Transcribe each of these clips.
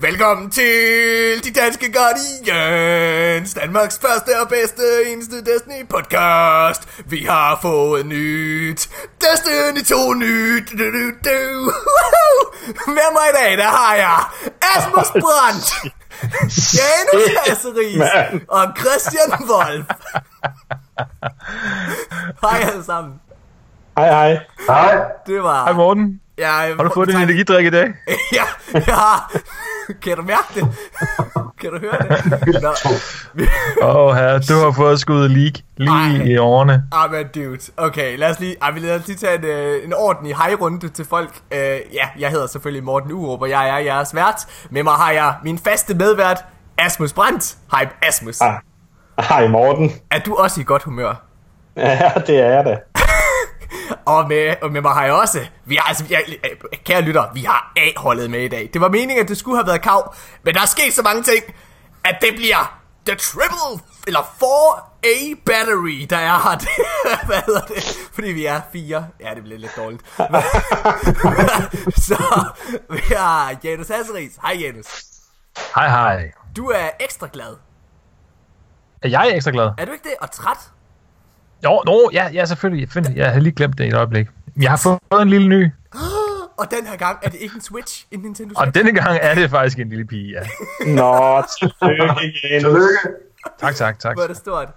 Velkommen til De Danske Guardians, Danmarks første og bedste eneste Destiny podcast. Vi har fået nyt Destiny 2 nyt. Med mig i dag, der har jeg Asmus Brandt, Janus Hasseris og Christian Wolf. Hej alle sammen. Hej, hej. Hej. Det var... Hej Morten. Ja, Har du fået din energidrik i dag? ja, jeg har. Kan du mærke det? Kan du høre det? Åh, oh, her, du har fået skuddet leak lige Ej. i årene. Ah, men dude. Okay, lad os lige, ah, lad os lige tage en, øh, en ordentlig hej-runde til folk. Uh, ja, jeg hedder selvfølgelig Morten Urup, og jeg er jeres vært. Med mig har jeg min faste medvært, Asmus Brandt. Hej, Asmus. Ah. Hej Morten. Er du også i godt humør? Ja, det er jeg da. Og med, og med mig har jeg også, vi har, altså, jeg, kære lytter, vi har A-holdet med i dag. Det var meningen, at det skulle have været kav, men der er sket så mange ting, at det bliver The Triple, eller 4A Battery, der er her. Hvad hedder det? Fordi vi er fire. Ja, det bliver lidt dårligt. så vi har Janus Hasseris. Hej Janus. Hej, hej. Du er ekstra glad. Er jeg ekstra glad? Er du ikke det? Og træt? Jo, no, ja, ja, selvfølgelig. Jeg, jeg havde lige glemt det i et øjeblik. Jeg har fået en lille ny, Og den her gang er det ikke en Switch, en Nintendo Switch. og denne gang er det faktisk en lille pige, ja. Nå, tillykke igen. Tillykke. Tak, tak, tak. Hvor er det stort.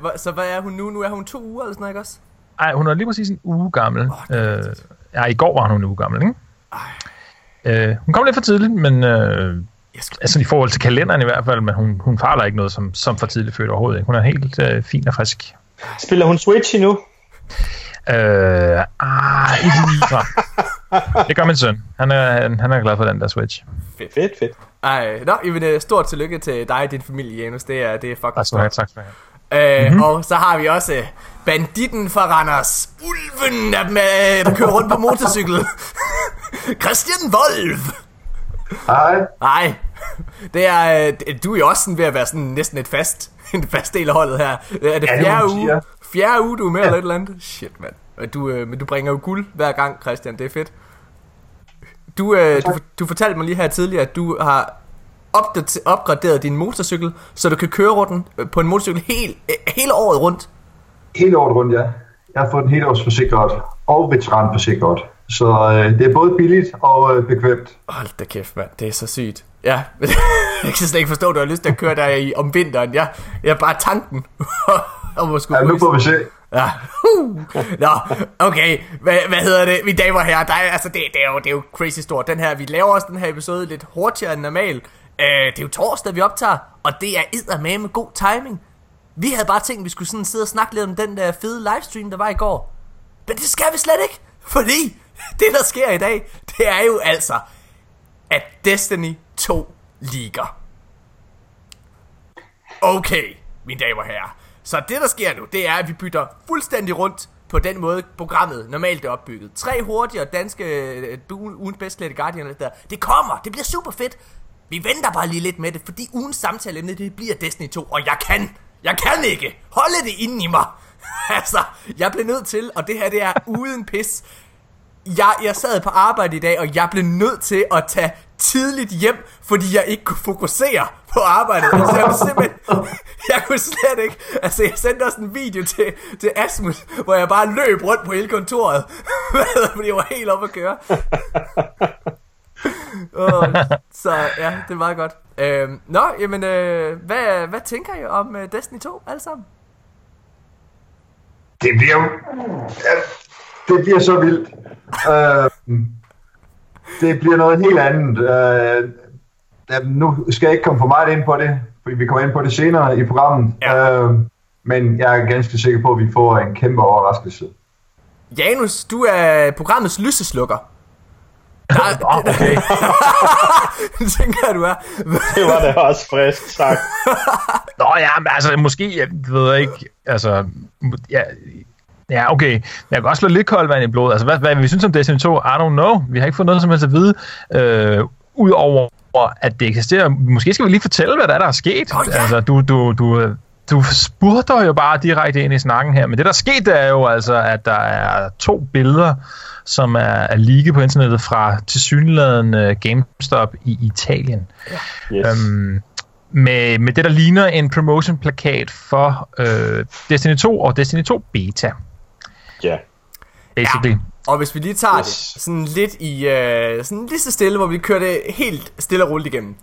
Hvor- så hvad er hun nu? Nu er hun to uger eller sådan noget, ikke også? Ej, hun er lige præcis en uge gammel. Er øh, ja, i går var hun en uge gammel, ikke? Øh, hun kom lidt for tidligt, men øh, altså i forhold til kalenderen i hvert fald, men hun, hun fejler ikke noget som, som for tidligt født overhovedet. Ikke? Hun er helt øh, fin og frisk. Spiller hun Switch endnu? Øh, ah, Det gør min søn. Han er, han, han er glad for den der Switch. Fedt, fedt. Ej, nå, jamen, øh, stort tillykke til dig og din familie, Janus. Det er, det er fucking Tak have, stort. tak skal du have. Øh, mm-hmm. Og så har vi også øh, banditten fra Randers. Ulven, der, med, der kører rundt på motorcykel. Christian Wolf. Hej. Nej, det er, øh, det- du er jo også sådan ved at være sådan næsten et fast, en fast del af holdet her. Er det Ja, det fjerde man uge? Fjerde uge, du er med eller et eller andet? Shit, mand. Du, øh, men du bringer jo guld hver gang, Christian. Det er fedt. Du, øh, du, du fortalte mig lige her tidligere, at du har opgraderet din motorcykel, så du kan køre rundt øh, på en motorcykel helt, øh, hele året rundt. Hele året rundt, ja. Jeg har fået den helårsforsikret og veteranforsikret. Så øh, det er både billigt og øh, bekvemt. Hold da kæft, mand. Det er så sygt. Ja, jeg kan slet ikke forstå, at du har lyst til at køre der i, om vinteren. Jeg, jeg er bare tanken. om at skulle Ja, nu får vi se. Ja. Uh. Nå, okay. Hvad, hvad hedder det? Mine damer og herrer, der er, altså, det, det, er jo, det er jo crazy stort. Den her, vi laver også den her episode lidt hurtigere end normalt. Øh, det er jo torsdag, vi optager, og det er med god timing. Vi havde bare tænkt, at vi skulle sådan sidde og snakke lidt om den der fede livestream, der var i går. Men det skal vi slet ikke, fordi det, der sker i dag, det er jo altså, at Destiny to liger. Okay, mine damer og herrer. Så det, der sker nu, det er, at vi bytter fuldstændig rundt på den måde, programmet normalt er opbygget. Tre hurtige og danske øh, ugens bedst klædte Guardian og det der. Det kommer, det bliver super fedt. Vi venter bare lige lidt med det, fordi ugens samtaleemne, det bliver Destiny 2, og jeg kan, jeg kan ikke holde det inde i mig. altså, jeg blev nødt til, og det her det er uden pis, jeg, jeg sad på arbejde i dag, og jeg blev nødt til at tage tidligt hjem, fordi jeg ikke kunne fokusere på arbejdet. Altså, jeg kunne simpelthen, jeg kunne slet ikke, altså jeg sendte også en video til, til Asmus, hvor jeg bare løb rundt på hele kontoret, fordi jeg var helt oppe at køre. oh, så ja, det er meget godt. Øhm, nå, jamen, øh, hvad, hvad tænker I om uh, Destiny 2 alle sammen? Det bliver jo... Det bliver så vildt. Øh, det bliver noget helt andet. Øh, ja, nu skal jeg ikke komme for meget ind på det, fordi vi kommer ind på det senere i programmet. Ja. Øh, men jeg er ganske sikker på, at vi får en kæmpe overraskelse. Janus, du er programmets lyseslukker. Der, Nå, okay. det tænker jeg, du er. Det var da også frisk sagt. Nå ja, men altså måske, jeg ved ikke, altså, ja, ja okay, jeg kan også slå lidt koldt vand i blodet. Altså, hvad, hvad vi synes om Destiny 2, I don't know. Vi har ikke fået noget som helst at vide, øh, udover at det eksisterer. Måske skal vi lige fortælle, hvad der er, der er sket. Åh, ja. Altså, du, du, du, du spurgte jo bare direkte ind i snakken her, men det der skete er jo altså, at der er to billeder, som er, er ligge på internettet fra tilsyneladende GameStop i Italien. Yes. Øhm, med, med det, der ligner en promotion-plakat for øh, Destiny 2 og Destiny 2 Beta, Ja. basically. Og hvis vi lige tager Yes. det sådan lidt i, øh, sådan lige så stille, hvor vi kører det helt stille og roligt igennem.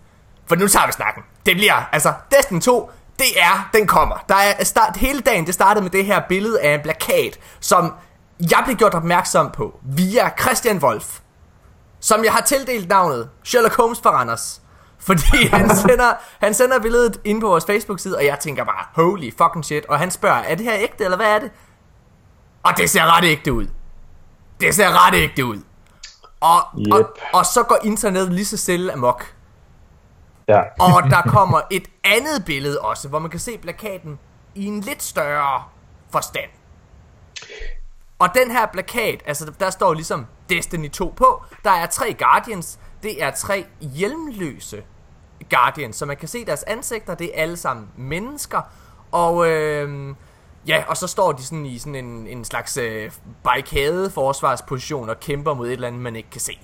For nu tager vi snakken. Det bliver, altså, Destiny 2, det er, den kommer. Der er start, hele dagen, det startede med det her billede af en plakat, som jeg blev gjort opmærksom på via Christian Wolf, som jeg har tildelt navnet Sherlock Holmes for Randers. Fordi han sender, han sender billedet ind på vores Facebook-side, og jeg tænker bare, holy fucking shit. Og han spørger, er det her ægte, eller hvad er det? Og det ser ret ægte ud. Det ser ret ægte ud. Og, Yep. og, og så går internettet lige så stille amok. Ja. Og der kommer et andet billede også, hvor man kan se plakaten i en lidt større forstand. Og den her plakat, altså der står ligesom Destiny 2 på. Der er tre Guardians. Det er tre hjelmløse Guardians, så man kan se deres ansigter. Det er alle sammen mennesker. Og øh, ja, og så står de sådan i sådan en, en slags øh, barrikade forsvarsposition og kæmper mod et eller andet, man ikke kan se.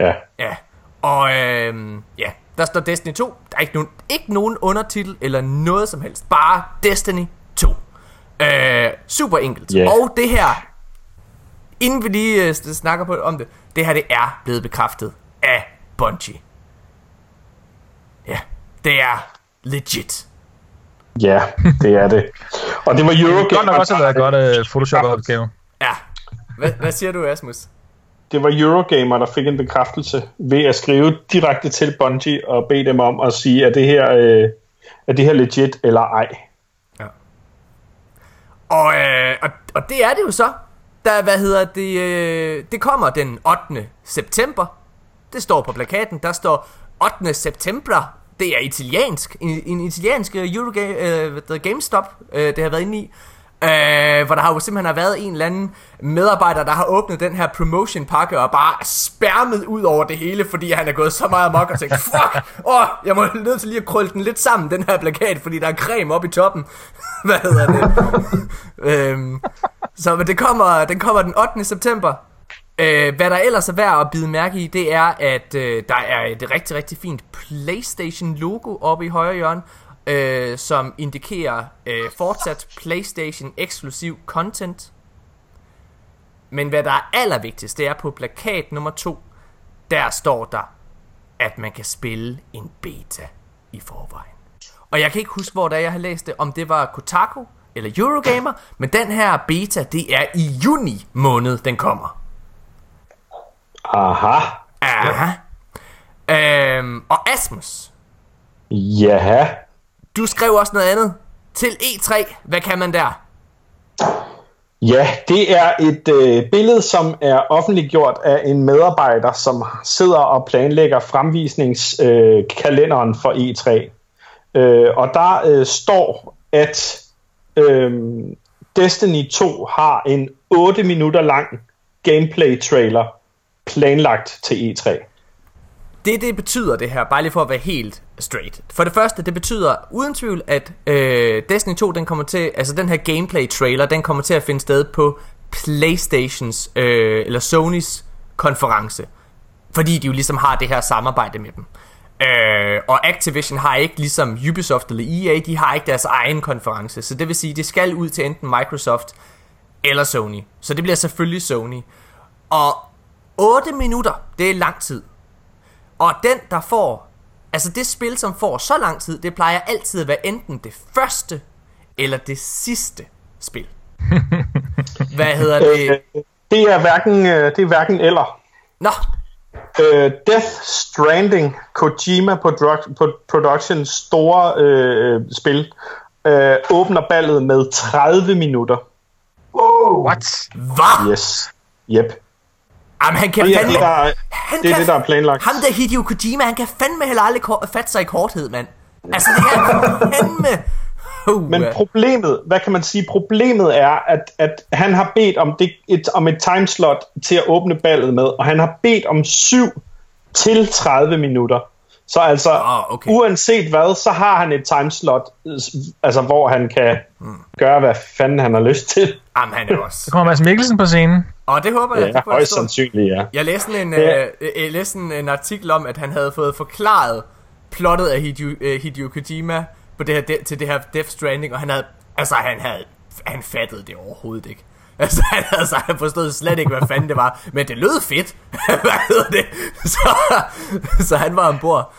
Ja. Ja, og øhm, ja, der står Destiny 2. Der er ikke nogen, ikke nogen undertitel eller noget som helst. Bare Destiny 2. Øh, super enkelt. Ja. Og det her, inden vi lige øh, snakker på, om det, det her det er blevet bekræftet af Bungie. Ja, det er legit. Ja, det er det. Og det var Det Eurogamer. godt nok også have været godt uh, Photoshop-opgave. Ja, hvad, hvad siger du, Asmus? Det var Eurogamer, der fik en bekræftelse ved at skrive direkte til Bungie og bede dem om at sige, at det her, øh, er det her legit eller ej. Ja. Og, øh, og, og det er det jo så. Der, hvad hedder det, øh, det kommer den 8. september. Det står på plakaten. Der står 8. september. Det er italiensk. En, en italiensk Eurogame, øh, det, GameStop, øh, det har været inde i. Øh, hvor der har jo simpelthen har været en eller anden medarbejder, der har åbnet den her promotion pakke og bare spærmet ud over det hele, fordi han er gået så meget amok og tænkt, fuck, åh, jeg må nødt til lige at krølle den lidt sammen, den her plakat, fordi der er creme oppe i toppen. Hvad hedder det? øhm, så men det kommer, den kommer den 8. september. Øh, hvad der ellers er værd at bide mærke i, det er, at øh, der er et rigtig, rigtig fint PlayStation-logo oppe i højre hjørne, øh, som indikerer øh, fortsat PlayStation-eksklusiv content. Men hvad der er allervigtigst, det er på plakat nummer 2, der står der, at man kan spille en beta i forvejen. Og jeg kan ikke huske, hvor da jeg har læst det, om det var Kotaku eller Eurogamer, men den her beta, det er i juni måned, den kommer. Aha. Aha. Øhm, og Asmus, Ja. du skrev også noget andet til E3. Hvad kan man der? Ja, det er et øh, billede, som er offentliggjort af en medarbejder, som sidder og planlægger fremvisningskalenderen øh, for E3. Øh, og der øh, står, at øh, Destiny 2 har en 8 minutter lang gameplay-trailer planlagt til E3. Det, det betyder det her, bare lige for at være helt straight. For det første, det betyder uden tvivl, at øh, Destiny 2, den kommer til, altså den her gameplay trailer, den kommer til at finde sted på Playstations, øh, eller Sonys konference. Fordi de jo ligesom har det her samarbejde med dem. Øh, og Activision har ikke ligesom Ubisoft eller EA, de har ikke deres egen konference. Så det vil sige, det skal ud til enten Microsoft eller Sony. Så det bliver selvfølgelig Sony. Og 8 minutter, det er lang tid. Og den, der får... Altså det spil, som får så lang tid, det plejer altid at være enten det første eller det sidste spil. Hvad hedder det? Øh, det er hverken, øh, det er hverken eller. Nå, Øh, Death Stranding, Kojima Produ- Pro- Productions store øh, spil, øh, åbner ballet med 30 minutter. Wow. What? hvad? Yes. Yep. Jamen, han kan er fandme... det, der, er- han det, er kan, det, der er planlagt. Ham der Hideo Kojima, han kan fandme heller aldrig fatte sig i korthed, mand. Altså, det han fandme... Uh, Men problemet, hvad kan man sige, problemet er, at, at han har bedt om, det, et, om et timeslot til at åbne ballet med, og han har bedt om 7 til 30 minutter. Så altså, Ah, okay. uanset hvad, så har han et timeslot, altså, hvor han kan Hmm. gøre, hvad fanden han har lyst til. Jamen, han er også. Så kommer Mads Mikkelsen på scenen. Og det håber jeg, Ja, det jeg højst sandsynligt, ja. Jeg læste en, Ja. øh, øh, læste en, en artikel om, at han havde fået forklaret plottet af Hideo, øh, Hideo Kojima på det her, de, til det her Death Stranding, og han havde, altså han havde, han fattede det overhovedet ikke. Altså han havde så han forstod slet ikke, hvad fanden det var, men det lød fedt. hvad hedder det? Så, så han var ombord.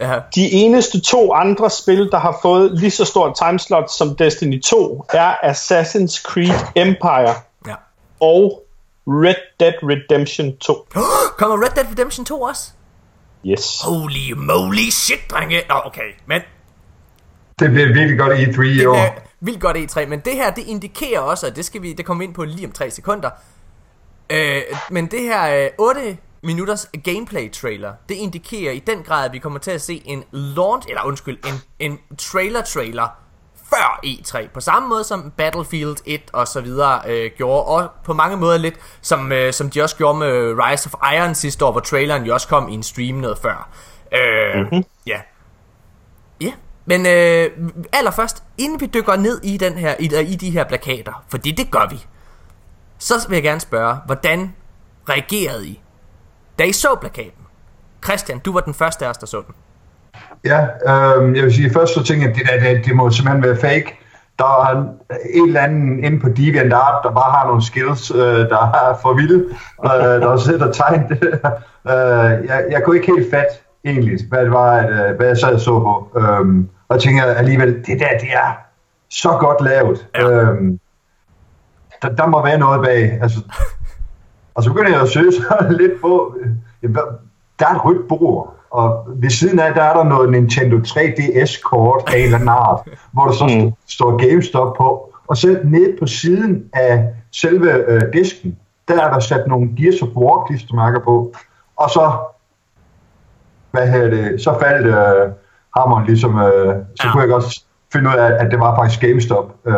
Ja, De eneste to andre spil, der har fået lige så stort timeslot som Destiny 2, er Assassin's Creed Empire ja. og Red Dead Redemption 2. Kommer Red Dead Redemption 2 også? Yes. Holy moly shit, drenge. Nå, okay, men Det bliver virkelig godt i E3 i Det år vildt godt E3, men det her, det indikerer også, og det skal vi, det kommer vi ind på lige om 3 sekunder, øh, men det her øh, 8 minutters gameplay trailer, det indikerer i den grad, at vi kommer til at se en launch, eller undskyld, en, en trailer trailer før E3, på samme måde som Battlefield 1 og så videre øh, gjorde, og på mange måder lidt som, øh, som de også gjorde med Rise of Iron sidste år, hvor traileren jo også kom i en stream noget før. Øh, mm-hmm. Men øh, allerførst, inden vi dykker ned i, den her, i, i de her plakater, fordi det gør vi, så vil jeg gerne spørge, hvordan reagerede I, da I så plakaten? Christian, du var den første af os, der så den. Ja, øh, jeg vil sige, først så tænkte jeg, at det, der, det, det må simpelthen være fake. Der er en, en eller anden inde på DeviantArt, der bare har nogle skills, øh, der er for vilde, øh, der sidder og tegnet det. øh, jeg, jeg kunne ikke helt fat egentlig, hvad det var, at, øh, hvad jeg sad og så på. Øh, og jeg tænker alligevel, det der, det er så godt lavet. Ja. Øhm, der, der må være noget bag. Altså, og så begynder jeg at søge så lidt på, øh, jamen, hvad- der er et rødt bord, og ved siden af, der er der noget Nintendo 3DS-kort af en eller anden art, hvor der så Mm. står GameStop på, og så nede på siden af selve øh, disken, der er der sat nogle Gears of War klistermærker på, og så, hvad hedder det, så faldt øh, hammeren ligesom, øh, så Ja. kunne jeg godt finde ud af, at det var faktisk GameStop, øh,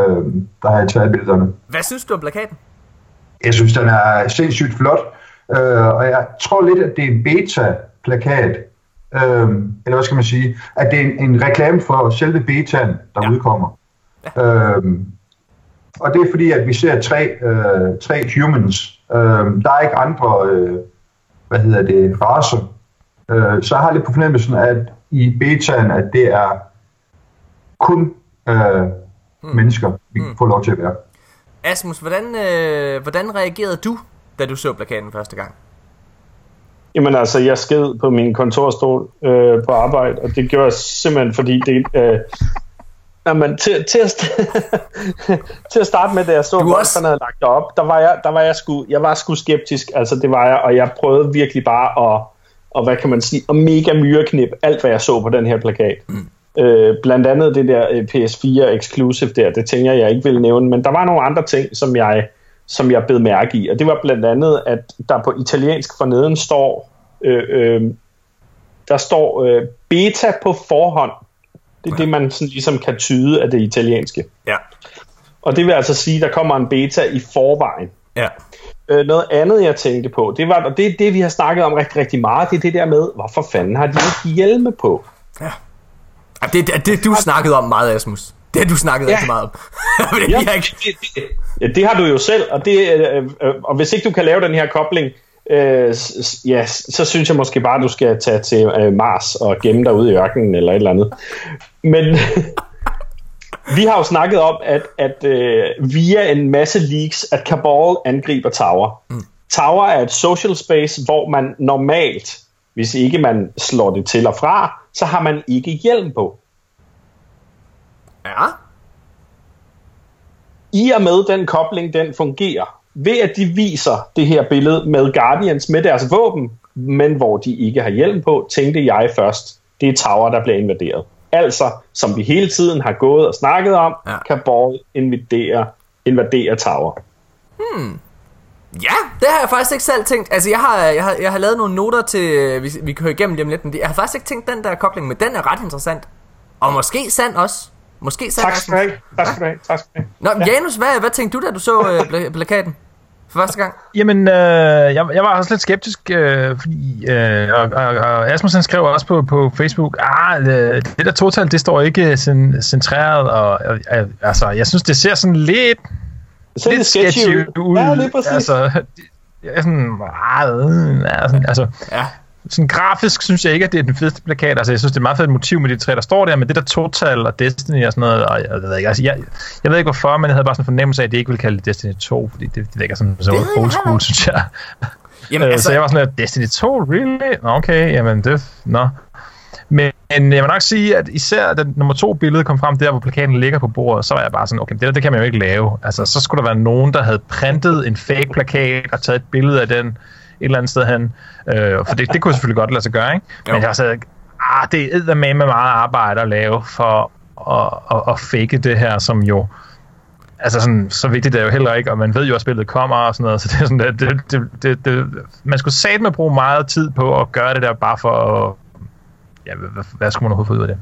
der havde taget billederne. Hvad synes du om plakaten? Jeg synes, den er sindssygt flot, øh, og jeg tror lidt, at det er en beta-plakat, øh, eller hvad skal man sige, at det er en, en reklame for selve betaen, der Ja. udkommer. Ja. Øh, og det er fordi, at vi ser tre, øh, tre humans. Øh, der er ikke andre, øh, hvad hedder det, raser. Øh, så jeg har lidt på fornemmelsen, at i betaen, at det er kun øh, hmm. mennesker, vi hmm. får lov til at være. Asmus, hvordan, øh, hvordan reagerede du, da du så plakaten første gang? Jamen altså, jeg sked på min kontorstol øh, på arbejde, og det gjorde jeg simpelthen, fordi det... Øh, jamen, til, til, at, til at starte med, da jeg så, også- han havde lagt det op, der var jeg, der var jeg, sgu, jeg var sgu skeptisk, altså det var jeg, og jeg prøvede virkelig bare at, og hvad kan man sige, at mega myreknip alt, hvad jeg så på den her plakat. Mm. Øh, blandt andet det der øh, PS4 exclusive der, det tænker jeg ikke ville nævne, men der var nogle andre ting, som jeg, som jeg bed mærke i, og det var blandt andet, at der på italiensk forneden står, øh, øh, der står øh, beta på forhånd. Det er det, man sådan ligesom kan tyde af det italienske. Ja. Og det vil altså sige, at der kommer en beta i forvejen. Ja. Øh, noget andet, jeg tænkte på, det var, og det er det, vi har snakket om rigtig, rigtig meget, det er det der med, hvorfor fanden har de ikke hjelme på? ja. Det, det, det du snakkede om meget, Asmus. Det har du snakket ja. Rigtig meget om. det, Ja, ikke... det, det, ja, det har du jo selv, og, det, øh, øh, og hvis ikke du kan lave den her kobling, øh, ja, så synes jeg måske bare, at du skal tage til øh, Mars og gemme dig ude i ørkenen eller et eller andet. Men vi har jo snakket om, at, at øh, via en masse leaks, at Cabal angriber Tower. Mm. Tower er et social space, hvor man normalt, hvis ikke man slår det til og fra, så har man ikke hjelm på. Ja. i og med den kobling, den fungerer, ved at de viser det her billede med Guardians med deres våben, men hvor de ikke har hjelm på, tænkte jeg først, det er Tower, der bliver invaderet. Altså, som vi hele tiden har gået og snakket om, Ja. kan Borg invadere, invadere Tower. Ja, det har jeg faktisk ikke selv tænkt. Altså, jeg har, jeg har, jeg har lavet nogle noter til, vi, vi kører igennem dem lidt, men det- jeg har faktisk ikke tænkt den der kobling, men den er ret interessant. Og måske sand også. Måske sand Tak skal du have. Tak skal du have. Tak skal du have. Nå, ja. Janus, hvad, hvad tænkte du, da du så øh, pla- plakaten? For første gang? Jamen, øh, jeg, jeg var også lidt skeptisk, øh, fordi, øh, og, og, og Asmussen skrev også på, på Facebook, ah, det, det der total, det står ikke cen- centreret, og, og og, altså, jeg synes, det ser sådan lidt, Det ser lidt sketchy ud. Ja, lige præcis. Altså, det, det er sådan, ah, ja, sådan, altså, Ja. Sådan grafisk synes jeg ikke, at det er den fedeste plakat. Altså, jeg synes, det er meget fedt motiv med de tre, der står der, men det der Total og Destiny og sådan noget, og jeg, ved ikke, altså, jeg, jeg ved ikke hvorfor, men jeg havde bare sådan en fornemmelse af, at de ikke ville kalde det Destiny 2, fordi det, det virker sådan så old school, synes jeg. Jamen, Øh, altså, Så jeg var sådan lidt, Destiny 2, really? Okay, jamen det, nå. Men men jeg vil nok sige, at især da nummer to billede kom frem der, hvor plakaten ligger på bordet, så var jeg bare sådan, okay, det, der, det kan man jo ikke lave. Altså, så skulle der være nogen, der havde printet en fake plakat og taget et billede af den et eller andet sted hen. Øh, for det, det kunne selvfølgelig godt lade sig gøre, ikke? Jo. Men jeg var så, ah, det er med med meget arbejde at lave for at, at, at fake det her, som jo altså sådan, så vigtigt er det jo heller ikke, og man ved jo, at spillet kommer og sådan noget, så det er sådan, det, det, det, det, man skulle satme bruge meget tid på at gøre det der, bare for at, ja, hvad, hvad, hvad skulle man overhovedet få ud af det?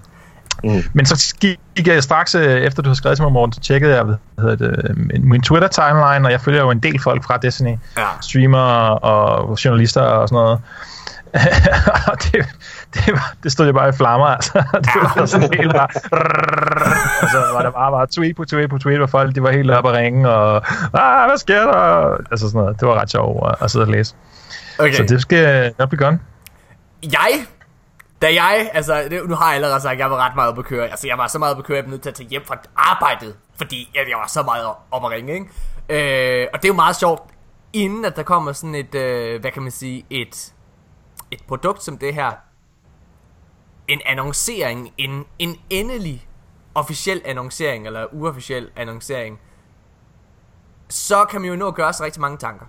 Mm. Men så gik jeg straks, øh, efter du havde skrevet til mig, Morten, så tjekkede jeg hvad hedder det, min, min Twitter-timeline, og jeg følger jo en del folk fra Destiny, Ja. streamere og journalister og sådan noget. og det, det, var, det stod jo bare i flammer, altså. Det var sådan helt bare... altså, var der bare, bare tweet på tweet på tweet, hvor folk de var helt oppe at ringe, og ah, hvad sker der? Altså sådan noget. Det var ret sjovt at, at sidde og læse. okay. Så det skal nok blive godt. Jeg, da jeg, altså det, nu har jeg allerede sagt, at jeg var ret meget på køre. Altså jeg var så meget på køre, at jeg blev nødt til at tage hjem fra arbejdet, fordi jeg, jeg var så meget om at ringe, ikke? Øh, og det er jo meget sjovt, inden at der kommer sådan et, øh, hvad kan man sige, et, et produkt som det her, en annoncering, en, en endelig officiel annoncering, eller uofficiel annoncering, så kan man jo nå at gøre sig rigtig mange tanker.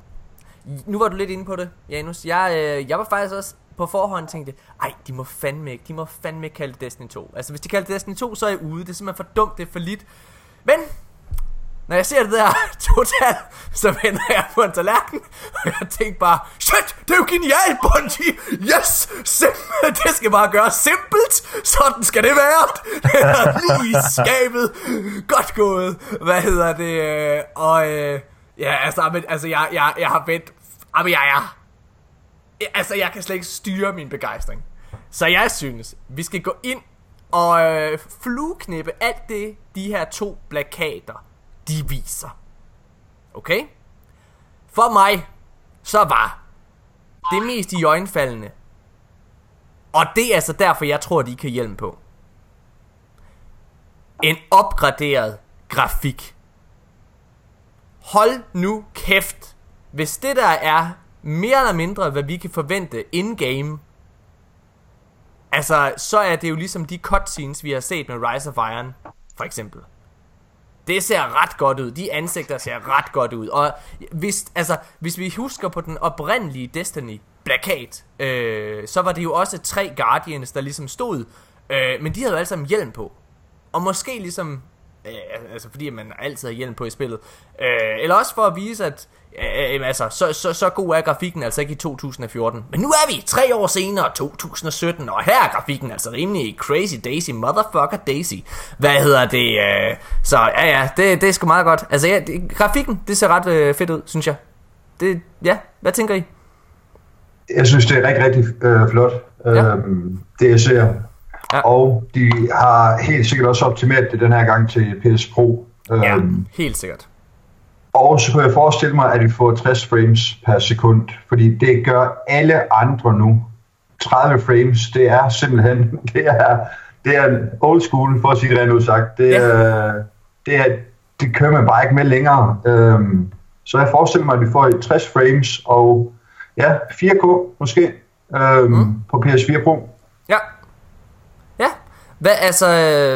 Nu var du lidt inde på det, Janus. Jeg, øh, jeg var faktisk også på forhånd tænkte, ej, de må fandme ikke, de må fandme ikke kalde det Destiny 2. Altså, hvis de kalder det Destiny 2, så er jeg ude. Det er simpelthen for dumt, det er for lidt. Men, når jeg ser det der total, så vender jeg på en tallerken, og jeg tænkte bare, shit, det er jo genialt, Bungie! Yes! Simpelt, det skal bare gøres simpelt! Sådan skal det være! Det er i skabet! Godt gået! Hvad hedder det? øh, Og øh, ja, altså, men, altså jeg, jeg, jeg har vendt... men jeg er... Altså, jeg kan slet ikke styre min begejstring. Så jeg synes, vi skal gå ind og øh, flueknippe alt det, de her to plakater, de viser. Okay? For mig, så var det mest i øjenfaldende. Og det er altså derfor, jeg tror, de kan hjælpe på. En opgraderet grafik. Hold nu kæft. Hvis det der er mere eller mindre, hvad vi kan forvente in-game, altså, så er det jo ligesom de cutscenes, vi har set med Rise of Iron, for eksempel. Det ser ret godt ud. De ansigter ser ret godt ud. Og hvis, altså, hvis vi husker på den oprindelige Destiny plakat, øh, så var det jo også tre Guardians, der ligesom stod. Øh, men de havde jo alle sammen hjelm på. Og måske ligesom, øh, altså fordi man altid har hjelm på i spillet. Øh, eller også for at vise, at øh, øh, altså, så, så, så god er grafikken altså ikke i 2014. Men nu er vi tre år senere, 2017, og her er grafikken altså rimelig crazy daisy, motherfucker daisy. Hvad hedder det? Øh, så ja, ja, det, det er sgu meget godt. Altså ja, det, grafikken, det ser ret øh, fedt ud, synes jeg. Det, ja, hvad tænker I? Jeg synes, det er rigtig, rigtig øh, flot, øh, Ja. det jeg ser. Ja. Ja. Og de har helt sikkert også optimeret det den her gang til PS Pro. Øh, Ja, helt sikkert. Og så kan jeg forestille mig, at vi får 60 frames per sekund, fordi det gør alle andre nu. 30 frames, det er simpelthen, det er, det er old school, for at sige det rent sagt. Det, Ja. er, det, er, det kører man bare ikke med længere. Øhm, så jeg forestiller mig, at vi får 60 frames og ja, 4K måske øhm, mm. på PS4 Pro. Ja. Ja. Hvad, altså,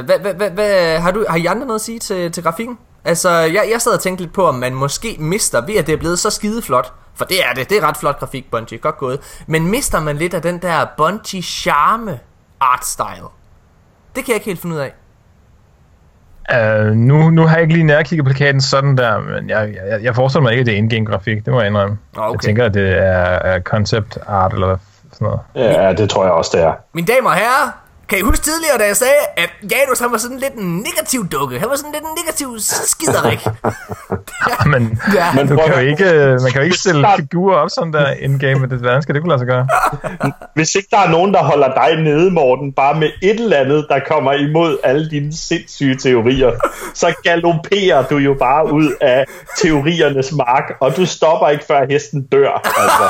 hvad, hvad, hvad, hvad, har, du, har I andre noget at sige til, til grafikken? Altså, jeg, jeg sad og tænkte lidt på, om man måske mister, ved at det er blevet så skide flot. For det er det, det er ret flot grafik, Bungie, godt gået. Men mister man lidt af den der Bungie charme art style? Det kan jeg ikke helt finde ud af. Uh, nu, nu har jeg ikke lige nærkigget plakaten sådan der, men jeg, jeg, jeg forestiller mig ikke, at det er in-game grafik. Det må jeg indrømme. Okay. Jeg tænker, at det er, er concept art eller sådan noget. Ja, det tror jeg også, det er. Mine damer og herrer, Kan I huske tidligere, da jeg sagde, at Janus han var sådan lidt en negativ dukke? Han var sådan lidt en negativ skiderik. Men Ja. man, du kan jo ikke, man kan jo ikke stille figurer op sådan der in-game, men det, skal det kunne lade sig gøre? Hvis ikke der er nogen, der holder dig nede, Morten, bare med et eller andet, der kommer imod alle dine sindssyge teorier, så galopperer du jo bare ud af teoriernes mark, og du stopper ikke, før hesten dør. Altså.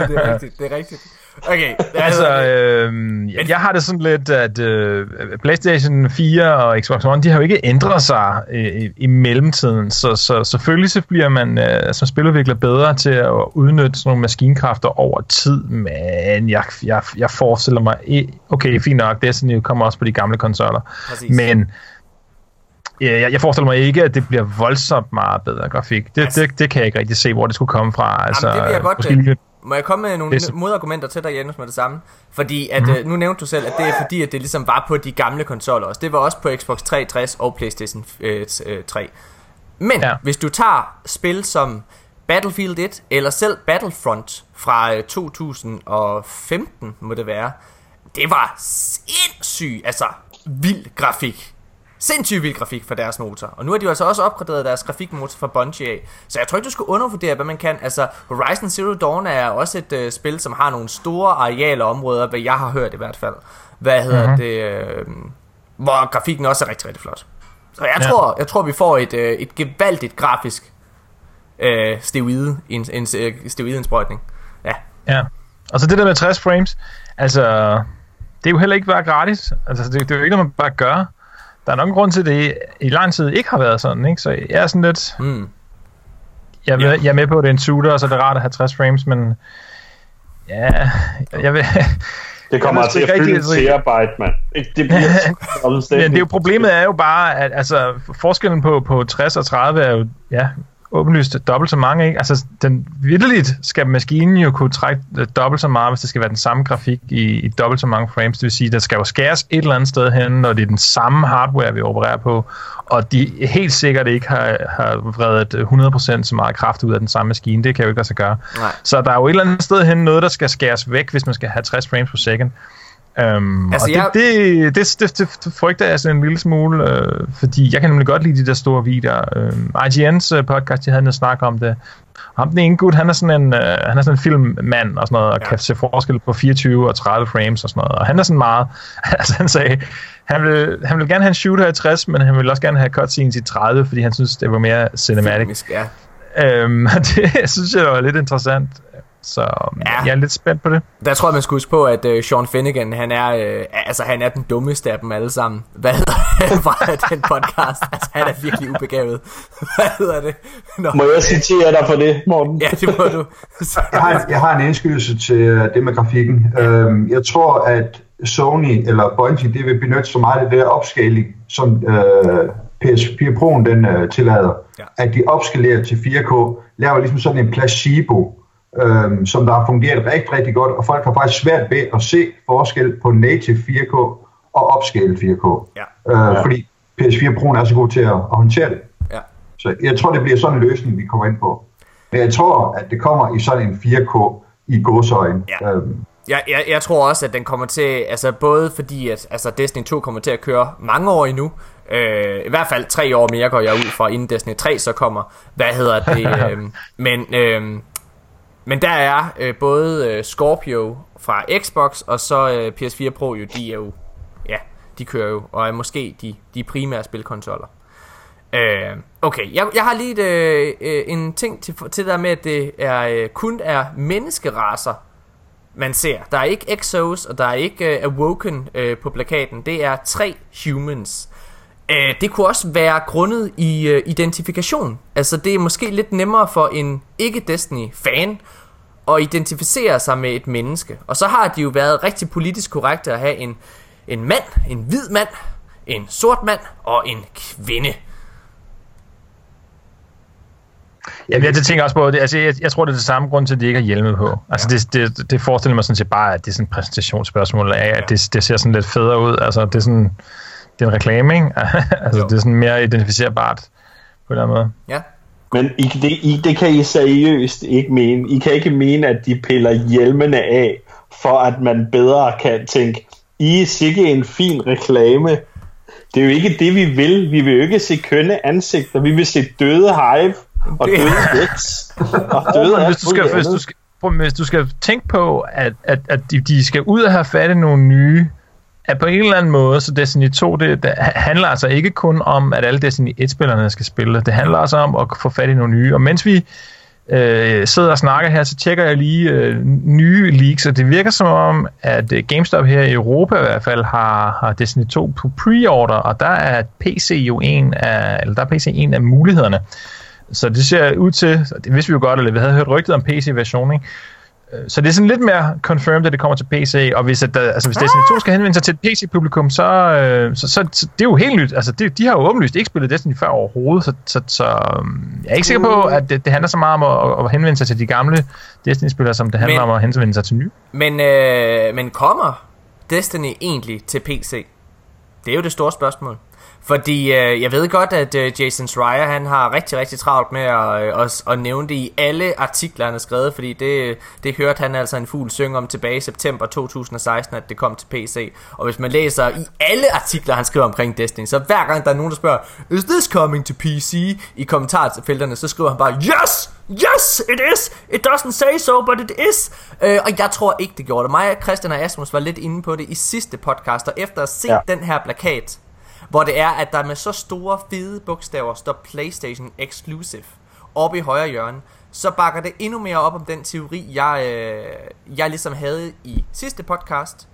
det er rigtigt, det er rigtigt. Okay, Altså, øh, jeg, jeg har det sådan lidt, at øh, PlayStation 4 og Xbox One, de har jo ikke ændret sig i, i, mellemtiden, så, så selvfølgelig så bliver man øh, som spiludvikler bedre til at udnytte sådan nogle maskinkræfter over tid, men jeg, jeg, jeg forestiller mig, okay, fint nok, Destiny kommer også på de gamle konsoller, Præcis. men jeg, jeg forestiller mig ikke, at det bliver voldsomt meget bedre grafik. Det, Altså- det, det kan jeg ikke rigtig se, hvor det skulle komme fra. Altså, det vil jeg godt, måske øh, lige- Må jeg komme med nogle Det er modargumenter til dig, Janus, med det samme? Fordi at, mm. øh, nu nævnte du selv, at det er fordi, at det ligesom var på de gamle konsoller også. Det var også på Xbox 360 og PlayStation øh, t- øh, 3. Men Ja. ja. hvis du tager spil som Battlefield 1, eller selv Battlefront fra øh, 2015, må det være, det var sindssygt, altså vild grafik. Sindssygt vild grafik for deres motor. Og nu har de jo altså også opgraderet deres grafikmotor fra Bungie af. Så jeg tror ikke, du skal undervurdere, hvad man kan. Altså, Horizon Zero Dawn er også et øh, spil, som har nogle store arealer områder, hvad jeg har hørt i hvert fald. Hvad hedder mm-hmm. det? Øh, hvor grafikken også er rigtig, rigtig flot. Så jeg Ja. tror, jeg tror vi får et, øh, et gevaldigt grafisk øh, steroide, en, en øh, steroidindsprøjtning. Ja. Ja. Og så det der med 60 frames, altså, det er jo heller ikke bare gratis. Altså, det, det er jo ikke noget, man bare gør. Der er nok en grund til, at det i lang tid ikke har været sådan, ikke? Så jeg er sådan lidt... Mm. Jeg er, med, jeg er med på, at det er en shooter, og så er det rart at have 60 frames, men... Ja, jeg vil... Det kommer ved til at fylde en terabyte, mand. Det det bliver Men det er jo problemet er jo bare, at altså, forskellen på, på 60 og 30 er jo ja, åbenlyst dobbelt så mange. Ikke? Altså, den vidderligt skal maskinen jo kunne trække øh, dobbelt så meget, hvis det skal være den samme grafik i, i dobbelt så mange frames. Det vil sige, der skal jo skæres et eller andet sted hen, når det er den samme hardware, vi opererer på, og de helt sikkert ikke har, har vredet 100% så meget kraft ud af den samme maskine. Det kan jo ikke lade sig gøre. Nej. Så der er jo et eller andet sted hen noget, der skal skæres væk, hvis man skal have 60 frames per second. Um, Altså, og jeg- det, det, det, det, det frygter jeg sådan en lille smule, øh, fordi jeg kan nemlig godt lide de der store videoer. Øh, IGN's podcast, de havde en snak om det. Ham den ene gut, han er sådan en, øh, han er sådan en filmmand og sådan noget, og ja. kan se forskel på 24 og 30 frames og sådan noget. Og han er sådan meget, altså han sagde, han vil, han vil gerne have en shooter i 60, men han vil også gerne have cutscenes i 30, fordi han synes, det var mere cinematic. Filmisk, ja. Øhm, det synes jeg var lidt interessant. Så Ja. ja. jeg er lidt spændt på det. Der tror jeg, man skal huske på, at uh, Sean Finnegan, han er, uh, altså, han er den dummeste af dem alle sammen. Hvad hedder det fra den podcast? Altså, han er virkelig ubegavet. Hvad hedder det? Nå. Må jeg citere dig for det, Morten? Ja, det må du. Jeg har, jeg har en indskydelse til øh, det med grafikken. Øhm, jeg tror, at Sony eller Bungie, det vil benytte så meget af det der opscaling, som øh, PS4 Pro'en den øh, tillader. Ja. At de opskalerer til 4K, laver ligesom sådan en placebo, øhm, som der har fungeret rigtig, rigtig godt, og folk har faktisk svært ved at se forskel på native 4K og upscaled 4K. Ja. Øh, Fordi PS4 Pro'en er så god til at, at håndtere det. Ja. Så jeg tror, det bliver sådan en løsning, vi kommer ind på. Men jeg tror, at det kommer i sådan en 4K i godsøjen. Ja. Øhm, Jeg, jeg, jeg tror også, at den kommer til, altså både fordi, at altså Destiny 2 kommer til at køre mange år endnu, øh, i hvert fald tre år mere går jeg ud fra, inden Destiny 3 så kommer, hvad hedder det, øh, men, øh, men der er øh, både øh, Scorpio fra Xbox, og så øh, PS4 Pro jo, de er jo, ja, de kører jo, og er måske de, de primære spilkonsoller. Øh, okay, jeg, jeg har lige et, øh, øh en ting til, til der med, at det er, øh, kun er menneskeraser, man ser. Der er ikke Exos, og der er ikke øh, Awoken øh, på plakaten. Det er tre humans. Uh, det kunne også være grundet i uh, identifikation. Altså det er måske lidt nemmere for en ikke-Destiny-fan at identificere sig med et menneske. Og så har de jo været rigtig politisk korrekte at have en, en mand, en hvid mand, en sort mand og en kvinde. Jamen, jeg det tænker også på, det, altså, jeg, jeg tror, det er det samme grund til, at de ikke har hjelme på. Altså, ja. det, det, det forestiller mig sådan set bare, at det er sådan et præsentationsspørgsmål af, at det, det ser sådan lidt federe ud. Altså, det er sådan, det er en reklame, ikke? altså, Jo. det er sådan mere identificerbart på en eller anden måde. Ja, Men I, det, I, det kan I seriøst ikke mene. I kan ikke mene, at de piller hjelmene af for at man bedre kan tænke, I er sikke en fin reklame. Det er jo ikke det, vi vil. Vi vil jo ikke se kønne ansigter. Vi vil se døde hive og Det- døde vækst. Og døde hvis du skal, hvis du skal, hvis du skal tænke på, at, at, at de, de skal ud og have fat i nogle nye, at på en eller anden måde, så Destiny 2, det, det handler altså ikke kun om, at alle Destiny 1-spillerne skal spille. Det handler altså om at få fat i nogle nye. Og mens vi øh, sidder og snakker her, så tjekker jeg lige øh, nye leaks, og det virker som om, at øh, GameStop her i Europa i hvert fald har, har Destiny 2 på pre-order, og der er PC jo en af, eller der er PC en af mulighederne. Så det ser ud til, det vidste vi jo godt, eller vi havde hørt rygtet om PC-versionen, ikke? Så det er sådan lidt mere confirmed, at det kommer til PC, og hvis, at der, altså, hvis Destiny 2 skal henvende sig til et PC-publikum, så, øh, så, så, så, det er jo helt nyt. Altså, det, de har jo åbenlyst ikke spillet Destiny før overhovedet, så, så, så øhm, jeg er ikke sikker på, at det, det handler så meget om at, at henvende sig til de gamle Destiny-spillere, som det handler Men- om at henvende sig til nye. Men, øh, men kommer Destiny egentlig til PC? Det er jo det store spørgsmål. Fordi øh, jeg ved godt, at øh, Jason Schreier, han har rigtig, rigtig travlt med at, øh, at, at nævne det i alle artikler, han har skrevet, fordi det, det hørte han altså en fugl synge om tilbage i september 2016, at det kom til PC. Og hvis man læser i alle artikler, han skriver omkring Destiny, så hver gang der er nogen, der spørger, Is this coming to PC? i kommentarfelterne, så skriver han bare, Yes! Yes, it is! It doesn't say so, but it is! Øh, og jeg tror ikke, det gjorde det. Mig, Christian og Asmus var lidt inde på det i sidste podcast, og efter at se ja. Den her plakat, hvor det er, at der med så store, fede bogstaver står PlayStation Exclusive oppe i højre hjørne, så bakker det endnu mere op om den teori, jeg, øh, jeg ligesom havde i sidste podcast,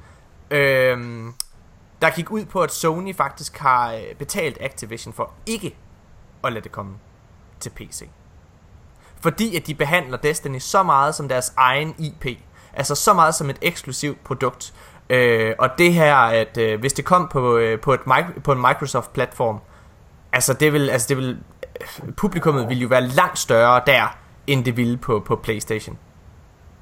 øh, der gik ud på, at Sony faktisk har øh, betalt Activision for ikke at lade det komme til PC. Fordi at de behandler Destiny så meget som deres egen IP. Altså så meget som et eksklusivt produkt. Øh, og det her, at øh, hvis det kom på, øh, på, et, på en Microsoft-platform, altså det vil, altså det vil, publikummet vil jo være langt større der, end det ville på, på Playstation.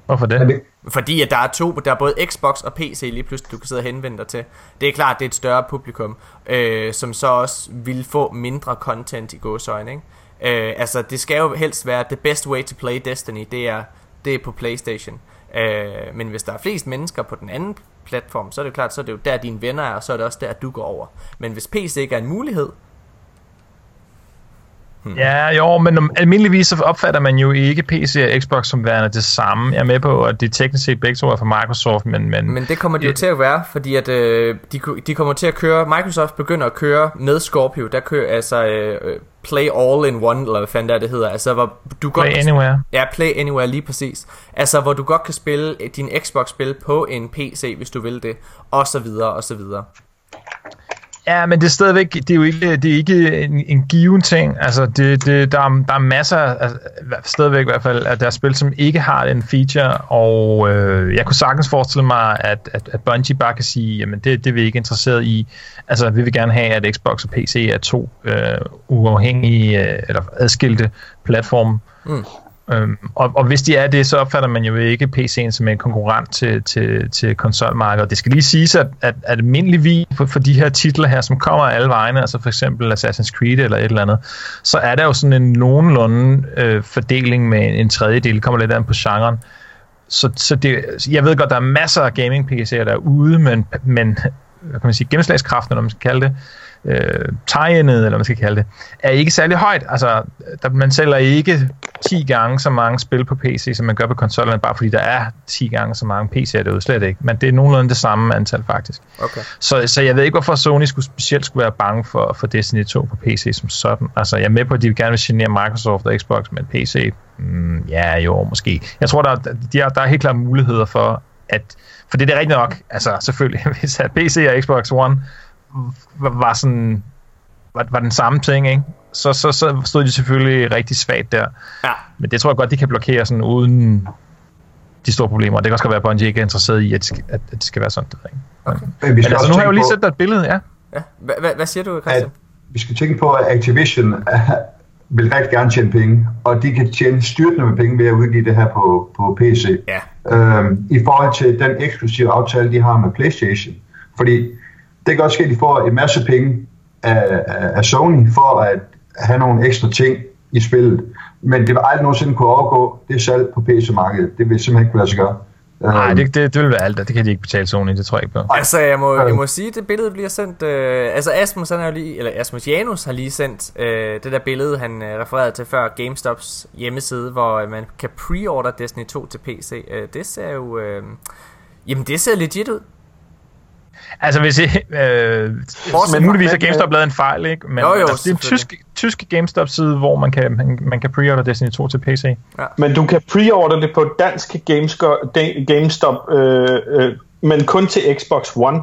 Hvorfor det, Fordi at der er to, der er både Xbox og PC lige pludselig, du kan sidde og henvende dig til. Det er klart, det er et større publikum, øh, som så også vil få mindre content i gåsøjne, ikke? Øh, altså, det skal jo helst være, the best way to play Destiny, det er, det er på Playstation. Øh, men hvis der er flest mennesker på den anden platform, så er det klart, så er det jo der dine venner er, og så er det også der, du går over. Men hvis PC ikke er en mulighed, Ja, jo, men om- almindeligvis så opfatter man jo ikke PC og Xbox som værende det samme. Jeg er med på, at de teknisk set begge to er fra Microsoft, men, men, Men det kommer de jo til at være, fordi at øh, de, de kommer til at køre, Microsoft begynder at køre med Scorpio, der kører altså øh, øh, Play All in One, eller hvad fanden der det hedder, altså hvor du godt Play kan- Anywhere. Ja, Play Anywhere lige præcis. Altså hvor du godt kan spille øh, din Xbox-spil på en PC, hvis du vil det, og så videre, og så videre. Ja, men det er stadigvæk, det er jo ikke, det er ikke en, en given ting. Altså, det, det, der, er, der er masser, altså, stadigvæk i hvert fald, at der er spil, som ikke har den feature, og øh, jeg kunne sagtens forestille mig, at, at, at Bungie bare kan sige, jamen det, det er vi ikke interesseret i. Altså, vi vil gerne have, at Xbox og PC er to øh, uafhængige, øh, eller adskilte platforme. Mm. Øhm, og, og hvis de er det, så opfatter man jo ikke PC'en som en konkurrent til, til, til konsolmarkedet. Det skal lige siges, at, at, at almindeligvis for, for de her titler her, som kommer alle vegne, altså for eksempel Assassin's Creed eller et eller andet, så er der jo sådan en nogenlunde øh, fordeling med en, en tredjedel, kommer lidt an på genren. Så, så det, jeg ved godt, der er masser af gaming-PC'er derude, men, men hvad kan man sige, gennemslagskraften, når man skal kalde det, øh, tegnet, eller hvad man skal kalde det, er ikke særlig højt. Altså, der, man sælger ikke 10 gange så mange spil på PC, som man gør på konsollerne, bare fordi der er 10 gange så mange PC'er derude, slet ikke. Men det er nogenlunde det samme antal, faktisk. Okay. Så, så jeg ved ikke, hvorfor Sony skulle specielt skulle være bange for, for Destiny 2 på PC som sådan. Altså, jeg er med på, at de gerne vil genere Microsoft og Xbox, men PC, mm, ja jo, måske. Jeg tror, der, de er, der er helt klart muligheder for, at... For det er det rigtigt nok, altså selvfølgelig, hvis at PC og Xbox One var, var sådan... Var, var den samme ting, ikke? Så, så, så stod de selvfølgelig rigtig svagt der. Ja. Men det tror jeg godt, de kan blokere sådan uden de store problemer. Det kan også godt være, at Bungie ikke er interesseret i, at det skal, at, at det skal være sådan. Det, ikke? Okay. men vi Men skal altså, nu har jeg jo lige på, set dig et billede, ja. ja. Hva- hva- Hvad siger du, at Christian? vi skal tænke på, at Activision uh, vil rigtig gerne tjene penge, og de kan tjene styrtende med penge ved at udgive det her på, på PC. Ja. øhm, i forhold til den eksklusive aftale, de har med PlayStation. Fordi det kan også ske, at de får en masse penge af, af, Sony for at have nogle ekstra ting i spillet. Men det vil aldrig nogensinde kunne overgå det salg på PC-markedet. Det vil simpelthen ikke kunne lade sig gøre. Nej, Øhm, det, det, det vil være alt, det kan de ikke betale Sony, det tror jeg ikke på. Altså, jeg må, jeg må sige, at det billede bliver sendt... Øh, altså, Asmus, han er jo lige, eller Asmus Janus har lige sendt øh, det der billede, han øh, refererede til før, GameStops hjemmeside, hvor øh, man kan pre-order Destiny 2 til PC. Øh, det ser jo... Øh, jamen, det ser legit ud. Altså, hvis I, øh, Bortset men muligvis fra- GameStop lavet en fejl, ikke? Men Jo, jo, altså, det er en tysk, tysk GameStop-side, hvor man kan, man, man kan pre-order Destiny 2 til PC. Men du kan preorder det på dansk de- GameStop, øh, øh, men kun til Xbox One.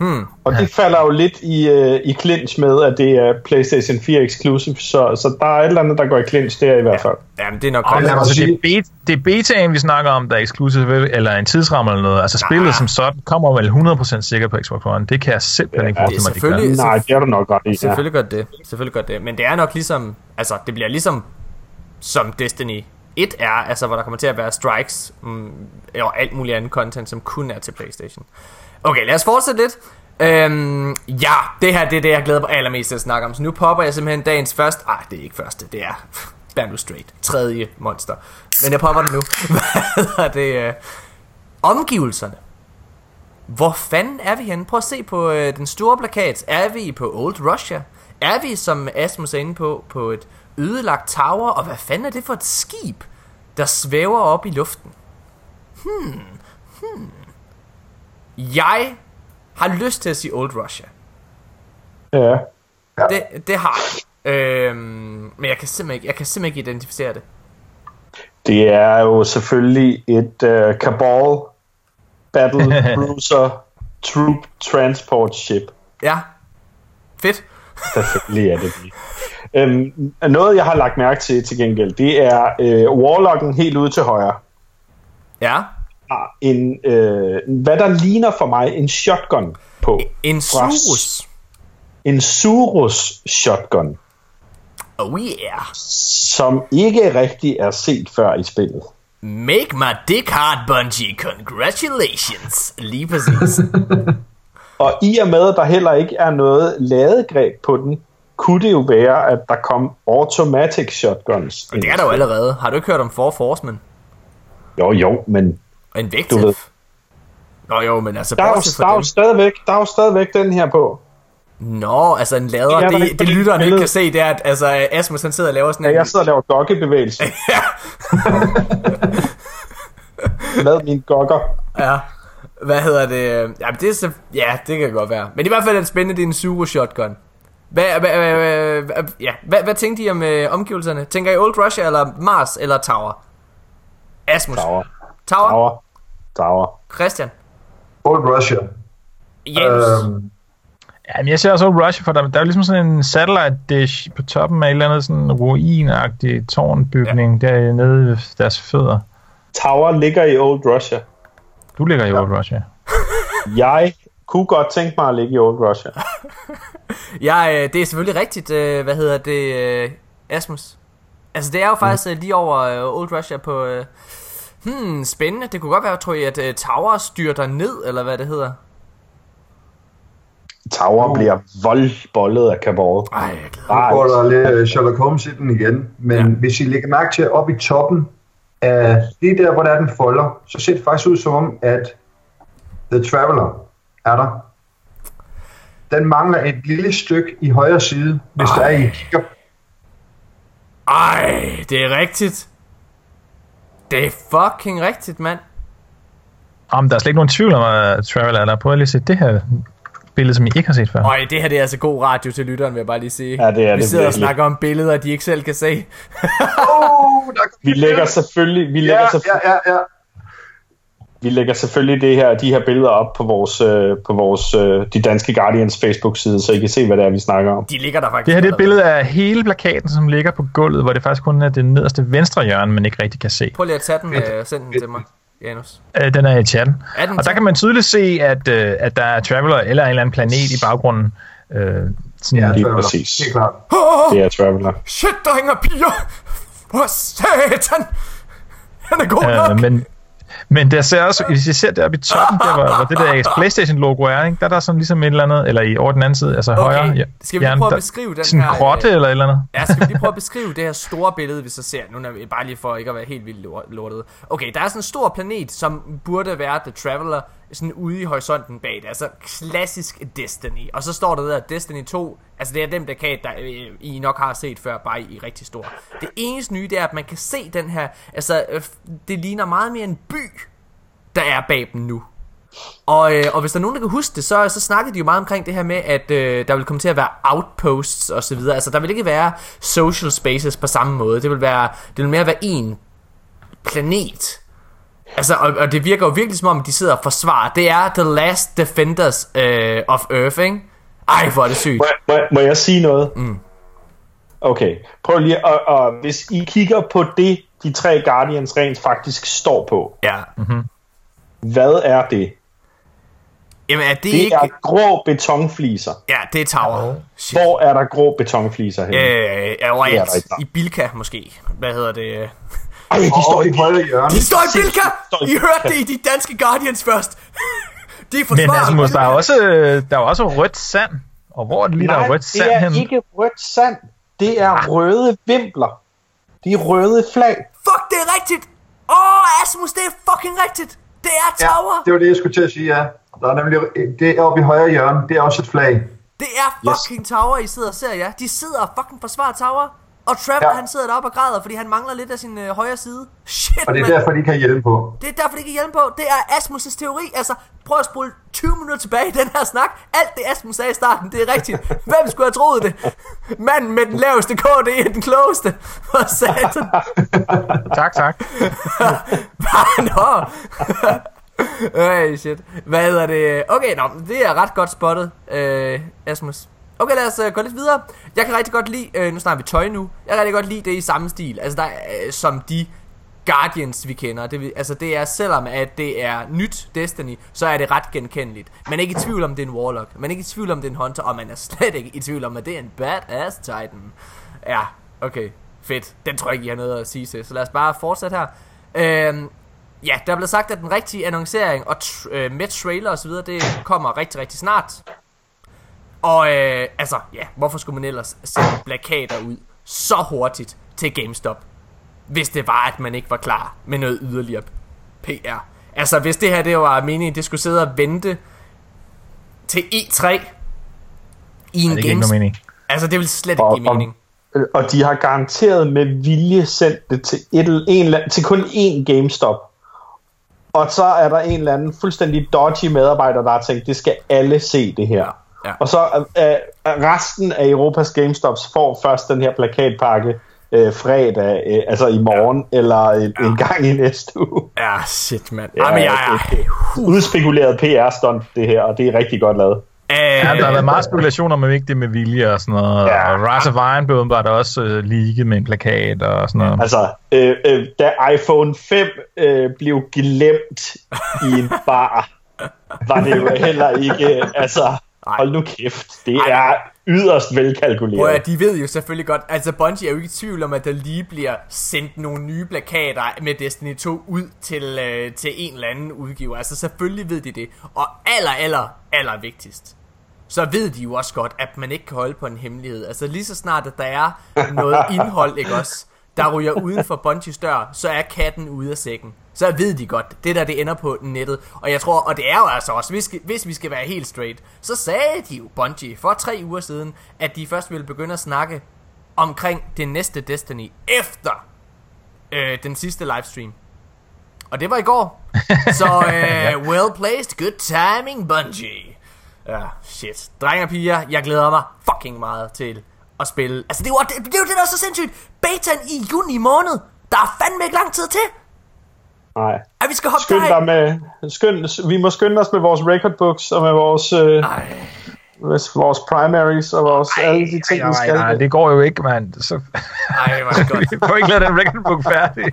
Hmm. Og det falder jo lidt i, øh, i clinch med, at det er PlayStation 4 exclusive, så, så der er et eller andet, der går i clinch der i hvert fald. Jamen, det er nok godt. mig altså, det, er det er betaen, vi snakker om, der er exclusive, eller en tidsramme eller noget. Altså, spillet som sådan kommer vel 100% sikkert på Xbox One. Det kan jeg simpelthen ikke Ja, forestille mig, gør. selvfølgelig- Nej, det er du nok ret i. Ja. Selvfølgelig godt det. Selvfølgelig godt det. Men det er nok ligesom... Altså, det bliver ligesom... Som Destiny 1 er, altså hvor der kommer til at være strikes mm, og alt muligt andet content, som kun er til Playstation. Okay, lad os fortsætte lidt. Øhm, ja, det her det er det, jeg glæder mig allermest til at snakke om. Så nu popper jeg simpelthen dagens første... Ej, det er ikke første, det er... Vær straight. Tredje monster. Men jeg popper det nu. Hvad hedder det? Øh, omgivelserne. Hvor fanden er vi henne? Prøv at se på øh, den store plakat. Er vi på Old Russia? Er vi, som Asmus er inde på, på et ødelagt tower? Og hvad fanden er det for et skib, der svæver op i luften? Hmm, hmm. Jeg har lyst til at sige Old Russia. Ja. Det, det har jeg. Øhm, men jeg kan, simpelthen ikke, jeg kan simpelthen ikke identificere det. Det er jo selvfølgelig et uh, Cabal Battle Cruiser Troop Transport Ship. Ja. Fedt. Selvfølgelig er det det. Øhm, noget, jeg har lagt mærke til til gengæld, det er øh, Warlocken helt ude til højre. Ja. Har en, øh, hvad der ligner for mig, en shotgun på. En Surus. En Surus shotgun, Oh yeah. som ikke rigtig er set før i spillet. Make my dick hard, Bungie. Congratulations. Lige præcis. Og i og med, at der heller ikke er noget ladegreb på den, kunne det jo være, at der kom automatic shotguns. Og det er der jo allerede. Har du ikke hørt om Four Horsemen? Jo, jo, men Og en ved. Nå jo, men altså der er, jo, der, er jo stadigvæk, der er jo stadigvæk den her på. Nå, altså en lader. Ja, der er Det, det på lytteren ikke kan se, det er, at altså, Asmus han sidder og laver sådan Ja, en... jeg sidder og laver gokkebevægelser. ja, Lad min gokker. ja. Hvad hedder det? Ja, det er så, ja, det kan godt være. Men i hvert fald er det spændende, det er en Suro Shotgun. Hvad, hvad, hvad, hvad, hvad, ja. hvad, hvad tænkte I om øh, omgivelserne? Tænker I Old Russia eller Mars eller Tower? Asmus. Tower. Tower. Tower. Tower. Christian. Old Russia. Janus. Øhm, Ja, men jeg ser også Rush, for der, der er ligesom sådan en satellite dish på toppen af et eller andet sådan ruinagtig tårnbygning ja. dernede ved deres fødder. Tower ligger i Old Russia. Du ligger i Old Russia. Jeg kunne godt tænke mig at ligge i Old Russia. Ja, øh, det er selvfølgelig rigtigt. Øh, hvad hedder det, øh, Asmus? Altså, det er jo faktisk øh, lige over Old Russia på... Hmm, spændende. Det kunne godt være, tror jeg, at øh, Tower styrter ned, eller hvad det hedder. Tower bliver voldbollet af Cabal. Ej, jeg glæder Ej, går der lidt øh, Sherlock Holmes i den igen, men Ja. hvis I lægger mærke til op i toppen af lige der, hvor der er den folder, så ser det faktisk ud som om, at The Traveler er der. Den mangler et lille stykke i højre side, hvis der er I kigger. Ej, det er rigtigt. Det er fucking rigtigt, mand. Om der er slet ikke nogen tvivl om, at Traveler er der. Prøv lige at se det her billede, som I ikke har set før. Øj, det her det er altså god radio til lytteren, vil jeg bare lige sige. Ja, det er Vi det sidder og snakker om billeder, de ikke selv kan se. Oh, der Vi lægger selvfølgelig, vi lægger, Ja, selvfø- ja, ja, ja. Vi lægger selvfølgelig det her, de her billeder op på vores, øh, på vores øh, de danske Guardians Facebook-side, så I kan se, hvad det er, vi snakker om. De ligger der faktisk. Det her det er et billede af hele plakaten, som ligger på gulvet, hvor det faktisk kun er det nederste venstre hjørne, man ikke rigtig kan se. Prøv lige at tage den og send den til mig, Janus. Øh, Den er i chatten. Er den Og der kan man tydeligt se, at, øh, at der er Traveler eller en eller anden planet i baggrunden. Øh, sådan Ja, Lige Traveler. præcis. Helt klart. Oh, Det er Traveler. shit, drenge og piger! For satan! Han er god Øh, nok! men, Men der ser også, hvis I ser deroppe i toppen, der hvor, hvor det der Playstation-logo er, ikke? der er der sådan ligesom et eller andet, eller i over den anden side, altså Okay, højre. Ja, skal vi lige prøve at beskrive den Sådan her, grotte øh, eller et eller andet. Ja, skal vi lige prøve at beskrive det her store billede, vi så ser. Nu er vi bare lige for ikke at være helt vildt lor- lortet. Okay, der er sådan en stor planet, som burde være The Traveler, sådan ude i horisonten bag det. Altså klassisk Destiny. Og så står der der Destiny 2. Altså det er den plakat, der øh, I nok har set før, bare i, i rigtig stor. Det eneste nye, det er, at man kan se den her... Altså, øh, det ligner meget mere en by, der er bag dem nu. Og, øh, og hvis der er nogen, der kan huske det, så, så snakkede de jo meget omkring det her med, at øh, der vil komme til at være outposts og så videre. Altså, der vil ikke være social spaces på samme måde. Det vil, være, det vil mere være en planet. Altså, og, og det virker jo virkelig som om, de sidder og forsvarer. Det er The Last Defenders øh, of Earth, ikke? Ej, hvor er det sygt. Må, må, må jeg sige noget? Mm. Okay, prøv lige at, og hvis I kigger på det, de tre Guardians rent faktisk står på, Ja. hvad er det? Jamen, er det, Det ikke... er grå betonfliser. Ja, det er Tower. Shit. Hvor er der grå betonfliser henne? Øh, er ikke. I Bilka, måske. Hvad hedder det? Ej, de står over i højre hjørne. De står i Bilka! står i I hørte det i de danske Guardians først. De er Men forsvaret. Asmus, der er også, der er også rødt sand. Og hvor er det lige, der Nej, er rødt det sand er henne? ikke rødt sand. Det er røde vimpler. De er røde flag. Fuck, det er rigtigt! Åh, oh, Asmus, det er fucking rigtigt! Det er Ja, Tower! det var det, jeg skulle til at sige, ja. Der er nemlig, det er oppe i højre hjørne, det er også et flag. Det er fucking Tower, I sidder og ser, ja. De sidder og fucking forsvarer Tower. Og Trevor, Ja. han sidder deroppe og græder, fordi han mangler lidt af sin øh, højre side. Shit, Og det er mand. derfor, de kan hjælpe på. Det er derfor, det kan hjælpe på. Det er Asmus' teori. Altså, prøv at spole 20 minutter tilbage i den her snak. Alt det Asmus sagde i starten, det er rigtigt. Hvem skulle have troet det? Manden med den laveste KD er den klogeste. For satan. Tak, tak. Nå. Øj, shit. Hvad hedder det? Okay, nå, det er ret godt spottet, øh, Asmus. Okay, lad os uh, gå lidt videre. Jeg kan rigtig godt lide, øh, nu snakker vi tøj nu, jeg kan rigtig godt lide det i samme stil, altså der, øh, som de Guardians, vi kender. Det, altså det er, selvom at det er nyt Destiny, så er det ret genkendeligt. Man er ikke i tvivl om, det er en Warlock. Man er ikke i tvivl om, det er en Hunter, og man er slet ikke i tvivl om, at det er en badass Titan. Ja, okay. Fedt. Den tror jeg ikke, I har noget at sige til. Så lad os bare fortsætte her. Øhm, ja, der er blevet sagt, at den rigtige annoncering og tr- øh, med trailer osv., det kommer rigtig, rigtig snart. Og øh, altså, ja, hvorfor skulle man ellers sende plakater ud så hurtigt til GameStop? Hvis det var, at man ikke var klar med noget yderligere PR. Altså, hvis det her det var meningen, det skulle sidde og vente til E3 i en Det ikke Games... mening. Altså, det vil slet ikke Og, give mening. og, og de har garanteret med vilje sendt det til, et, en, til kun én GameStop. Og så er der en eller anden fuldstændig dodgy medarbejder, der har tænkt, det skal alle se det her. Ja. Og så øh, øh, resten af Europas GameStops får først den her plakatpakke øh, fredag, øh, altså i morgen, ja. eller en, ja. en gang i næste uge. Ja, shit, mand. Ja, Ja, Jamen, jeg er... Udspekuleret PR-stunt, det her, og det er rigtig godt lavet. Ja, der har været Øh, meget spekulation om, ikke det med vilje og sådan noget. Ja. Og Rise of Iron blev åbenbart også øh, leaget med en plakat og sådan noget. Altså, øh, øh, da iPhone 5 øh, blev glemt i en bar, var det jo heller ikke, altså, hold nu kæft, det Ej. er yderst Prøv velkalkuleret. at, de ved jo selvfølgelig godt, altså Bungie er jo ikke i tvivl om, at der lige bliver sendt nogle nye plakater med Destiny 2 ud til, øh, til en eller anden udgiver. Altså selvfølgelig ved de det. Og aller, aller, aller vigtigst, så ved de jo også godt, at man ikke kan holde på en hemmelighed. Altså lige så snart, at der er noget indhold, ikke også, der ryger uden for Bungies dør, så er katten ude af sækken. Så ved de godt, det der det ender på nettet. Og jeg tror, og det er jo altså også, hvis, hvis vi skal være helt straight, så sagde de jo Bungie for tre uger siden, at de først ville begynde at snakke omkring det næste Destiny efter øh, den sidste livestream. Og det var i går. Så øh, well placed, good timing, Bungie. Ja, shit. Drenge og piger, jeg glæder mig fucking meget til at spille. Altså, det er jo det, det, er jo det der er så sindssygt. Betaen i juni måned. Der er fandme ikke lang tid til. Nej. At vi skal hoppe Skynd dig med, skynd, vi må skynde os med vores record books og med vores, øh, Ej, med vores primaries og vores Ej, alle de ting, vi nej, skal. nej, det går jo ikke, mand. Så ej, hvor godt. vi får ikke lavet den record book færdig.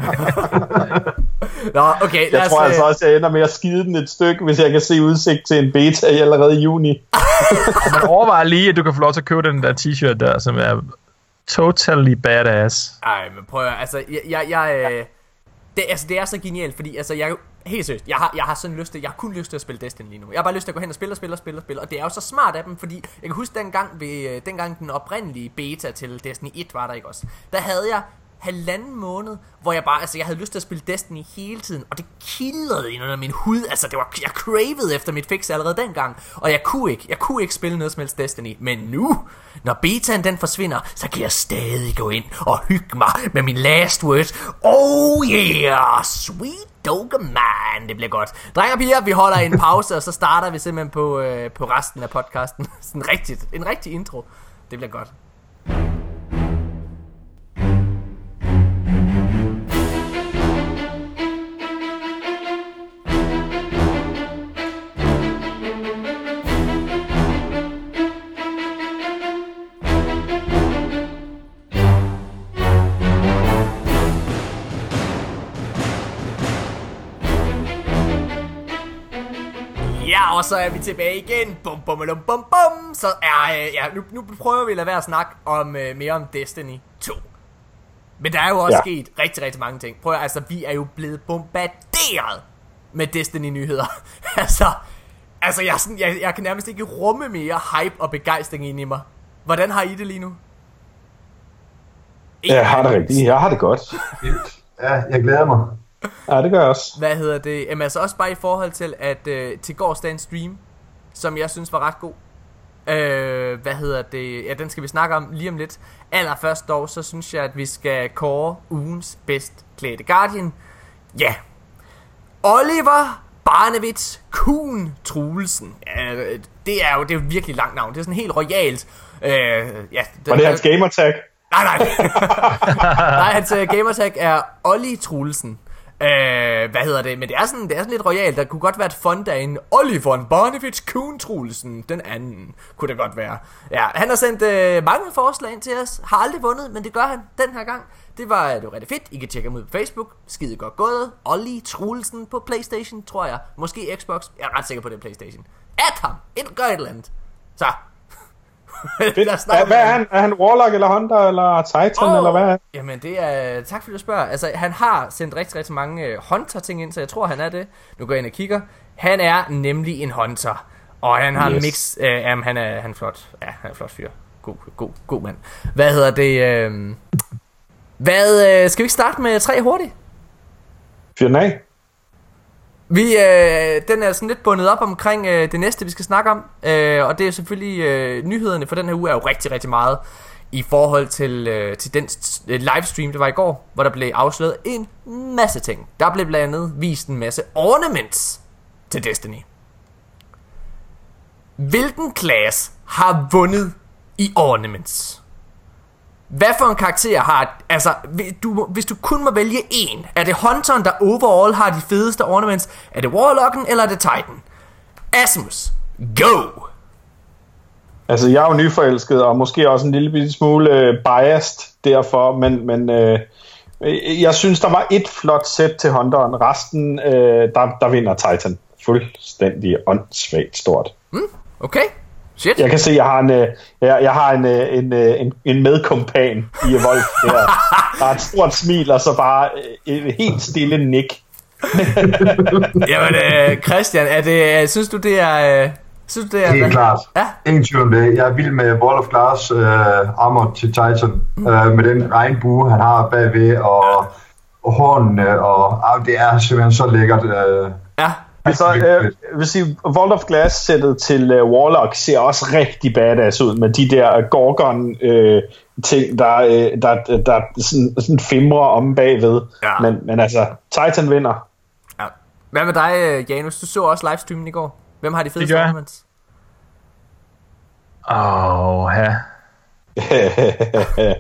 Nå, okay, Jeg os... tror øh, altså også, jeg ender med at skide den et stykke, hvis jeg kan se udsigt til en beta i allerede i juni. Man overvejer lige, at du kan få lov til at købe den der t-shirt der, som er totally badass. Ej, men prøv at, altså, jeg, jeg, jeg øh, det, altså, det er så genialt, fordi altså, jeg, helt seriøst, jeg har, jeg har sådan lyst til, jeg har kun lyst til at spille Destiny lige nu. Jeg har bare lyst til at gå hen og spille og spille og spille og spille, og det er jo så smart af dem, fordi jeg kan huske dengang, ved, øh, dengang den oprindelige beta til Destiny 1 var der ikke også, der havde jeg halvanden måned, hvor jeg bare, altså jeg havde lyst til at spille Destiny hele tiden, og det kildrede ind under min hud, altså det var, jeg cravede efter mit fix allerede dengang, og jeg kunne ikke, jeg kunne ikke spille noget som helst Destiny, men nu, når betaen den forsvinder, så kan jeg stadig gå ind og hygge mig med min last words, oh yeah, sweet Doge man, det bliver godt. Drenge og piger, vi holder en pause, og så starter vi simpelthen på, øh, på resten af podcasten. Sådan rigtigt, en rigtig intro. Det bliver godt. Så er vi tilbage igen. Bum, bum, bum, bum, bum. Så er, øh, ja, nu, nu prøver vi at lade være at snakke om, øh, mere om Destiny 2. Men der er jo også ja. Sket rigtig, rigtig mange ting. Prøv at, altså, vi er jo blevet bombarderet med Destiny-nyheder. altså, altså jeg, sådan, jeg, jeg kan nærmest ikke rumme mere hype og begejstring ind i mig. Hvordan har I det lige nu? Jeg har det rigtigt. Jeg har det godt. Ja, jeg glæder mig. Ja, det gør jeg også. Hvad hedder det? Jamen altså også bare i forhold til, at øh, til gårsdagens stream, som jeg synes var ret god. Øh, hvad hedder det? Ja, den skal vi snakke om lige om lidt. Allerførst dog, så synes jeg, at vi skal kåre ugens bedst klædte Guardian. Ja. Oliver Barnevits Kuhn Truelsen. Ja, det er jo det er jo virkelig langt navn. Det er sådan helt royalt. Øh, ja, Var det hans gamertag? Nej, nej. nej, hans uh, gamertag er Olli Trulsen. Øh, hvad hedder det? Men det er sådan, det er sådan lidt royalt. Der kunne godt være et fond af en Oliver Barnevits Kuhn Trulsen. Den anden kunne det godt være. Ja, han har sendt øh, mange forslag ind til os. Har aldrig vundet, men det gør han den her gang. Det var, det var rigtig fedt. I kan tjekke ham ud på Facebook. Skide godt gået. Olli Trulsen på Playstation, tror jeg. Måske Xbox. Jeg er ret sikker på, det er Playstation. At ham. Et, gør et eller andet. Så. Ja, om hvad er han? Er han Warlock eller Hunter eller Titan Åh, eller hvad? er? Jamen det er, tak fordi du spørger. Altså han har sendt rigtig, rigtig mange uh, hunter ting ind, så jeg tror han er det. Nu går jeg ind og kigger. Han er nemlig en hunter. Og han har yes. Yes. mix, uh, jamen han er, han er flot. Ja, han er flot fyr. God, god, god mand. Hvad hedder det? Uh, hvad, uh, skal vi ikke starte med tre hurtigt? Fyr den af. Vi, øh, den er sådan lidt bundet op omkring øh, det næste, vi skal snakke om. Øh, og det er selvfølgelig, øh, nyhederne for den her uge er jo rigtig, rigtig meget i forhold til, øh, til den øh, livestream, der var i går, hvor der blev afsløret en masse ting. Der blev blandt andet vist en masse ornaments til Destiny. Hvilken klasse har vundet i ornaments? Hvad for en karakter har... Altså, hvis du, hvis du kun må vælge en, er det Hunteren, der overall har de fedeste ornaments? Er det Warlocken, eller er det Titan? Asmus, go! Altså, jeg er jo nyforelsket, og måske også en lille smule øh, biased derfor, men, men øh, øh, jeg synes, der var et flot sæt til Hunteren. Resten, øh, der, der vinder Titan. Fuldstændig åndssvagt stort. Okay, shit. Jeg kan se, jeg har en, øh, jeg, jeg har en, øh, en, øh, en, en medkompan i Wolf der. Der er et stort smil, og så bare øh, et helt stille nik. Jamen, øh, Christian, er det, øh, synes du det er... Øh, synes du det er... Helt klart. Ja, Ingen tvivl om det. Jeg er vild med Wall of Glass uh, armor til Titan. Uh, med den regnbue, han har bagved, og, og hornene, og uh, det er simpelthen så lækkert. Ja. Altså, øh, vil sige, Vault of Glass-sættet til øh, Warlock ser også rigtig badass ud, med de der Gorgon-ting, der, øh, der, der sådan, sådan fimrer om bagved. Ja. Men, men altså, Titan vinder. ja. Hvad med dig, øh, Janus? Du så også livestreamen i går. Hvem har de fedeste ornaments? Åh, oh, ja.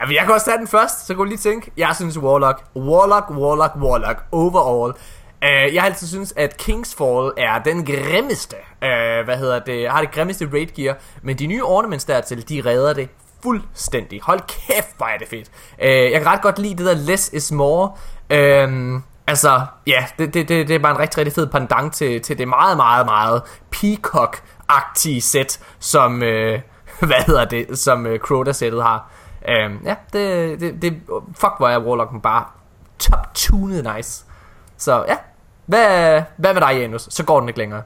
Jamen, jeg kan også tage den først, så kan du lige tænke. Jeg synes Warlock, Warlock, Warlock, Warlock, overall. Uh, jeg har altid synes at Kingsfall er den grimmeste, uh, hvad hedder det, har det grimmeste raid gear, men de nye ornaments dertil, de redder det fuldstændig. Hold kæft, hvor er det fedt. Uh, jeg kan ret godt lide det der less is more. Uh, altså, ja, det, det, det, det er bare en rigtig, rigtig fed pendant til, til det meget, meget, meget peacock-agtige sæt, som, øh, hvad hedder det, som øh, Crota-sættet har. Uh, ja, det, det, det, fuck hvor er Warlocken bare top-tunet nice. Så ja, hvad, hvad med dig, Janus? Så går den ikke længere.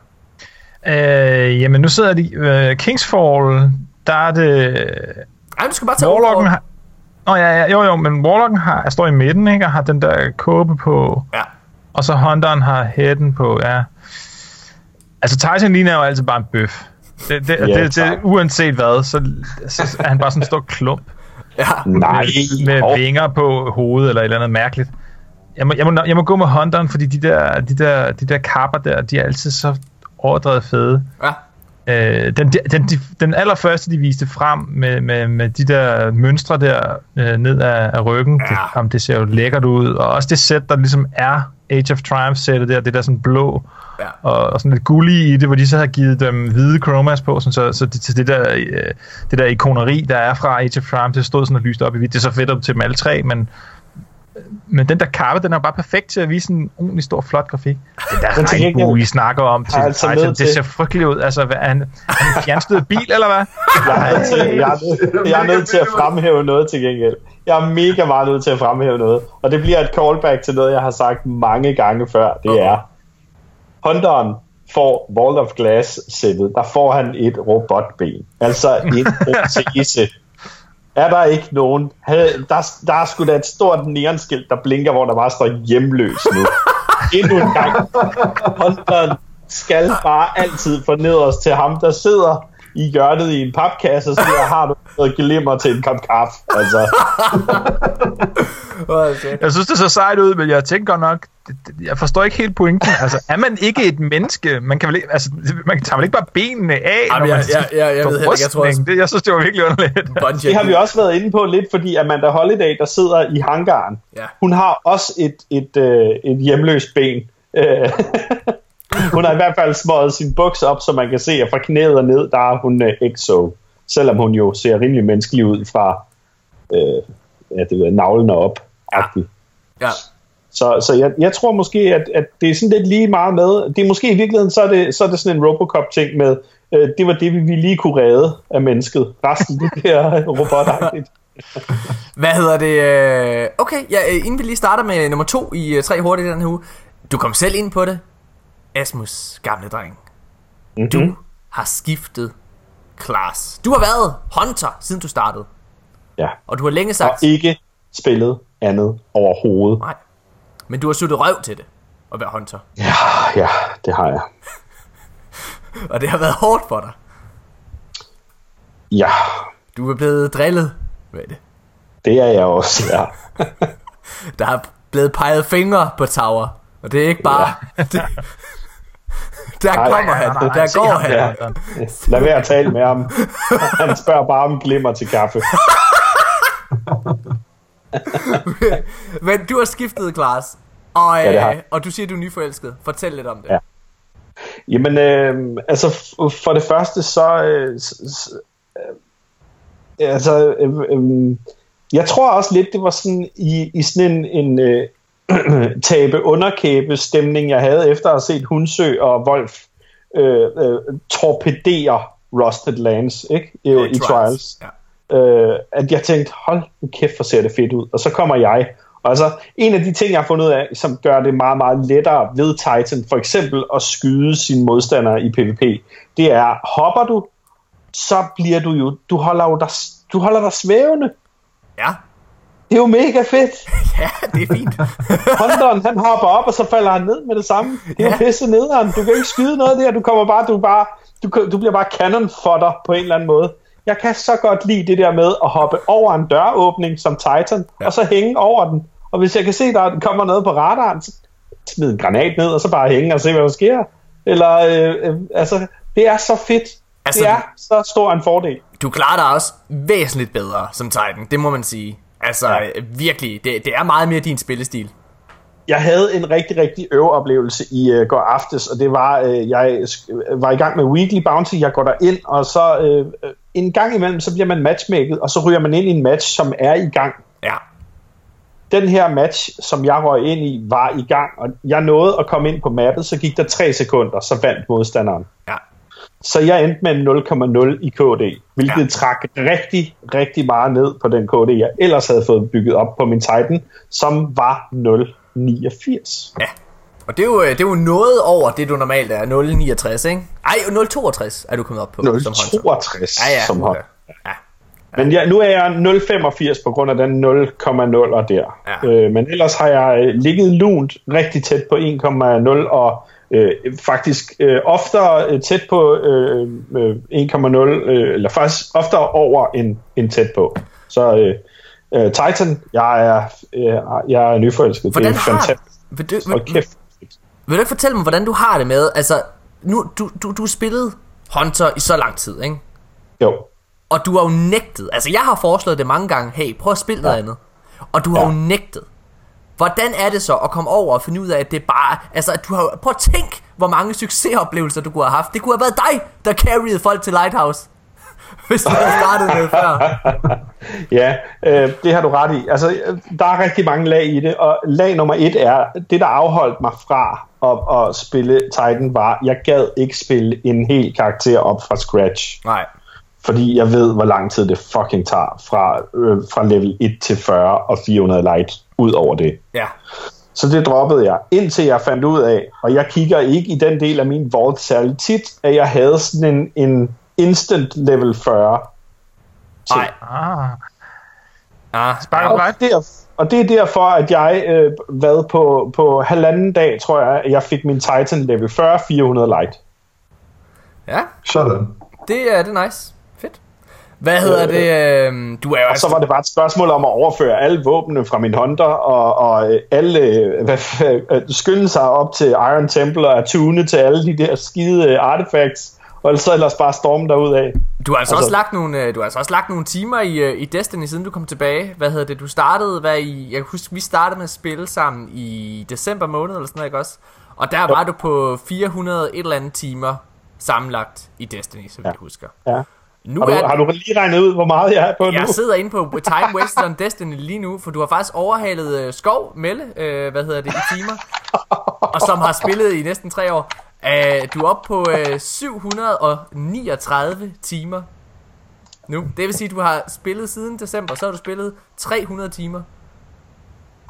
Øh, jamen, nu sidder de... Øh, Kingsfall, der er det... Ej, du skal bare tage Warlocken har... Nå ja, ja, jo jo, men Warlocken har, står i midten, ikke? Og har den der kåbe på. Ja. Og så Hunteren har hætten på, ja. Altså, Tyson ligner jo altid bare en bøf. Det, det, Ja, det, det, tak. uanset hvad, så, så er han bare sådan en stor klump Ja. Nej, med hov. vinger på hovedet eller et eller andet mærkeligt. Jeg må, jeg må, jeg må gå med Hunteren, fordi de der, de der, de der kapper der, de er altid så overdrevet fede. ja. Øh, den, den, de, den allerførste, de viste frem med, med, med de der mønstre der øh, ned af, af ryggen, Ja. det, jamen, det ser jo lækkert ud. Og også det sæt, der ligesom er Age of Triumph-sættet der, det der sådan blå Ja. og, og sådan lidt gullige i det, hvor de så har givet dem hvide chromas på, sådan, så, så det, det, der, øh, det der ikoneri, der er fra Age of Triumph, det stod sådan og lyst op i hvidt. Det er så fedt op til dem alle tre, men men den der kappe, den er bare perfekt til at vise en ordentlig stor, flot grafik. Det der gengæld regnbue, I snakker om til altså Titan, nødt det ser frygteligt ud. Altså, hvad, er han, han en fjernstødet bil, eller hvad? Jeg er, nødt til, jeg, er nødt, jeg er nødt til at fremhæve noget til gengæld. Jeg er mega meget nødt til at fremhæve noget. Og det bliver et callback til noget, jeg har sagt mange gange før. Det er, Hunteren får Wall of Glass-sættet. Der får han et robotben. Altså en protese. Er der ikke nogen... Der, der er sgu da et stort neonskilt, der blinker, hvor der bare står hjemløs nu. Endnu en gang. Hunteren skal bare altid få os til ham, der sidder i hjørnet i en papkasse og siger, har du noget glimmer til en kop kaffe? Altså, jeg synes, det ser sejt ud, men jeg tænker nok, det- det- jeg forstår ikke helt pointen. Altså, er man ikke et menneske? Man kan vel ikke, altså, man tager vel ikke bare benene af, Jamen, når jeg- man jeg- jeg- jeg ved heller ikke, jeg tror også- det, jeg synes, det var virkelig underligt. Bungie. det har vi også været inde på lidt, fordi Amanda Holiday, der sidder i hangaren, Ja. hun har også et, et, øh, et hjemløst ben. Øh, hun har i hvert fald smøget sin buks op, så man kan se, at fra knæet og ned, der er hun øh, exo. Selvom hun jo ser rimelig menneskelig ud fra øh, ja, det ved, navlen op. -agtigt. Ja. Så, så jeg, jeg tror måske, at, at det er sådan lidt lige meget med. Det er måske i virkeligheden, så er det, så er det sådan en Robocop-ting med, øh, det var det, vi, lige kunne redde af mennesket. Resten, det bliver robotagtigt. Hvad hedder det? øh, Okay, ja, øh, inden vi lige starter med nummer to i øh, tre hurtigt den her uge. Du kom selv ind på det. Asmus, gamle dreng. Mm-hmm. Du har skiftet class. Du har været hunter, siden du startede. Ja. Og du har længe Og sagt, ikke spillet andet overhovedet. nej. Men du har suttet røv til det, at være hunter. Ja, ja, det har jeg. Og det har været hårdt for dig. Ja, Du er blevet drillet med det. det er jeg også, ja. Der er blevet peget fingre på Tower. Og det er ikke bare... Det, der Nej, kommer han. nej, nej, Der går han. der. Lad være at tale med ham. Han spørger bare om glimmer til kaffe. Men du har skiftet class. Og, Ja, øh, og du siger, du er nyforelsket. Fortæl lidt om det. Ja. Jamen, øh, altså for det første, så... Øh, s- øh, altså, øh, øh, jeg tror også lidt, det var sådan i, i sådan en, en øh, tabe underkæbe stemning, jeg havde efter at have set Hunsø og Wolf øh, øh, torpedere Rusted Lands ikke? I, i Trials. Ja. Øh, at jeg tænkte, hold nu kæft, hvor ser det fedt ud. Og så kommer jeg. Og altså, en af de ting, jeg har fundet ud af, som gør det meget, meget lettere ved Titan, for eksempel at skyde sine modstandere i PvP, det er, hopper du, så bliver du jo, du holder jo dig, du holder dig svævende. ja. Det er jo mega fedt. Ja, det er fint. Hunteren, han hopper op, og så falder han ned med det samme. Det er jo Ja. pisse nederen. Du kan ikke skyde noget der. Du kommer bare, du bare, du, du bliver bare cannon fodder på en eller anden måde. Jeg kan så godt lide det der med at hoppe over en døråbning som Titan, ja. og så hænge over den. Og hvis jeg kan se, der kommer noget på radaren, så smid en granat ned, og så bare hænge og se, hvad der sker. Eller, øh, øh, altså, det er så fedt. Altså, det er så stor en fordel. Du klarer dig også væsentligt bedre som Titan. Det må man sige. Altså, Ja. ja. virkelig. Det, det er meget mere din spillestil. jeg havde en rigtig, rigtig øveoplevelse i uh, går aftes, og det var, uh, jeg var i gang med Weekly Bounty, jeg går der ind, og så uh, en gang imellem, så bliver man matchmaket, og så ryger man ind i en match, som er i gang. Ja. Den her match, som jeg røg ind i, var i gang, og jeg nåede at komme ind på mappet, så gik der tre sekunder, så vandt modstanderen. Ja. Så jeg endte med en 0,0 i KD, hvilket ja. trak rigtig, rigtig meget ned på den KD, jeg ellers havde fået bygget op på min Titan, som var 0,89. Ja. Og det er, jo, øh, det er jo noget over det, du normalt er. 0,69, ikke? Ej, 0,62 er du kommet op på. som håndter. 0,62 Ja, ja. som hånd. Ja. Men ja, nu er jeg 0,85 på grund af den 0,0 der. Ja. Øh, men ellers har jeg øh, ligget lunt rigtig tæt på 1,0 og øh, faktisk øh, oftere øh, tæt på øh, øh, 1,0, øh, eller faktisk oftere over end, end tæt på. Så øh, øh, Titan, jeg er, øh, jeg er nyforelsket. Hvordan det er har... fantastisk. Vil du, vil, kæft. Vil du ikke fortælle mig, hvordan du har det med... Altså, nu, du, du, du spillede Hunter i så lang tid, ikke? Jo. Og du har jo nægtet. Altså, jeg har foreslået det mange gange. Hey, prøv at spille noget andet. Og du har Ja. jo nægtet. Hvordan er det så at komme over og finde ud af, at det bare... Altså, at du har... Prøv at tænk, hvor mange succesoplevelser du kunne have haft. Det kunne have været dig, der carried folk til Lighthouse. Hvis du havde startet med før. Ja, øh, det har du ret i. Altså, øh, der er rigtig mange lag i det, og lag nummer et er, det der afholdt mig fra at, at spille Titan var, jeg gad ikke spille en hel karakter op fra scratch, Nej. fordi jeg ved, hvor lang tid det fucking tager fra, øh, fra level 1 til 40 og 400 light ud over det. Ja. Så det droppede jeg, indtil jeg fandt ud af, og jeg kigger ikke i den del af min vault særlig tit, at jeg havde sådan en, en instant level 40 ting. Nej. Ah, Ah, Spark Og, der, og det er derfor, at jeg øh, hvad på, på halvanden dag, tror jeg, at jeg fik min Titan level 40 400 light. ja, Sådan. det er det er nice. Fedt. Hvad hedder det? Øh, du er jo Og så var det bare et spørgsmål om at overføre alle våbnene fra min Hunter, og, og øh, alle øh, hvad, øh, skynde sig op til Iron Temple og attune til alle de der skide øh, og så ellers bare storme derud af. Du har altså, Altså- også lagt nogle, øh, du har altså også lagt nogle timer i, øh, i Destiny, siden du kom tilbage. Hvad hedder det? Du startede, hvad i, jeg kan huske, vi startede med at spille sammen i december måned, eller sådan noget, ikke også? Og der var du på 400 et eller andet timer sammenlagt i Destiny, så vi Ja. ja. husker. Ja. Nu Har, du, er, har du lige regnet ud, hvor meget jeg er på jeg nu? sidder inde på Time Wasted on Destiny lige nu, for du har faktisk overhalet øh, Skov, Melle, øh, hvad hedder det, i timer. og som har spillet i næsten tre år. Uh, du er oppe på øh, 739 timer nu. Det vil sige, at du har spillet siden december, så har du spillet 300 timer.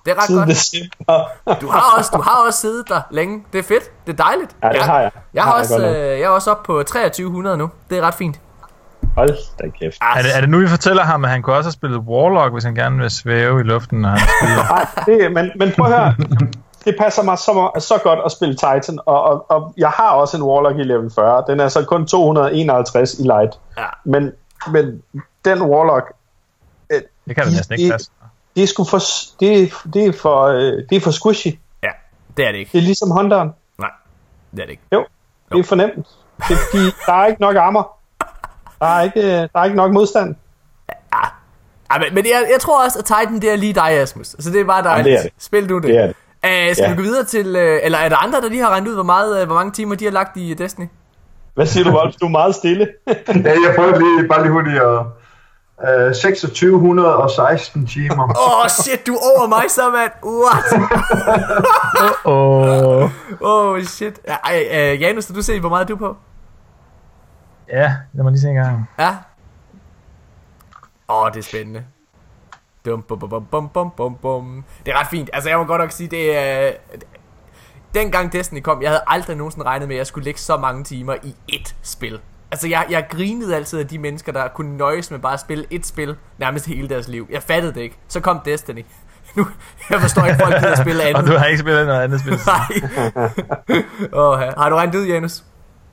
Det er ret Siden godt. december. Du har, også, du har også siddet der længe. Det er fedt. Det er dejligt. Ja, det har jeg. Jeg, Har har jeg også, nok. øh, jeg er også oppe på 2300 nu. Det er ret fint. Hold da kæft. Er det, er det nu, vi fortæller ham, at han kunne også have spillet Warlock, hvis han gerne vil svæve i luften, når han spiller? Nej, det, men, men prøv at høre. Det passer mig så, så godt at spille Titan, og, og, og jeg har også en Warlock i level 40. Den er så kun 251 i light. Ja. Men, men den Warlock, Det kan da næsten ikke passe. det er, sgu for, det, er- det, er for, øh, det er for squishy. Ja, det er det ikke. Det er ligesom Hunteren. Nej, det er det ikke. Jo, det er for nemt. Det, de, der er ikke nok armor. Der er ikke, øh, der er ikke nok modstand. Ja, men, men jeg, jeg tror også, at Titan det er lige dig, Asmus. Så det er bare dejligt. det er det. Spil du det. Det er det. Uh, skal Ja. vi gå videre til, uh, eller er der andre, der lige har regnet ud, hvor, meget, uh, hvor mange timer de har lagt i Destiny? Hvad siger du, Wolf? Du er meget stille. Ja, jeg prøvede lige, bare lige hurtigt at... Uh, 2616 timer. Åh, oh, shit, du er over mig så, mand. What? Åh, Åh, oh, shit. Ja, Ej, uh, Janus, du se, hvor meget er du på? ja, lad mig lige se en gang. Ja. Åh, oh, det er spændende. Dum, bum, bum, bum, bum, bum, bum. Det er ret fint. Altså, jeg må godt nok sige, det er... Dengang Destiny kom, jeg havde aldrig nogensinde regnet med, at jeg skulle lægge så mange timer i ét spil. Altså, jeg, jeg grinede altid af de mennesker, der kunne nøjes med bare at spille ét spil nærmest hele deres liv. Jeg fattede det ikke. Så kom Destiny. Nu, jeg forstår ikke, folk gider spille andet. Og du har ikke spillet noget andet spil. Nej. oh, har du regnet ud, Janus?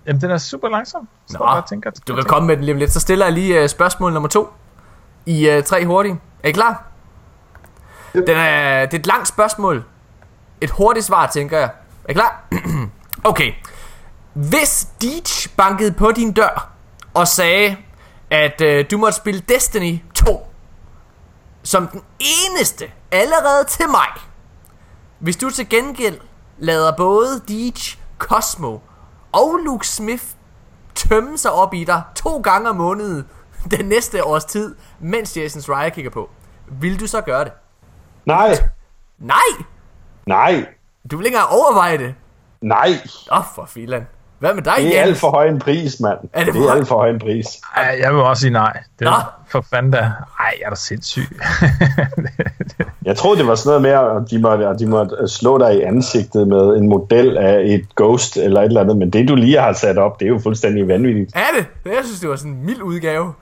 Jamen, den er super langsom. Så Nå, jeg bare tænker, Du kan komme med den lige om lidt. Så stiller jeg lige uh, spørgsmål nummer to i uh, tre hurtige. Er I klar? Den er, det er et langt spørgsmål. Et hurtigt svar, tænker jeg. Er I klar? okay. Hvis Deej bankede på din dør og sagde, at uh, du måtte spille Destiny 2 som den eneste allerede til mig, hvis du til gengæld lader både Deej, Cosmo og Luke Smith tømme sig op i dig to gange om måneden den næste års tid, mens Jason Schreier kigger på. Vil du så gøre det? Nej, Nej! nej, Du vil ikke engang overveje det. nej. Åh, oh, for filan. Hvad med dig, Det er Jens? alt for høj en pris, mand. Er det det for- er alt for høj en pris. Ej, jeg vil også sige nej. Det er for fanden da. Ej, jeg er da sindssyg. Jeg troede, det var sådan noget med, at de måtte, at de måtte slå dig i ansigtet med en model af et ghost eller et eller andet, men det, du lige har sat op, det er jo fuldstændig vanvittigt. Er det? Jeg synes, det var sådan en mild udgave.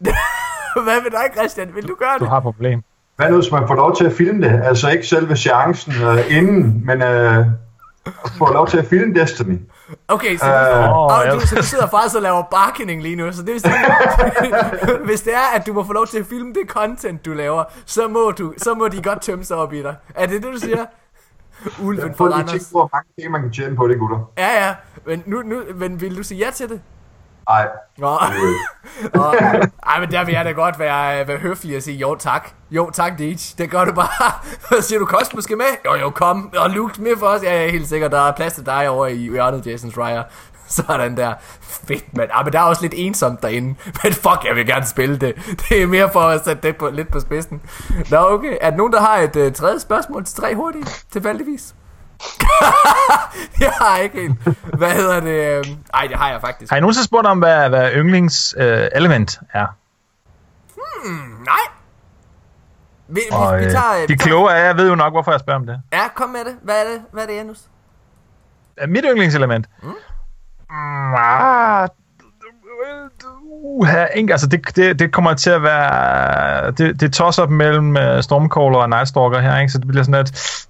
Hvad med dig, Christian? Vil du gøre Du det? har et problem. Hvad nu, hvis man får lov til at filme det? Altså ikke selve seancen øh, inden, men øh, får lov til at filme Destiny. Okay, så, Øh, du, åh, oh, jeg- du, så du sidder faktisk og laver barkening lige nu, så det vil sige, hvis det er, at du må få lov til at filme det content, du laver, så må, du, så må de godt tømme sig op i dig. Er det det, du siger? Ulven for Randers. på, hvor mange penge man kan tjene på det, gutter. Ja, ja, men, nu, nu, men vil du sige ja til det? Nej. Nå. Nå. Ej, men der vil jeg da godt være, være høflig og sige, jo tak. Jo tak, Deitch. Det gør du bare. Så siger du, Kost måske med? Jo, jo, kom. Og Luke med for os. Ja, jeg er helt sikker, der er plads til dig over i hjørnet, Jason Schreier. Sådan der. Fedt, mand. Ah, men der er også lidt ensomt derinde. Men fuck, jeg vil gerne spille det. Det er mere for at sætte det på, lidt på spidsen. Nå, okay. Er der nogen, der har et uh, tredje spørgsmål til tre hurtigt? Tilfældigvis. jeg har ikke helt. Hvad hedder det? øhm, Ej, det har jeg faktisk. Har I nogensinde spurgt om, hvad, hvad yndlings øh, element er? Nej. Vi, Og, vi, vi øh, tager... vi de kloge af jer ved jo nok, hvorfor jeg spørger om det. Ja, kom med det. Hvad er det, Hvad er det Janus? Er Mit yndlingselement? Mm. Mm, ah, uha, ikke, altså det, det, det kommer til at være det, det tosser op mellem uh, Stormcaller og Nightstalker her, ikke? så det bliver sådan et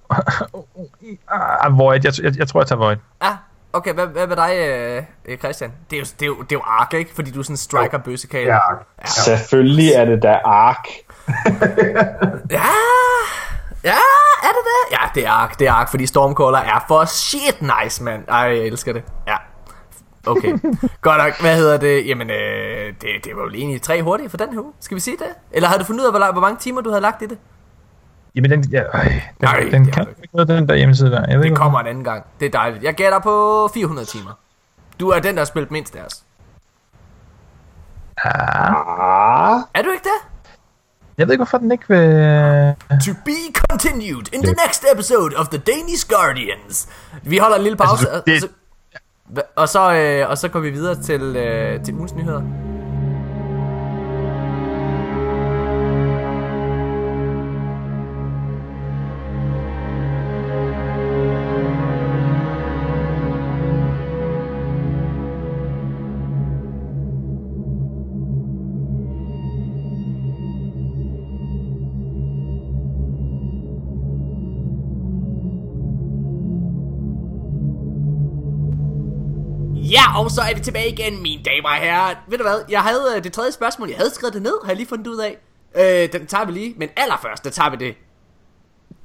ah, Void, jeg, jeg, jeg tror jeg tager Void Ah, okay, hvad, hvad med dig, øh, Christian? Det er, jo, det, er jo, det er jo ark, ikke? Fordi du er sådan en striker bøssekale. Ja. Selvfølgelig er det da ark. ja. Ja, er det det? Ja, det er ark, det er ark, fordi Stormcaller er for shit nice, mand. Ej, jeg elsker det. Ja. Okay, godt nok. Hvad hedder det? Jamen, øh, det, det var jo egentlig tre hurtige for den her uge. Skal vi sige det? Eller havde du fundet ud af, hvor, hvor mange timer du havde lagt i det? Jamen den, ja, øh, den, Nej, den det kan har ikke noget, den der hjemmeside der. Jeg ved Det kommer en anden gang. Det er dejligt. Jeg gætter på 400 timer. Du er den, der har spillet mindst af os. Ah, Er du ikke det? Jeg ved ikke, hvorfor den ikke vil... To be continued in the next episode of The Danish Guardians. Vi holder en lille pause, Altså, det- og, så, og, så, øh, og så går vi videre til, øh, til ugens nyheder. Og så er vi tilbage igen, mine damer og herrer. Ved du hvad, jeg havde øh, det tredje spørgsmål, jeg havde skrevet det ned, har jeg lige fundet ud af. Øh, den tager vi lige, men allerførst, der tager vi det.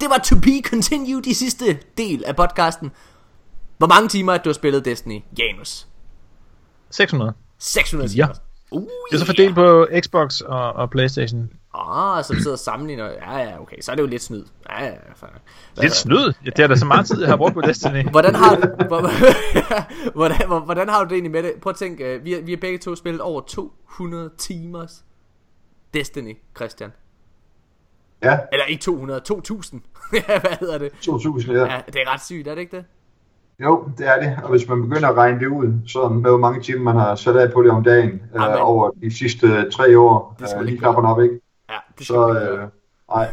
Det var to be continued i sidste del af podcasten. Hvor mange timer har du har spillet Destiny, Janus? 600. 600 Ja. timer. Uh, Det er så fordelt på Xbox og, og Playstation. Ah, så vi sidder og sammenligner. Ja, ja, okay. Så er det jo lidt snyd. Ja, ja, fair. Lidt snyd. Ja, det er da så meget tid, jeg har brugt på Destiny. Hvordan har, hvor, hvordan, hvor- hvordan har du det egentlig med det? Prøv at tænke, øh, vi har, vi har begge to spillet over 200 timers Destiny, Christian. Ja, Eller ikke 200, 2000. ja, hvad hedder det? 2000 ja. Ja, det er ret sygt, er det ikke det? Jo, det er det. Og hvis man begynder at regne det ud, så med hvor mange timer man har sat af på det om dagen Amen. øh, over de sidste tre år, Det øh, lige knapper op, ikke? Ja, det skal Så, gøre. øh, nej.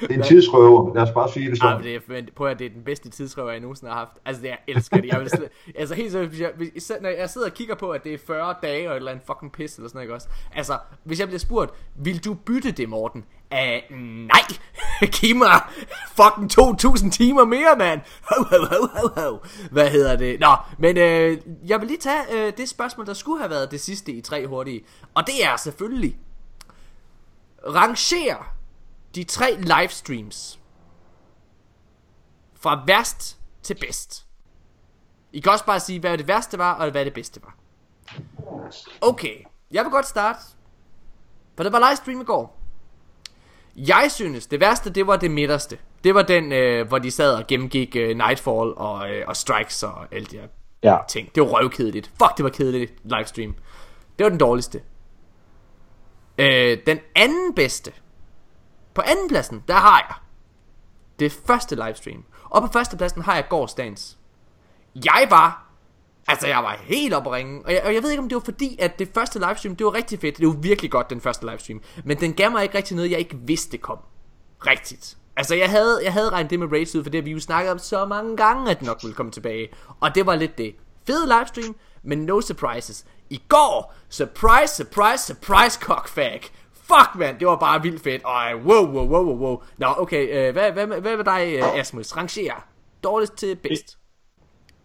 Det er en tidsrøver, lad os bare sige det Ja, sådan. men det er, men prøv at det er den bedste tidsrøver, jeg nogensinde har haft. Altså, det, jeg elsker det. Jeg vil slet, altså, helt seriøst, når jeg sidder og kigger på, at det er 40 dage og et eller andet fucking pis eller sådan noget, ikke også? Altså, hvis jeg bliver spurgt, vil du bytte det, Morten? Uh, nej! Giv mig fucking 2000 timer mere, mand! Ho, ho, ho, ho, ho. Hvad hedder det? Nå, men øh, jeg vil lige tage øh, det spørgsmål, der skulle have været det sidste i tre hurtige. Og det er selvfølgelig, ranger de tre livestreams fra værst til bedst. I kan også bare sige, hvad det værste var, og hvad det bedste var. Okay, jeg vil godt starte. For det var livestream i går. Jeg synes, det værste, det var det midterste. Det var den, øh, hvor de sad og gennemgik øh, Nightfall og, øh, og Strikes og alt det her ja. ting. Det var røvkedeligt. Fuck, det var kedeligt livestream. Det var den dårligste. Øh, den anden bedste. På anden pladsen, der har jeg det første livestream. Og på første pladsen har jeg gårdsdagens. Jeg var Altså, jeg var helt oppe at ringe. Og jeg, og jeg ved ikke, om det var fordi, at det første livestream, det var rigtig fedt. Det var virkelig godt, den første livestream. Men den gav mig ikke rigtig noget, jeg ikke vidste kom. Rigtigt. Altså, jeg havde, jeg havde regnet det med Raids ud, for det har vi jo snakket om så mange gange, at den nok ville komme tilbage. Og det var lidt det. Fed livestream, men no surprises. I går, surprise, surprise, surprise, cockfag. Fuck, mand, det var bare vildt fedt. Ej, wow, wow, wow, wow, wow. Nå, okay, øh, hvad, hvad, hvad, hvad med dig, øh, Asmus? Rangerer. Dårligst til bedst.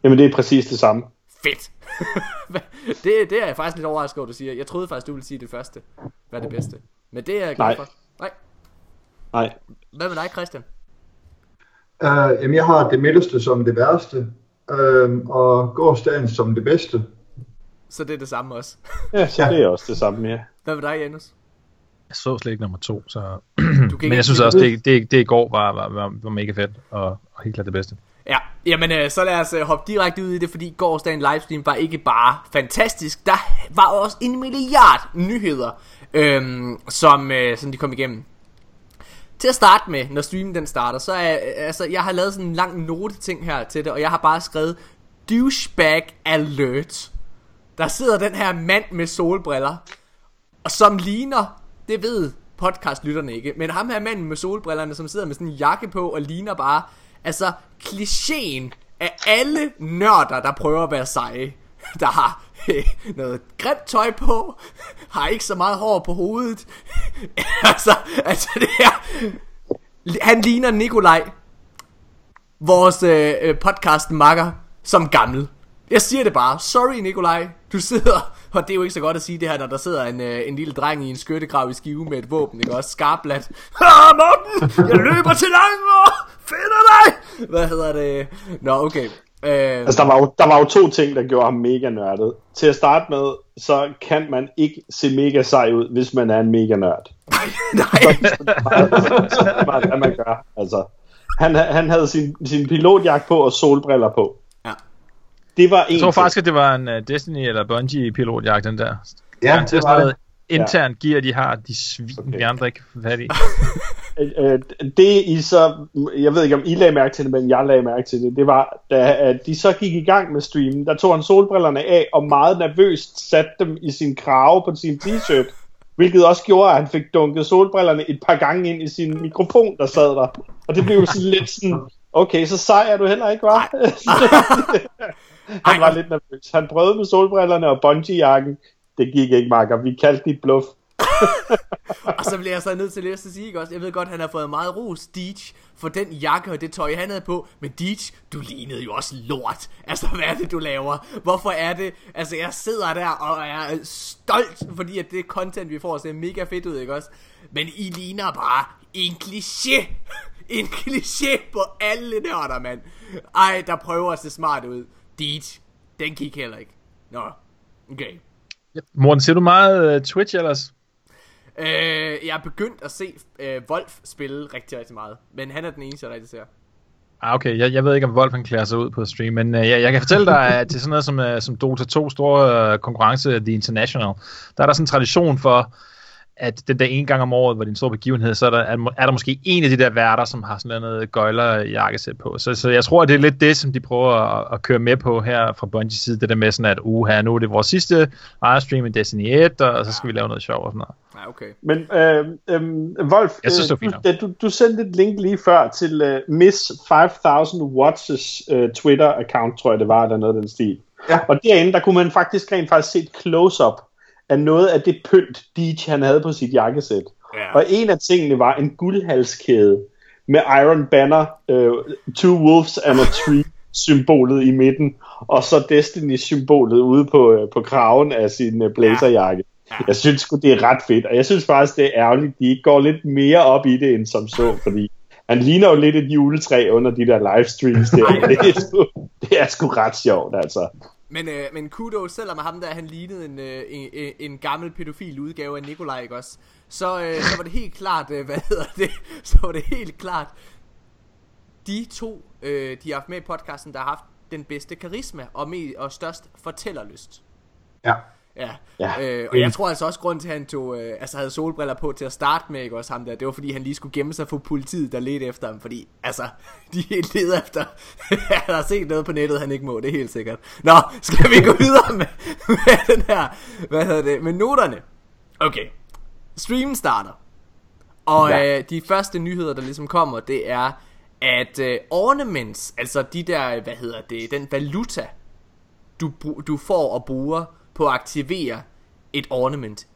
Jamen, det er præcis det samme. Fedt. det, det er jeg faktisk lidt overrasket over, du siger. Jeg troede faktisk, du ville sige det første. Hvad er det bedste? Men det er jeg glad Nej. for. Nej. Nej. Hvad med dig, Christian? Uh, jamen, jeg har det midterste som det værste, uh, og gårdsdagen som det bedste. Så det er det samme også. Ja, så Ja. det er også det samme, ja. Hvad med dig, Janus? Jeg så slet ikke nummer to, så... Men jeg synes også, det, det, det i går var, var, var, var mega fedt, og, og helt klart det bedste. Ja, jamen øh, så lad os øh, hoppe direkte ud i det, fordi gårdsdagen livestream var ikke bare fantastisk, der var også en milliard nyheder, øhm, som, øh, som de kom igennem. Til at starte med, når streamen den starter, så er, altså, jeg har lavet sådan en lang note ting her til det, og jeg har bare skrevet, douchebag alert. Der sidder den her mand med solbriller, og som ligner, det ved podcastlytterne ikke, men ham her manden med solbrillerne, som sidder med sådan en jakke på og ligner bare, altså klichéen af alle nørder, der prøver at være seje. Der har noget grimt tøj på, har ikke så meget hår på hovedet. altså, altså det her, han ligner Nikolaj, vores øh, øh podcast makker som gammel. Jeg siger det bare. Sorry Nikolaj, du sidder, og det er jo ikke så godt at sige det her, når der sidder en, øh, en lille dreng i en skyttegrav i skive med et våben, ikke også? Skarplat. Ah, Morten, jeg løber til langt og finder dig! Hvad hedder det? Nå, okay. Øh, Altså, der var, jo, der var jo to ting, der gjorde ham mega nørdet. Til at starte med, så kan man ikke se mega sej ud, hvis man er en mega nørd. nej, Så er meget, hvad man gør. Altså, han, han havde sin, sin pilotjagt på og solbriller på. Ja. Det var en Jeg tror ting. faktisk, at det var en uh, Destiny eller Bungie pilotjagt, den der. Ja, det var det. Intern gear, de har, de svin, Okay. vi andre ikke kan få fat i. Øh, det I så, jeg ved ikke om I lagde mærke til det, men jeg lagde mærke til det, det var, da at de så gik i gang med streamen, der tog han solbrillerne af, og meget nervøst satte dem i sin krave på sin t-shirt, hvilket også gjorde, at han fik dunket solbrillerne et par gange ind i sin mikrofon, der sad der. Og det blev jo sådan lidt sådan, okay, så sej er du heller ikke, var? han var lidt nervøs. Han prøvede med solbrillerne og bungee-jakken. Det gik ikke, Marker. Vi kaldte dit bluff. Og så bliver jeg så nødt til at sige, ikke også? Jeg ved godt, han har fået meget ros, Deej, for den jakke og det tøj, han havde på. Men Deej, du lignede jo også lort. Altså, hvad er det, du laver? Hvorfor er det? Altså, jeg sidder der og er stolt, fordi at det content, vi får, ser mega fedt ud, ikke også? Men I ligner bare en kliché. En kliché på alle nørder, mand. Ej, der prøver at se smart ud. Deej, den gik heller ikke. Nå, okay. Morten, ser du meget uh, Twitch ellers? Øh, jeg er begyndt at se øh, Wolf spille rigtig, rigtig meget. Men han er den eneste, jeg rigtig ser. Ah, okay. Jeg, jeg ved ikke, om Wolf han klæder sig ud på stream, men øh, jeg, jeg kan fortælle dig, at til sådan noget som, øh, som Dota 2 store øh, konkurrence, The International, der er der sådan en tradition for, at den der en gang om året, hvor det er en stor begivenhed, så er der, er, er der måske en af de der værter, som har sådan noget gøjler jakkesæt på. Så, så jeg tror, at det er lidt det, som de prøver at, at køre med på her fra Bungies side, det der med sådan, at uh, her, nu er det vores sidste livestream i Destiny 1, og så skal vi lave noget sjov og sådan noget. Ja, okay. Men øh, øh, Wolf, Jeg synes, det øh, du, du, du sendte et link lige før til øh, Miss 5000 Watches øh, Twitter-account, tror jeg det var, eller noget af den stil. Ja. Og derinde, der kunne man faktisk rent faktisk se et close-up af noget af det pynt, Deej han havde på sit jakkesæt. Ja. Og en af tingene var en guldhalskæde med Iron Banner, øh, Two Wolves and a Tree symbolet i midten, og så Destiny-symbolet ude på, øh, på kraven af sin øh, blazerjakke. Ja. Jeg synes sgu, det er ret fedt, og jeg synes faktisk, det er ærgerligt, de ikke går lidt mere op i det, end som så, fordi han ligner jo lidt et juletræ under de der livestreams der. Det er sgu, det er sgu ret sjovt, altså. Men, øh, men Kudo, selvom ham der, han lignede en, øh, en, en, en gammel pædofil udgave af Nikolaj, ikke også? Så, øh, så var det helt klart, øh, hvad hedder det? Så var det helt klart, de to, øh, de har haft med i podcasten, der har haft den bedste karisma og, med, og størst fortællerlyst. Ja. Ja, Ja. Øh, og jeg tror altså også grund til at han tog, øh, altså havde solbriller på til at starte med, ikke også ham der, det var fordi han lige skulle gemme sig for politiet, der ledte efter ham, fordi altså, de leder efter, han har set noget på nettet, han ikke må, det er helt sikkert. Nå, skal vi gå videre med, med den her, hvad hedder det, med noterne. Okay, streamen starter, og Ja. øh, de første nyheder, der ligesom kommer, det er, at øh, ornaments, altså de der, hvad hedder det, den valuta, du, du får og bruger på at aktivere et ornament,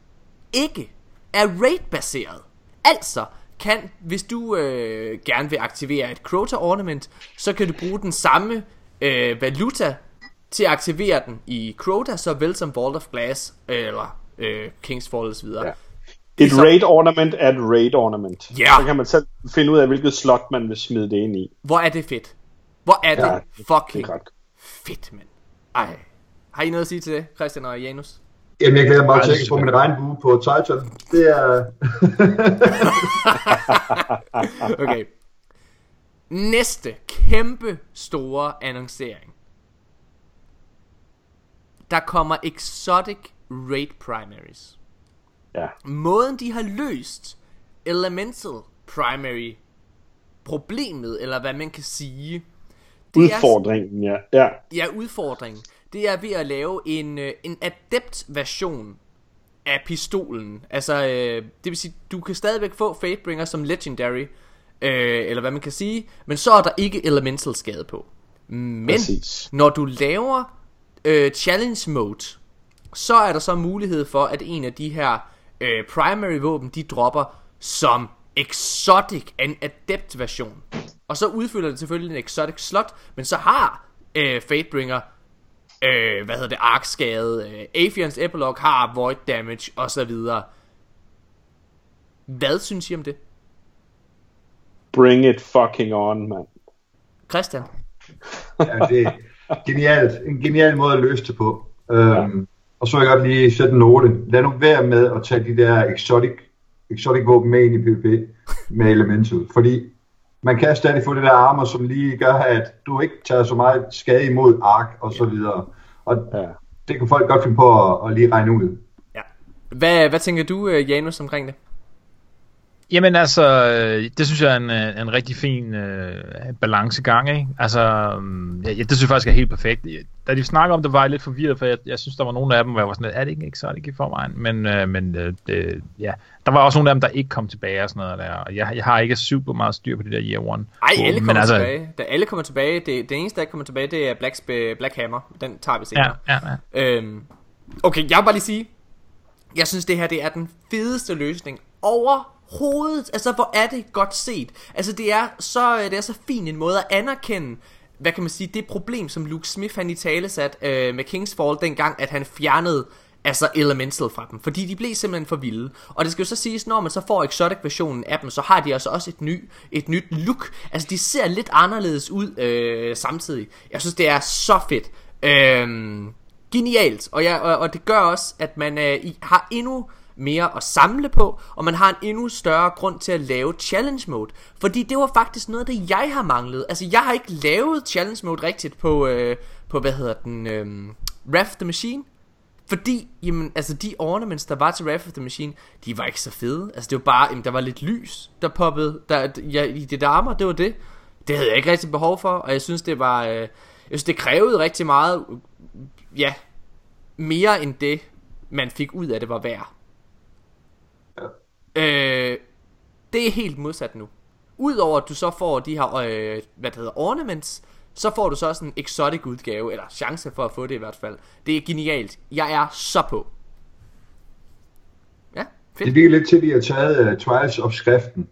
ikke er rate-baseret. Altså, kan, hvis du øh, gerne vil aktivere et Crota ornament, så kan du bruge den samme øh, valuta til at aktivere den i Crota, såvel som Vault of Glass, eller øh, King's Fall osv. Ja. Et så- raid ornament er et raid ornament. Ja. Så kan man selv finde ud af, hvilket slot man vil smide det ind i. Hvor er det fedt? Hvor er det Ja, ja, fucking det er fedt, mand. Ej. Har I noget at sige til det, Christian og Janus? Jamen, jeg glæder mig til at få min regnbue på Titan. Det er... Okay. Næste kæmpe store annoncering. Der kommer Exotic Raid Primaries. Ja. Måden de har løst Elemental Primary problemet, eller hvad man kan sige, det er, Udfordringen, ja. ja. ja, udfordringen, det er ved at lave en, øh, en adept version af pistolen. Altså, øh, det vil sige, du kan stadigvæk få Fatebringer som Legendary, øh, eller hvad man kan sige, men så er der ikke Elemental skade på. Men, Præcis. når du laver øh, Challenge Mode, så er der så mulighed for, at en af de her øh, primary våben, de dropper som exotic, en adept version. Og så udfylder det selvfølgelig en exotic slot, men så har øh, Fatebringer, øh, hvad hedder det, arkskade, øh, Afians Epilogue har void damage osv. Hvad synes I om det? Bring it fucking on, mand. Christian? Ja, det er genialt. En genial måde at løse det på. Øhm, og så vil jeg godt lige sætte en note. Lad nu være med at tage de der exotic, exotic våben med ind i PvP med elemental. Fordi man kan stadig få det der armor, som lige gør, at du ikke tager så meget skade imod ark og så videre. Og Ja. det kan folk godt finde på at, at lige regne ud. Ja. Hvad, hvad tænker du, øh, Janus, omkring det? Jamen altså, øh, det synes jeg er en, øh, en rigtig fin øh, balancegang, ikke? Altså, um, ja, det synes jeg faktisk er helt perfekt. Da de snakker om det, var jeg lidt forvirret, for jeg, jeg synes, der var nogle af dem, hvor jeg var sådan lidt, er det ikke exotic i forvejen? Men, øh, men øh, det, ja, der var også nogle af dem, der ikke kom tilbage og sådan noget der. Og jeg, jeg har ikke super meget styr på det der year one. Ej, alle kommer men altså, tilbage. Da alle kommer tilbage, det, det eneste, der kommer tilbage, det er Black, Black Hammer. Den tager vi Ja, senere. ja, ja. Øhm, okay, jeg vil bare lige sige, jeg synes det her, det er den fedeste løsning hovedet, Altså, hvor er det godt set. Altså, det er så, øh, det er så fin en måde at anerkende, hvad kan man sige, det problem, som Luke Smith han i tale sat øh, med King's Fall dengang, at han fjernede altså Elemental fra dem, fordi de blev simpelthen for vilde. Og det skal jo så siges, når man så får Exotic versionen af dem, så har de altså også et, ny, et nyt look. Altså de ser lidt anderledes ud øh, samtidig. Jeg synes det er så fedt. Øh, genialt, og, jeg, og, og det gør også, at man øh, har endnu mere at samle på, og man har en endnu større grund til at lave challenge mode. Fordi det var faktisk noget af det, jeg har manglet. Altså, jeg har ikke lavet challenge mode rigtigt på, øh, på hvad hedder den, øh, Raft the Machine. Fordi, jamen, altså de ornaments, der var til Wrath of the Machine, de var ikke så fede. Altså det var bare, jamen, der var lidt lys, der poppede der, ja, i det der armor, det var det. Det havde jeg ikke rigtig behov for, og jeg synes, det var, øh, jeg synes, det krævede rigtig meget, ja, mere end det, man fik ud af det var værd. Øh, det er helt modsat nu. Udover at du så får de her, øh, hvad det hedder, ornaments, så får du så også en exotic udgave, eller chance for at få det i hvert fald. Det er genialt. Jeg er så på. Ja, Det fedt. ligger lidt til, at de har taget uh, Trials opskriften,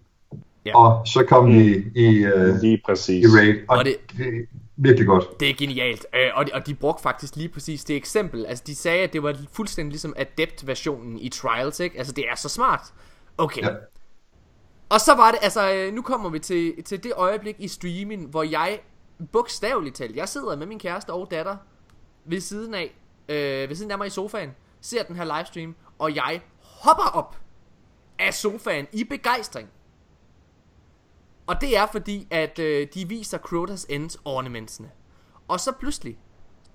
Ja. og så kom de i, uh, Lige i præcis. raid, og, Og det- det, det er virkelig godt. Det er genialt, øh, og, de, og de brugte faktisk lige præcis det eksempel. Altså, de sagde, at det var fuldstændig ligesom Adept-versionen i Trials, ikke? Altså, det er så smart. Okay. Ja. Og så var det, altså, øh, nu kommer vi til, til det øjeblik i streaming, hvor jeg, bogstaveligt talt, jeg sidder med min kæreste og datter ved siden af, øh, ved siden af mig i sofaen, ser den her livestream, og jeg hopper op af sofaen i begejstring. Og det er fordi, at øh, de viser Crota's End ornamentsene. Og så pludselig,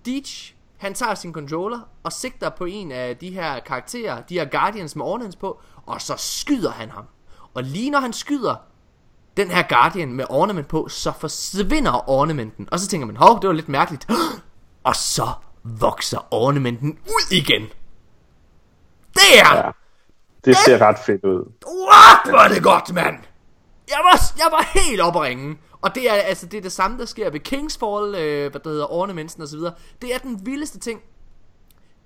Deitch, han tager sin controller og sigter på en af de her karakterer, de her Guardians med ornaments på, og så skyder han ham. Og lige når han skyder den her Guardian med ornament på, så forsvinder ornamenten. Og så tænker man, hov, det var lidt mærkeligt. Og så vokser ornamenten ud igen. Det er... Ja. Det ser ret fedt ud. What? Er det godt, mand! Jeg var, jeg var helt oppe at ringe. Og det er altså det, er det samme, der sker ved Kingsfall, øh, hvad der hedder, ornamentsen osv. Det er den vildeste ting.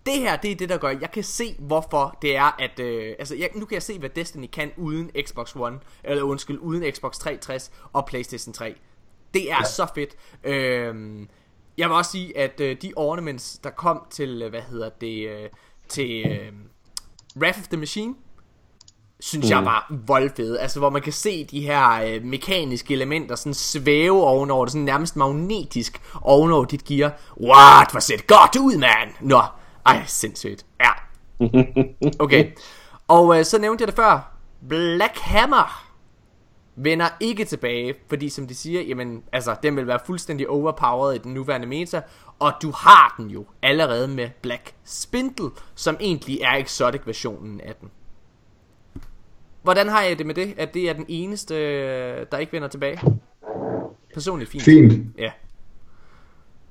Det her, det er det, der gør, jeg kan se, hvorfor det er, at... Øh, altså, jeg, nu kan jeg se, hvad Destiny kan uden Xbox One, eller undskyld, uden Xbox 360 og PlayStation 3. Det er ja. så fedt. Øh, jeg vil også sige, at øh, de ornaments, der kom til, øh, hvad hedder det, øh, til øh, Wrath of the Machine, synes mm. jeg var voldfede. Altså, hvor man kan se de her øh, mekaniske elementer sådan svæve ovenover det, sådan nærmest magnetisk ovenover dit gear. What? Hvor ser det godt ud, mand! Nå, ej, sindssygt. Ja. Okay. Og øh, så nævnte jeg det før. Black Hammer vender ikke tilbage, fordi som de siger, jamen, altså, den vil være fuldstændig overpowered i den nuværende meta, og du har den jo allerede med Black Spindle, som egentlig er exotic versionen af den. Hvordan har jeg det med det, at det er den eneste, øh, der ikke vender tilbage? Personligt fint. Fint. Ja.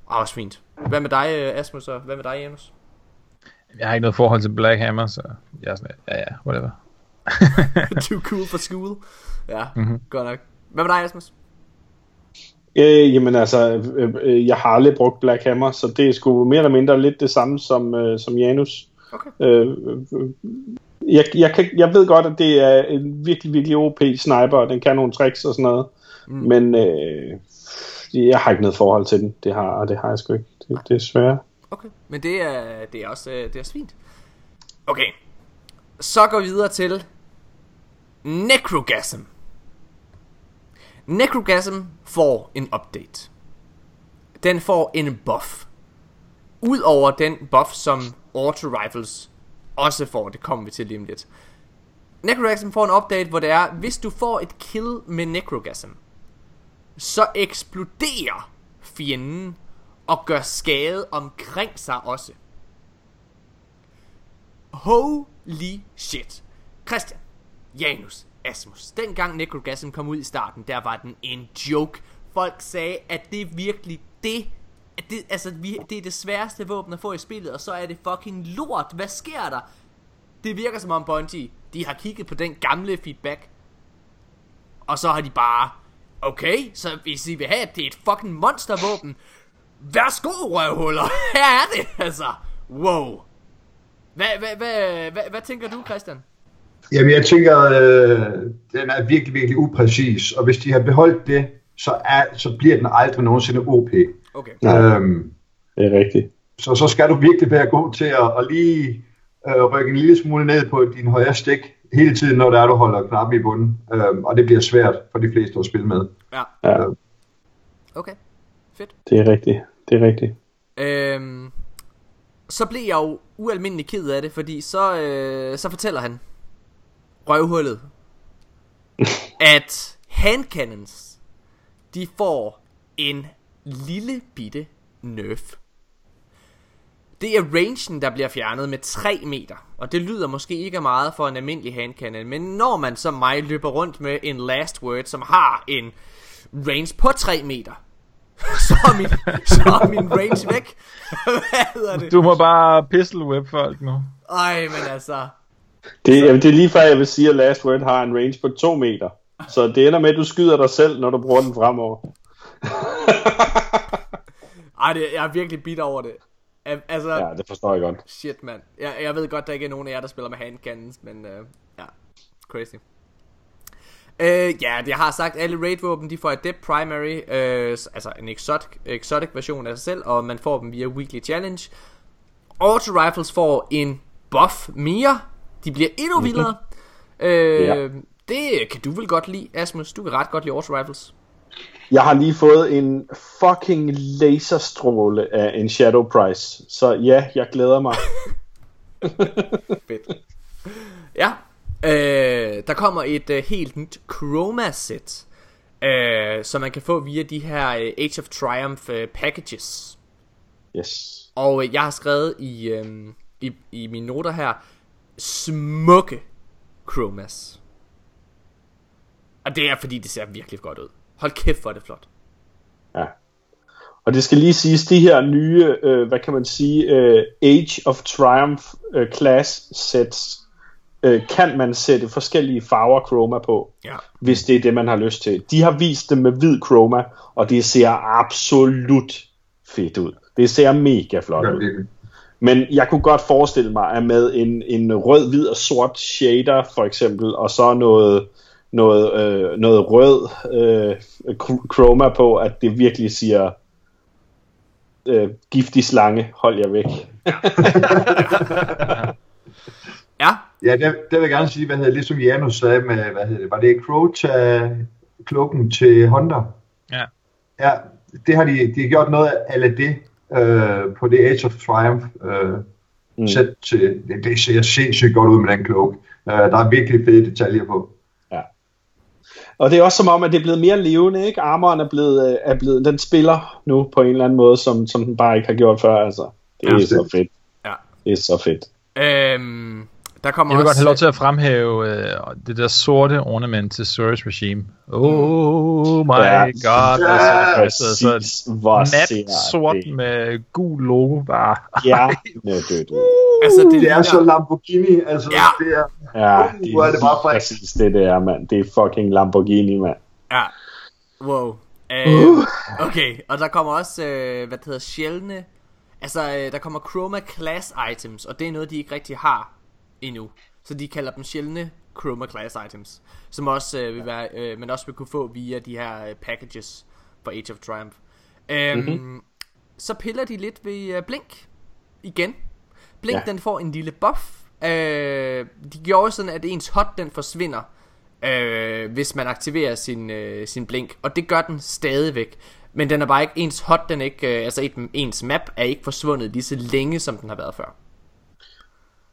Ah, også fint. Hvad med dig, øh, Asmus, og hvad med dig, Janus? Jeg har ikke noget forhold til Black Hammer, så jeg er sådan, ja, ja, whatever. Too cool for school. Ja, mm-hmm. godt nok. Hvad med dig, Asmus? Øh, jamen altså, øh, øh, jeg har aldrig brugt Black Hammer, så det er sgu mere eller mindre lidt det samme som, øh, som Janus. Okay. Øh, øh, jeg, jeg, kan, jeg ved godt, at det er en virkelig, virkelig OP sniper, og den kan nogle tricks og sådan noget, mm. men øh, jeg har ikke noget forhold til den. Det har, det har jeg sgu ikke. Det, det er svært. Okay, men det er, det er også øh, det er fint. Okay, så går vi videre til Necrogasm. Necrogasm får en update. Den får en buff. Udover den buff, som Auto Rifles også får, det kommer vi til lige om lidt. Necrogasm får en update, hvor det er, hvis du får et kill med Necrogasm, så eksploderer fjenden og gør skade omkring sig også. Holy shit. Christian, Janus, Asmus. Dengang Necrogasm kom ud i starten, der var den en joke. Folk sagde, at det virkelig det, det, altså, vi, det er det sværeste våben at få i spillet, og så er det fucking lort. Hvad sker der? Det virker som om Bungie, de har kigget på den gamle feedback, og så har de bare, okay, så hvis I vil have, at det er et fucking monstervåben, værsgo røvhuller, her er det, altså, wow. Hvad, hvad, hvad, hvad, hvad tænker du, Christian? Jamen, jeg tænker, øh, den er virkelig, virkelig upræcis, og hvis de har beholdt det, så, er, så bliver den aldrig nogensinde OP. Okay. Øhm, Det er rigtigt. så, så skal du virkelig være god til at, at lige øh, rykke en lille smule ned på din højre stik hele tiden, når der er, du holder knappen i bunden. Øhm, og det bliver svært for de fleste at spille med. Ja, Ja, okay. Fedt. det er rigtigt. Det er rigtigt. Øhm, så blev jeg jo ualmindelig ked af det, fordi så, øh, så fortæller han røvhullet, at handcannons, de får en lille bitte nerf. Det er rangen, der bliver fjernet med 3 meter. Og det lyder måske ikke meget for en almindelig handcannon. Men når man som mig løber rundt med en last word, som har en range på 3 meter, så er min, så er min range væk. Hvad hedder det? Du må bare pistol whip folk nu. Ej, men altså... Det, jamen, det er lige før, jeg vil sige, at Last Word har en range på 2 meter. Så det ender med, at du skyder dig selv, når du bruger den fremover. Ej, det, jeg er virkelig bitter over det. Al- Altså, Ja, det forstår jeg godt. shit, mand. Jeg, jeg ved godt, der ikke er nogen af jer, der spiller med handcannons, men øh, ja, crazy. Øh, ja, jeg har sagt, alle raid-våben, de får Adept Primary, øh, altså en exotic, exotic version af sig selv, og man får dem via Weekly Challenge. Auto Rifles får en buff mere, de bliver endnu vildere. Øh, Ja. Det kan du vel godt lide, Asmus, du kan ret godt lide Auto Rifles. Jeg har lige fået en fucking laserstråle af en Shadow Price. Så ja, jeg glæder mig. Fedt. Ja, øh, der kommer et øh, helt nyt Chroma-sæt, øh, som man kan få via de her øh, Age of Triumph øh, packages. Yes. Og øh, jeg har skrevet i, øh, i, i mine noter her, smukke chromas. Og det er fordi, det ser virkelig godt ud. Hold kæft, hvor er det flot. Ja. Og det skal lige siges, de her nye, øh, hvad kan man sige, øh, Age of Triumph øh, class sets, øh, kan man sætte forskellige farver chroma på, Ja. hvis det er det, man har lyst til. De har vist det med hvid chroma, og det ser absolut fedt ud. Det ser mega flot ud. Men jeg kunne godt forestille mig, at med en, en rød, hvid og sort shader for eksempel, og så noget, noget, øh, noget rød øh, chr- chroma på, at det virkelig siger øh, giftig slange, hold jer væk. Ja, Ja, det, det vil jeg gerne sige, hvad hedder det, ligesom Janus sagde med, hvad hedder det, var det Crota klukken til Honda? Ja. Ja, det har de, de har gjort noget af det øh, på det Age of Triumph øh, mm. sæt til, det, det ser sindssygt godt ud med den klok. Øh, der er virkelig fede detaljer på. Og det er også som om, at det er blevet mere levende, ikke? Armoren er blevet, øh, er blevet, den spiller nu på en eller anden måde, som, som den bare ikke har gjort før, altså. Det er Ja, så fedt. Ja. Det er så fedt. øhm, der kommer Jeg vil også... godt have lov til at fremhæve øh, det der sorte ornament til Surge Regime. Oh my Ja. god, det er så, Præcis, ser sort det. med gul logo bare. Ja, det, det. Altså, det, Det er ligner- så Lamborghini, altså Ja. det er, Ja, Uh, det hvor er det bare frækt. præcis det, det er, mand. Det er fucking Lamborghini, mand. Ja. Wow. Øh, okay, og der kommer også, øh, hvad det hedder, sjældne... Altså, øh, der kommer Chroma Class Items, og det er noget, de ikke rigtig har endnu. Så de kalder dem sjældne Chroma Class Items, som også øh, vil være, øh, man også vil kunne få via de her øh, packages for Age of Triumph. Øhm, mm-hmm. Så piller de lidt ved øh, Blink igen. Blink, Ja. den får en lille buff. Øh, de gjorde sådan, at ens hot, den forsvinder, øh, hvis man aktiverer sin, øh, sin blink. Og det gør den stadigvæk. Men den er bare ikke, ens hot, den er ikke, øh, altså et, ens map er ikke forsvundet lige så længe, som den har været før.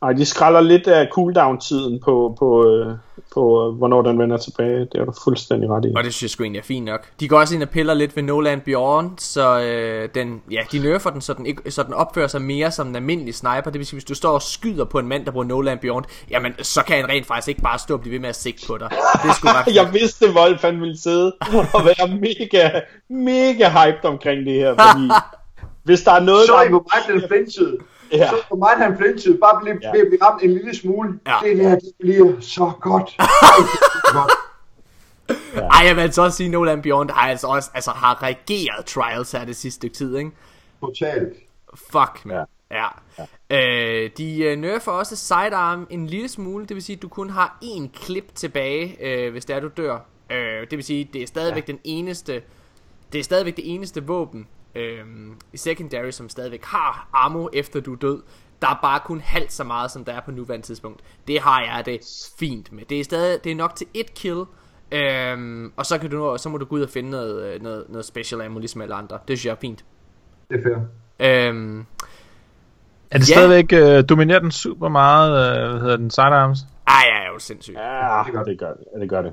Ej, de skralder lidt af cooldown-tiden på, på, øh, på øh, hvornår den vender tilbage. Det er du fuldstændig ret i. Og det synes jeg sgu egentlig er fint nok. De går også ind og piller lidt ved No Land Beyond, så øh, den, ja, de nerfer den, så den, ikke, så den opfører sig mere som en almindelig sniper. Det vil sige, hvis du står og skyder på en mand, der bruger No Land Beyond, jamen, så kan han rent faktisk ikke bare stå og blive ved med at sigte på dig. Det er sgu ret. Jeg vidste, Wolf han ville sidde og være mega, mega hyped omkring det her, fordi hvis der er noget, så der I hvor meget den flinchede. Ja. Så hvor meget han flinchede, bare blive, Ja. ja. blive ramt en lille smule. Ja. Det der, det bliver så godt. Godt. Ej, jeg vil altså også sige, No Land Beyond har altså også altså, har reageret Trials her det sidste stykke tid, ikke? Totalt. Fuck, man. Ja. ja. Øh, de øh, nerfer også sidearm en lille smule, det vil sige, at du kun har én klip tilbage, øh, hvis det er, du dør. Øh, det vil sige, det er stadigvæk ja. den eneste, det er stadigvæk det eneste våben øh, i secondary, som stadigvæk har ammo efter du er død. Der er bare kun halvt så meget, som der er på nuværende tidspunkt. Det har jeg det fint med. Det er stadig, det er nok til et kill, Øhm, og så, kan du, så må du gå ud og finde noget, øh, noget, noget special ammo, ligesom alle andre. Det synes jeg er fint. Det er fair. Øhm, Er det Ja. stadigvæk, øh, dominerer den super meget, øh, hvad hedder den, sidearms? ej, jeg er jo sindssyg. Ja, det gør det. Ja, det gør det.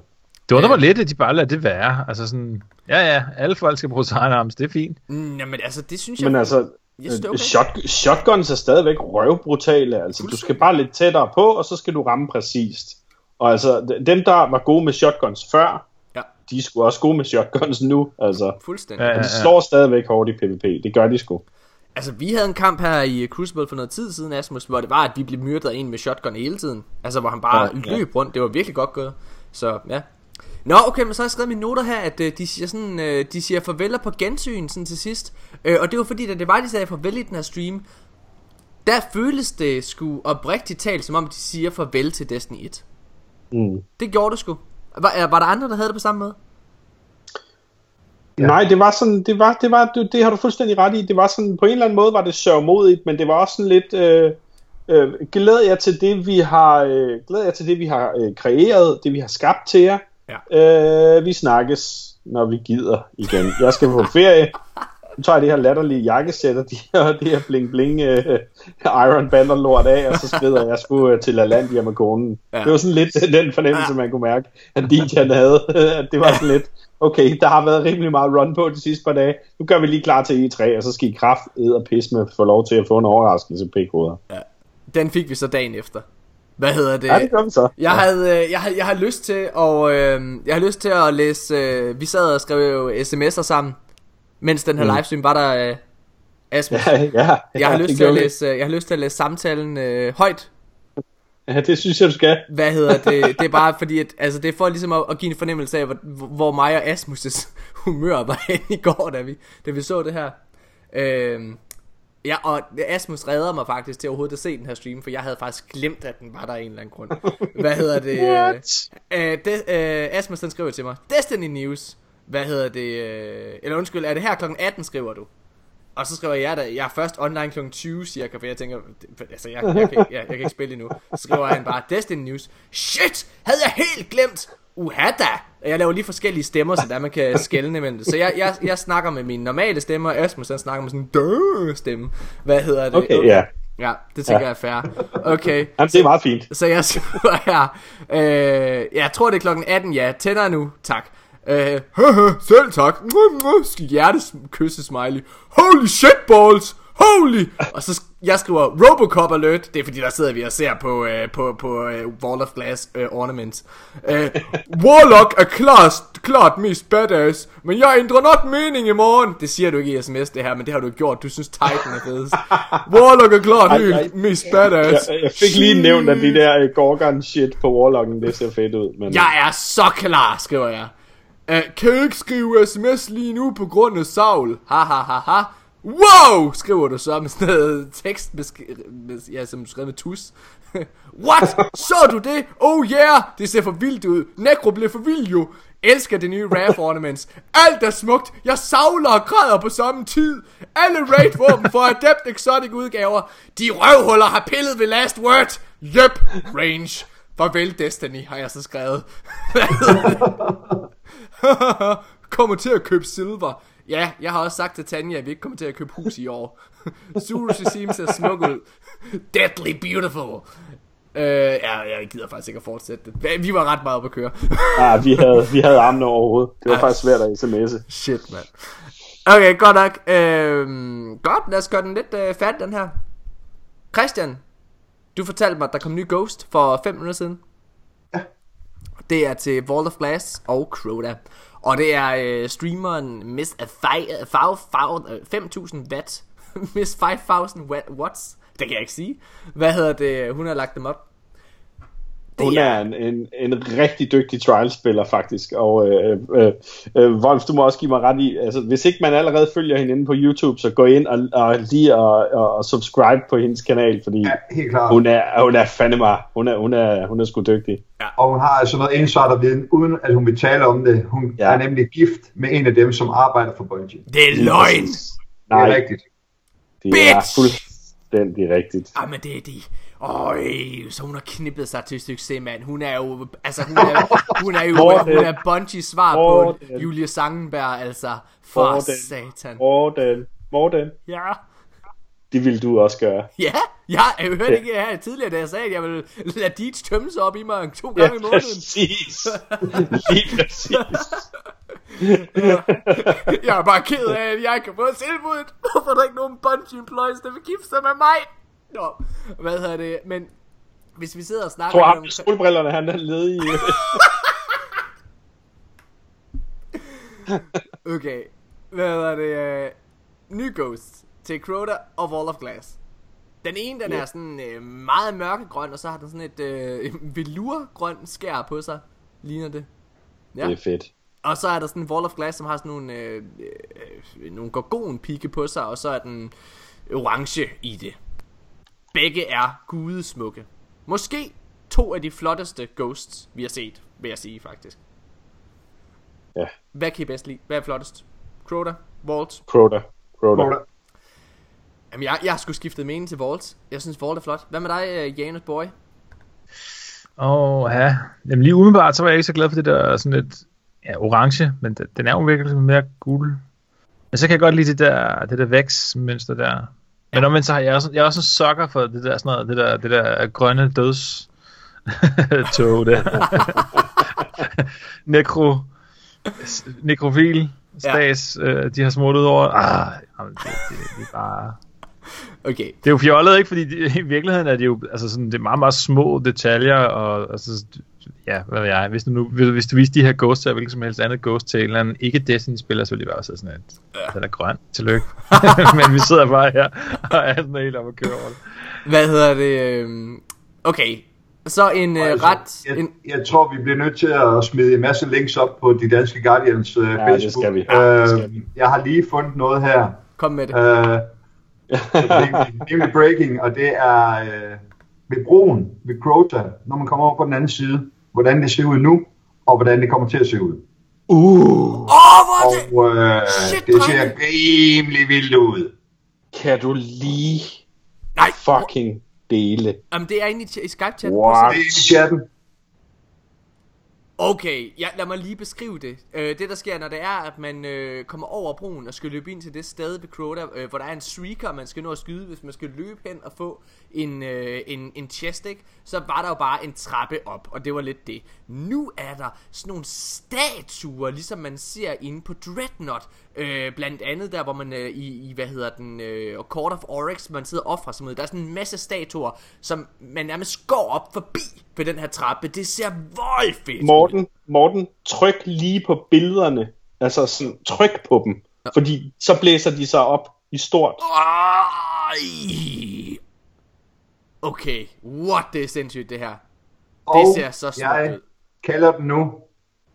Det undrer mig lidt, at de bare lader det være. Altså sådan, ja ja, alle folk skal bruge sidearms, det er fint. Mm, Jamen altså, det synes jeg... Men altså, er okay. shot, shotguns er stadigvæk røvbrutale. Altså, du skal bare lidt tættere på, og så skal du ramme præcist. Og altså, dem, der var gode med shotguns før, Ja. de er sgu også gode med shotguns nu. Altså, Fuldstændig. Ja, og ja. de slår stadigvæk hårdt i PvP. Det gør de sgu. Altså, vi havde en kamp her i Crucible for noget tid siden, Asmus, hvor det var, at vi blev myrdet af en med shotgun hele tiden. Altså, hvor han bare Ja, ja, løb rundt. Det var virkelig godt gået. Så, ja. Nå, okay, men så har jeg skrevet mine noter her, at øh, de siger sådan, øh, de siger farveler på gensyn sådan til sidst. Øh, og det var fordi, da det var, de sagde farvel i den her stream, der føles det sgu oprigtigt talt, som om de siger farvel til Destiny 1. Mm. Det gjorde det sgu. Var, var der andre, der havde det på samme måde? Ja. Nej, det var sådan, det var, det var, det, det har du fuldstændig ret i. Det var sådan, på en eller anden måde var det sørgmodigt, men det var også sådan lidt, øh, øh, glæder jeg til det, vi har, øh, glæder jeg til det, vi har øh, kreeret, det vi har skabt til jer. Ja. Øh, vi snakkes, når vi gider igen. Jeg skal på ferie. Nu tager jeg det her latterlige jakkesæt og de her, det her bling bling øh, Iron Banner lort af, og så skrider jeg sgu øh, til LaLandia med konen. Ja. Det var sådan lidt den fornemmelse, man kunne mærke, at DJ'en havde. at det var sådan lidt, okay, der har været rimelig meget run på de sidste par dage. Nu gør vi lige klar til E3, og så skal I kraft og pis med få lov til at få en overraskelse p koder Ja. Den fik vi så dagen efter. Hvad hedder det? Ja, det gør vi så. Jeg havde, øh, jeg, havde, jeg havde lyst til at, øh, jeg havde lyst til at læse, øh, vi sad og skrev jo sms'er sammen, mens den her mm. livestream var der, øh, Asmus. Ja, ja, ja, jeg, har lyst til at læse, øh, jeg har lyst til at læse samtalen øh, højt. Ja, det synes jeg, du skal. Hvad hedder det? Det er bare fordi, at, altså det er for ligesom at, at give en fornemmelse af, hvor, hvor mig og Asmus' humør var i går, da vi, da vi så det her. Øhm, ja, og Asmus redder mig faktisk til overhovedet at se den her stream, for jeg havde faktisk glemt, at den var der af en eller anden grund. Hvad hedder det? What? Øh, det øh, Asmus den skriver til mig, Destiny News, hvad hedder det? Øh, eller undskyld, er det her klokken 18, skriver du? Og så skriver jeg, at jeg er først online kl. 20 cirka, for jeg tænker, altså jeg, jeg, kan, ikke- jeg, jeg kan ikke spille endnu. Så skriver han bare, Destiny News. Shit, havde jeg helt glemt. Uha da. Jeg laver lige forskellige stemmer, så der man kan skelne imellem det. Så jeg, jeg, jeg snakker med mine normale stemmer, og Asmus han snakker med sådan en stemme. Hvad hedder det? Okay, ja. Ja, det tænker Ja. jeg er fair. Okay. Jamen, det er meget fint. Så jeg skriver her, øh, jeg tror det er klokken 18, ja, tænder nu, tak. Øh, høhø, selv tak. Hjertes kysse smiley. Holy shit balls. Holy! Og så jeg skriver Robocop alert. Det er fordi der sidder vi og ser på øh, på på øh, Wall of Glass øh, ornaments. Øh, Warlock er klart klart mest badass, men jeg ændrer nok mening i morgen. Det siger du ikke i sms det her, men det har du gjort. Du synes Titan er fedest. Warlock er klart Ej, ej. mest badass. Jeg, jeg fik lige nævnt, at de der uh, Gorgon shit på Warlocken, det ser fedt ud. Men, Jeg er så klar, skriver jeg. Uh, kan jeg ikke skrive sms lige nu på grund af Saul? Ha ha ha ha. Wow, skriver du så med sådan noget tekst, med, med, ja, som skrevet med tus. What? Så du det? Oh yeah, det ser for vildt ud. Necro blev for vild jo. Elsker det nye Wrath Ornaments. Alt er smukt. Jeg savler og græder på samme tid. Alle raid-våben for Adept Exotic udgaver. De røvhuller har pillet ved last word. Yep, range. Farvel Destiny, har jeg så skrevet. Kommer til at købe silver. Ja, jeg har også sagt til Tanja, at vi ikke kommer til at købe hus i år. Zulu Shizim ser smuk ud. Deadly beautiful. Øh, ja, jeg gider faktisk ikke at fortsætte det. Vi var ret meget oppe at køre. ah, vi, havde, vi havde armene overhovedet. Det var Ah. faktisk svært at sms'e. Shit, mand. Okay, godt nok. Øhm, godt, lad os gøre den lidt øh, fat, den her. Christian, du fortalte mig, at der kom en ny Ghost for 5 minutter siden. Ja. Det er til Vault of Glass og Crota. Og det er øh, streameren Miss a five, five, uh, 5000 watt. Miss 5000 watt, watts. Det kan jeg ikke sige. Hvad hedder det? Hun har lagt dem op. Det Hun er en, en, en rigtig dygtig trial-spiller faktisk, og øh, øh, øh, Wolf, du må også give mig ret i, altså hvis ikke man allerede følger hende inde på YouTube, så gå ind og, og lige og, og, og subscribe på hendes kanal, fordi Ja, helt klart. hun er, hun er fandme mig, hun er, hun er, hun er sgu dygtig. Og hun har altså noget insiderviden, uden at hun vil tale om det. Hun Ja. ja. er nemlig gift med en af dem, som arbejder for Bungie. Det Det er løgn. er Nej, rigtigt. det er Bitch! fuldstændig rigtigt. Ah, men det er de. Øj, så hun har knippet sig til succes, mand. Hun er jo, altså hun er, hun er jo, hun er Bungie svar på? Julie Sangenberg, altså. For det? satan. Morten, Morten, Ja. det vil du også gøre. Ja, jeg, jeg hørte ikke her tidligere, da jeg sagde, at jeg ville lade Deeds tømme sig op i mig to gange i måneden. præcis. Lige præcis. Jeg er bare ked af, at jeg har fået tilbuddet. Hvorfor er der ikke nogen Bungie employees, der vil gifte sig med mig? Nå, hvad hedder det? Men hvis vi sidder og snakker Tror ham om... solbrillerne, han er ledig. Okay, hvad hedder det? øh, Ny Ghost til Crota og Wall of Glass. Den ene, den Ja. er sådan øh, meget mørkegrøn, og så har den sådan et øh, velurgrøn skær på sig. Ligner det. Ja. Det er fedt. Og så er der sådan en Wall of Glass, som har sådan nogle, øh, øh, nogle gorgonpigge på sig, og så er den orange i det. Begge er gudesmukke. Måske to af de flotteste ghosts, vi har set, vil jeg sige faktisk. Ja, Hvad kan I bedst lide? Hvad er flottest? Crota? Vault? Crota. Crota. Crota. Jamen, jeg, jeg har sgu skiftet mening til Vault. Jeg synes, Vault er flot. Hvad med dig, øh, Janus Boy? Åh, oh, ja. Jamen lige umiddelbart, så var jeg ikke så glad for det der sådan lidt ja, orange, men den, den er jo virkelig mere gul. Men så kan jeg godt lide det der, det der vækstmønster der. Men omvendt så har jeg også, jeg er også en sokker for det der, sådan noget, det der, det der grønne døds tog der. Necro s- nekrofil stas, ja. øh, de har smuttet over. Ah, jamen, det, det, det, er bare... Okay. Det er jo fjollet, ikke? Fordi de, i virkeligheden er det jo altså sådan, det er meget, meget små detaljer, og altså, ja, hvad ved jeg, hvis du, nu, hvis, hvis du viste de her ghosts til hvilket som helst andet ghost til en eller anden ikke Destiny-spiller, så ville det bare også sådan, at ja. den er grøn, tillykke. Men vi sidder bare her og er sådan helt op at køre over det. Hvad hedder det? øhm, Okay. Så en øh, Altså, ret... Jeg, En, jeg tror, vi bliver nødt til at smide en masse links op på de danske Guardians uh, det Facebook. skal vi. Ja, det skal Øh, jeg har lige fundet noget her. kom med det. Uh, nemlig, nemlig breaking, og det er uh, ved broen, ved Crota, når man kommer over på den anden side, hvordan det ser ud nu, og hvordan det kommer til at se ud. Uh, Åh, oh, hvor er det... Og uh, Shit, det ser drenge. rimelig vildt ud. kan du lige Nej, fucking dele? Jamen, det er inde i, i Skype-chatten. What? Det er i chatten. Okay, ja, lad mig lige beskrive det. Øh, det der sker, når det er, at man øh, kommer over broen og skal løbe ind til det sted ved Crota, øh, hvor der er en streaker, man skal nå at skyde, hvis man skal løbe hen og få en, øh, en, en chest, ikke? så var der jo bare en trappe op, og det var lidt det. Nu er der sådan nogle statuer, ligesom man ser inde på Dreadnought, øh, blandt andet der, hvor man øh, i, i, hvad hedder den, øh, Court of Oryx, man sidder offrer sig mod. Der er sådan en masse statuer, som man nærmest går op forbi ved den her trappe. Det ser voldfedt. Morten, Morten, tryk lige på billederne. Altså sådan, tryk på dem. Fordi så blæser de sig op i stort. Ej. Okay, what, det er sindssygt det her. Og ser så smukt jeg ud. kalder den nu,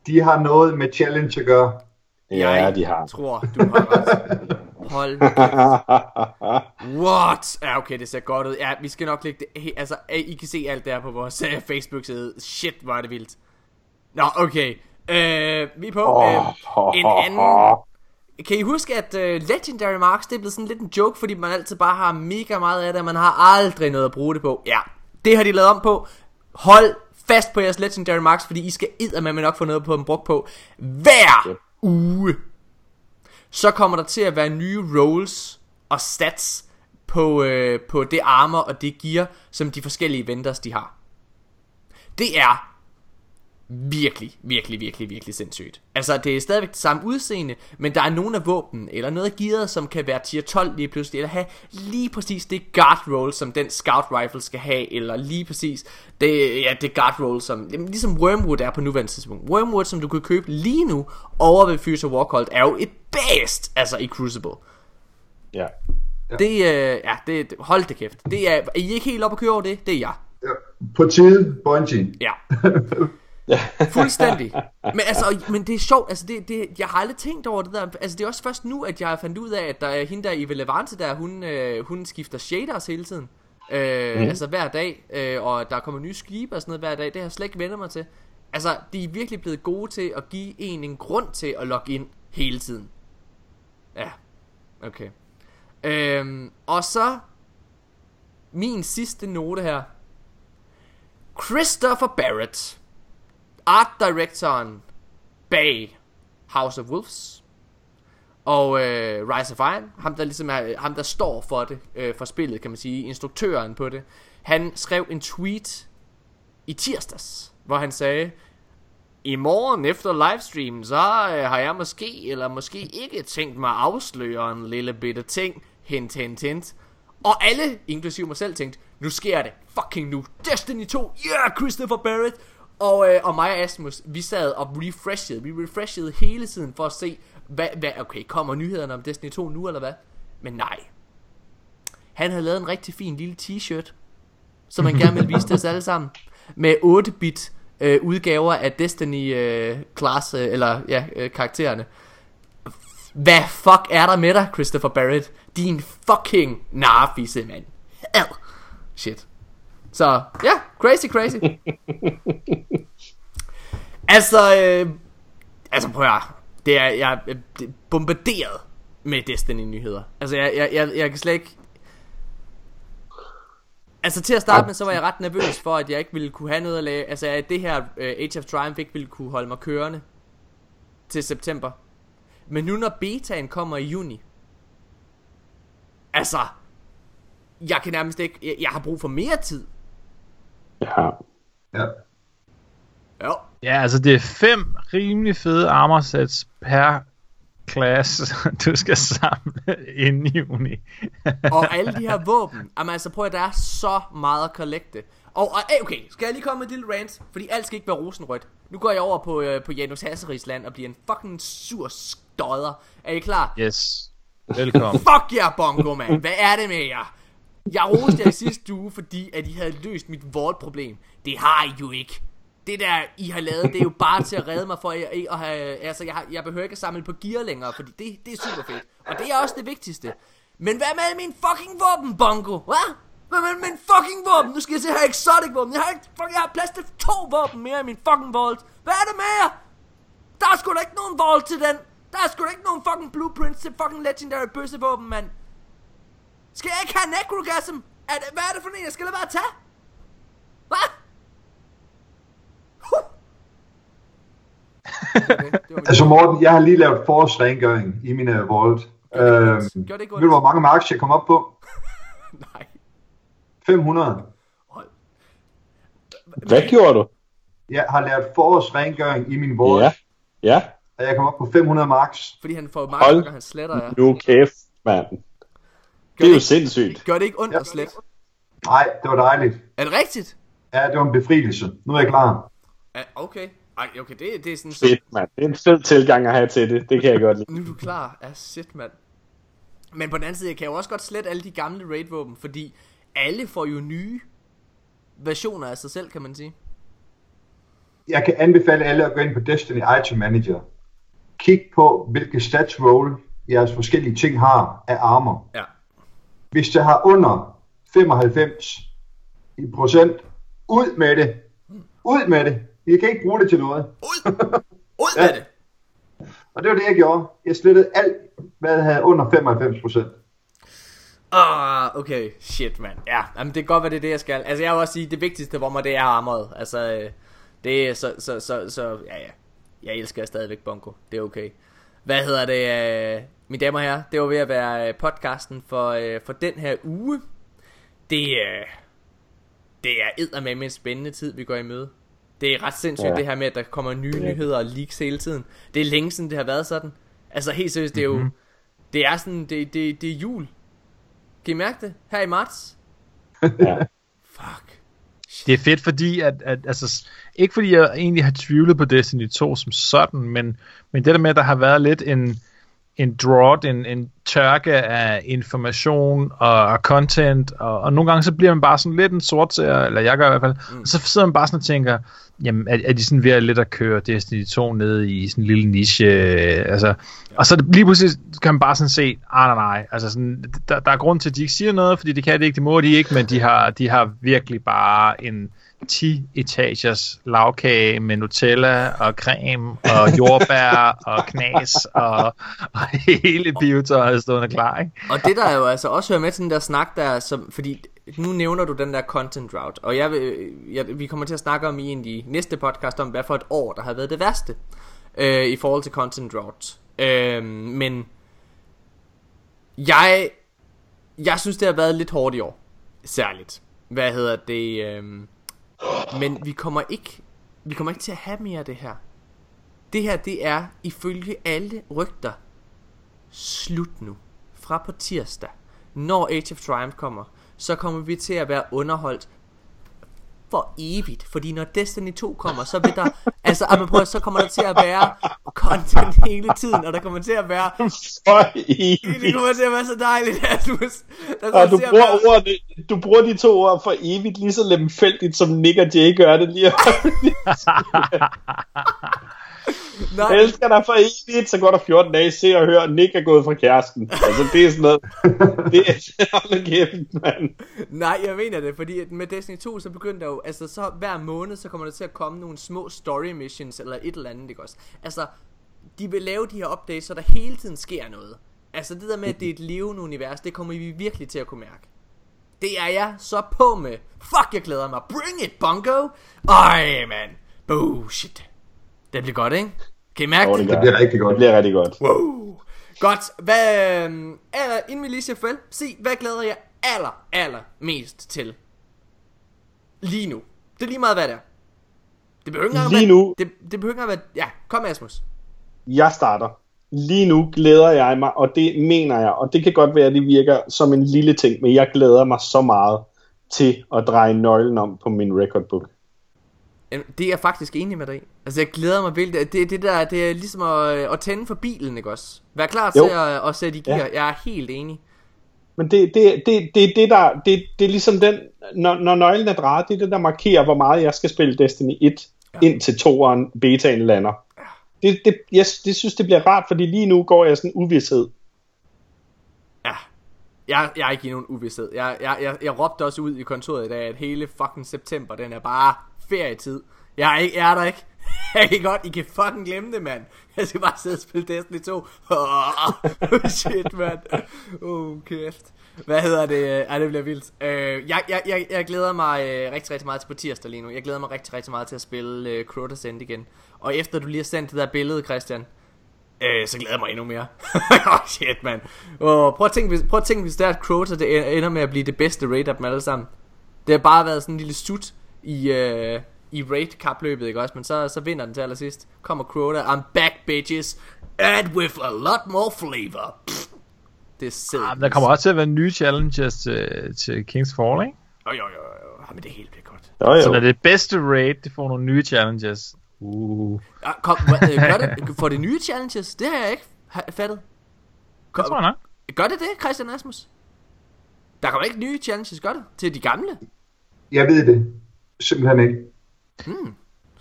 de har noget med challenge at gøre. Ja, jeg de har. tror, du har ret. Hold. What? Ja, okay, det ser godt ud. Ja, vi skal nok lægge det... Altså, I kan se alt der på vores uh, Facebook-side. Shit, hvor er det vildt. Nå, okay. Uh, vi er på uh, en anden... Kan I huske, at uh, Legendary Marks, det er blevet sådan lidt en joke, fordi man altid bare har mega meget af det, og man har aldrig noget at bruge det på. Ja, det har de lavet om på. Hold fast på jeres Legendary Marks, fordi I skal eddermame nok få noget på dem brugt på hver uge. Så kommer der til at være nye rolls og stats på, øh, på det armor og det gear, som de forskellige vendors de har. Det er virkelig, virkelig, virkelig, virkelig sindssygt. Altså, det er stadigvæk det samme udseende, men der er nogle af våben, eller noget af gearet, som kan være tier 12 lige pludselig, eller have lige præcis det guard roll, som den scout rifle skal have, eller lige præcis det, ja, det guard roll, som, jamen, ligesom Wormwood er på nuværende tidspunkt. Wormwood, som du kan købe lige nu, over ved Future Warcult, er jo et best, altså i Crucible. Ja. Det, øh, ja, det, det- hold det kæft. Det er, er I ikke helt op at køre over det? Det er jeg. Ja. På tide, Bungie. Ja. Fuldstændig. Men altså, men det er sjovt, altså det, det, jeg har aldrig tænkt over det der, altså det er også først nu, at jeg har fandt ud af, at der er hende der i Levante der, hun, øh, hun skifter shaders hele tiden. Øh, mm. Altså hver dag, øh, og der kommer nye skibe og sådan noget hver dag, det har jeg slet ikke vendt mig til. Altså, de er virkelig blevet gode til at give en en grund til at logge ind hele tiden. Ja, okay. Øhm, og så min sidste note her. Christopher Barrett, art directoren bag House of Wolves og øh, Rise of Iron, ham der ligesom er, ham der står for det, øh, for spillet kan man sige, instruktøren på det, han skrev en tweet i tirsdags, hvor han sagde, i morgen efter livestream, så øh, har jeg måske, eller måske ikke tænkt mig at afsløre en lille bitte ting, hint, hint, hint. Og alle, inklusive mig selv, tænkte, nu sker det, fucking nu, Destiny 2, yeah, Christopher Barrett. Og, øh, og mig og Asmus, vi sad og refreshede, vi refreshede hele tiden for at se, hvad, hvad, okay, kommer nyhederne om Destiny 2 nu, eller hvad? Men nej. Han havde lavet en rigtig fin lille t-shirt, som han gerne ville vise til os alle sammen. Med 8-bit øh, udgaver af Destiny øh, class, øh, eller ja, øh, karaktererne. Hvad fuck er der med dig, Christopher Barrett? Din fucking narfisse, mand. Ad. Shit. Så, ja, crazy, crazy. altså, øh, altså prøv at det er, jeg er bombarderet med Destiny-nyheder. Altså, jeg, jeg, jeg, jeg kan slet ikke... Altså til at starte med, så var jeg ret nervøs for, at jeg ikke ville kunne have noget at lave. Altså at det her uh, Age of Triumph ikke ville kunne holde mig kørende til september. Men nu når betaen kommer i juni, altså, jeg kan nærmest ikke, jeg, jeg har brug for mere tid. Ja. Ja. Ja, Ja, altså det er fem rimelig fede armor sets per class, du skal samle inden i juni. Og alle de her våben, jamen altså prøv at der er så meget at collecte. Og, og okay, skal jeg lige komme med et lille rant? Fordi alt skal ikke være rosenrødt. Nu går jeg over på, øh, på Janus Hasseris land og bliver en fucking sur stodder. Er I klar? Yes. Velkommen. Fuck jer, Bongo, man. Hvad er det med jer? Jeg roste jer sidste uge, fordi at I havde løst mit vault-problem. Det har I jo ikke. Det der, I har lavet, det er jo bare til at redde mig for at, at have... Altså, jeg, har, jeg behøver ikke at samle på gear længere, fordi det, det er super fedt. Og det er også det vigtigste. Men hvad med min fucking våben, Bongo? Hvad? Hvad med min fucking våben? Nu skal jeg se her exotic våben. Jeg har, ikke, fuck, jeg har plads til to våben mere i min fucking vault. Hvad er det med jer? Der er sgu da ikke nogen vault til den. Der er sgu da ikke nogen fucking blueprints til fucking legendary bøssevåben, mand. Skal jeg ikke have necrogasm? Er det, hvad er det for en, jeg skal lade være at tage? Hvad? Huh. Okay, det var Altså Morten, jeg har lige lavet forårsrengøring i min uh, vault. Øhm, Gjorde det ikke ved du, hvor mange marks jeg kom op på? Nej. 500. Hold. Hvad gjorde du? Jeg har lavet forårsrengøring i min vault, Ja. Ja. og jeg kom op på 500 marks. Fordi han får Hold marker, han sletter jer. Nu kæft, mand. Det Gør er jo det, sindssygt. gør det ikke ondt at slette? Nej, det var dejligt. Er det rigtigt? Ja, det var en befrielse. Nu er jeg klar. Ja, okay. Ej, okay, det, det er sådan... Fedt, mand. Det er en fed tilgang at have til det. Det kan jeg godt lide. Nu er du klar. Ja, shit, mand. Men på den anden side, jeg kan jo også godt slette alle de gamle raid-våben, fordi alle får jo nye versioner af sig selv, kan man sige. Jeg kan anbefale alle at gå ind på Destiny Item Manager. Kig på, hvilke stats roll jeres forskellige ting har af armor. Ja. Hvis det har under 95 i procent, ud med det. Ud med det. I kan ikke bruge det til noget. Ud! Ud med Ja. det! Og det var det, jeg gjorde. Jeg slettede alt, hvad jeg havde under 95 procent. Ah, okay. Shit, mand. Ja, jamen, det kan godt være, det er det, jeg skal. Altså, jeg vil også sige, det vigtigste for mig, det er armoret. Altså, øh, det er så, så, så, så, ja, ja. Jeg elsker stadigvæk Bongo. Det er okay. Hvad hedder det, øh, mine damer og herrer? Det var ved at være øh, podcasten for, øh, for den her uge. Det, øh, det er eddermame en spændende tid, vi går i møde. Det er ret sindssygt Ja. det her med, at der kommer nye Ja. nyheder og leaks hele tiden. Det er længe siden, det har været sådan. Altså helt seriøst, det er jo... Det er sådan, det, det, det er jul. Kan I mærke det? Her i marts? Ja. Fuck. Det er fedt, fordi at, at altså, ikke fordi jeg egentlig har tvivlet på Destiny 2 som sådan, men, men det der med, at der har været lidt en, en drought, en, en tørke af information og, og content, og, og nogle gange så bliver man bare sådan lidt en sort sortseger, eller jeg gør i hvert fald, mm. og så sidder man bare sådan og tænker, jamen er, er de sådan ved at lidt at køre Destiny 2 ned i sådan en lille niche, øh, altså, ja. og så lige pludselig kan man bare sådan se, ah nej nej, altså sådan, der, der er grund til, at de ikke siger noget, fordi det kan de ikke, det må de ikke, men de har, de har virkelig bare en, 10-etagers lavkage med Nutella og creme og jordbær og knas og, og hele biotøjet stående klar. Ikke? Og det der jo altså også hører med til den der snak der, som, fordi nu nævner du den der content drought, og jeg, jeg, vi kommer til at snakke om i en af de næste podcast om, hvad for et år, der har været det værste øh, i forhold til content route. Øh, men jeg, jeg synes, det har været lidt hårdt i år, særligt. Hvad hedder det? Øh, men vi kommer ikke, vi kommer ikke til at have mere af det her. Det her, det er ifølge alle rygter slut nu. Fra på tirsdag, når Age of Triumph kommer, så kommer vi til at være underholdt for evigt. Fordi når Destiny 2 kommer, så vil der, altså, man prøver, så kommer der til at være content hele tiden, og der kommer til at være, For det evigt. kommer til at være så dejligt, du, der Og du bruger, være, ordene, du bruger de to ord for evigt lige så lemfældigt, som Nick og Jay gør det lige. Jeg nej, elsker dig for evigt, så går der 14 dage, se og hør, Nick er gået fra kæresten. Altså, det er sådan noget. Det er hold kæft, mand. Nej, jeg mener det, fordi med Destiny 2, så begyndte der jo, altså så hver måned, så kommer der til at komme nogle små story missions, eller et eller andet, ikke også? Altså, de vil lave de her updates, så der hele tiden sker noget. Altså det der med, at det er et levende univers, det kommer vi virkelig til at kunne mærke. Det er jeg så på med. Fuck, jeg glæder mig. Bring it, Bongo. Ej, man. Bullshit. Det bliver godt, ikke? Kan I mærke Jo, det? det, Det bliver rigtig Det godt. bliver rigtig godt. Wow. Godt. Hvad, øh, aller, inden vi lige siger farvel, sig, hvad glæder jeg aller, aller mest til? Lige nu. Det er lige meget, hvad det er. Det behøver ikke engang Lige være, nu- Det, det behøver ikke engang være... Ja, kom Asmus. Jeg starter. Lige nu glæder jeg mig, og det mener jeg, og det kan godt være, at det virker som en lille ting, men jeg glæder mig så meget til at dreje nøglen om på min recordbook. Det er jeg faktisk enig med dig i. Altså, jeg glæder mig vildt. Det, det der, det er ligesom at, at tænde for bilen, ikke også? Vær klar til at, at sætte i gear. Ja. Jeg er helt enig. Men det, det, det, det, det, der, det, det er ligesom den, når, når nøglen er drejet, det er det, der markerer, hvor meget jeg skal spille Destiny 1, ja. indtil toeren, betaen lander. Det, det, jeg det synes, det bliver rart, fordi lige nu går jeg sådan uvidshed. Ja. Jeg, jeg er ikke i nogen uvidshed. Jeg, jeg, jeg, jeg råbte også ud i kontoret i dag, at hele fucking september, den er bare ferietid. Jeg er, ikke, jeg er der ikke. Jeg kan godt, I kan fucking glemme det, mand. Jeg skal bare sidde og spille Destiny 2. Oh, shit, mand. Oh, kæft. Hvad hedder det? Ej, det bliver vildt. Øh, jeg, jeg, jeg, jeg glæder mig øh, rigtig, rigtig meget til på tirsdag lige nu. Jeg glæder mig rigtig, rigtig meget til at spille øh, Send igen. Og efter du lige har sendt det der billede, Christian, Øh, så glæder jeg mig endnu mere. oh shit, mand. Oh, prøv, at tænke, hvis, prøv at tænke, hvis det er, at Crota det ender med at blive det bedste raid af dem alle sammen. Det har bare været sådan en lille sut i, øh, i raid-kapløbet, ikke også? Men så, så vinder den til allersidst. Kommer Crota, I'm back, bitches. And with a lot more flavor. Pff, det er sæt. Ah, der kommer også til at være nye challenges til, til King's Fall, ikke? Oh, jo, jo, jo. Ja, men det hele bliver godt. Jo, jo. Så når det bedste raid, det får nogle nye challenges. Uh, Ja, kom, øh, gør det, får det nye challenges? Det har jeg ikke fattet. det tror jeg nok. Gør det det, Christian Asmus? Der kommer ikke nye challenges, gør det? Til de gamle? Jeg ved det simpelthen ikke.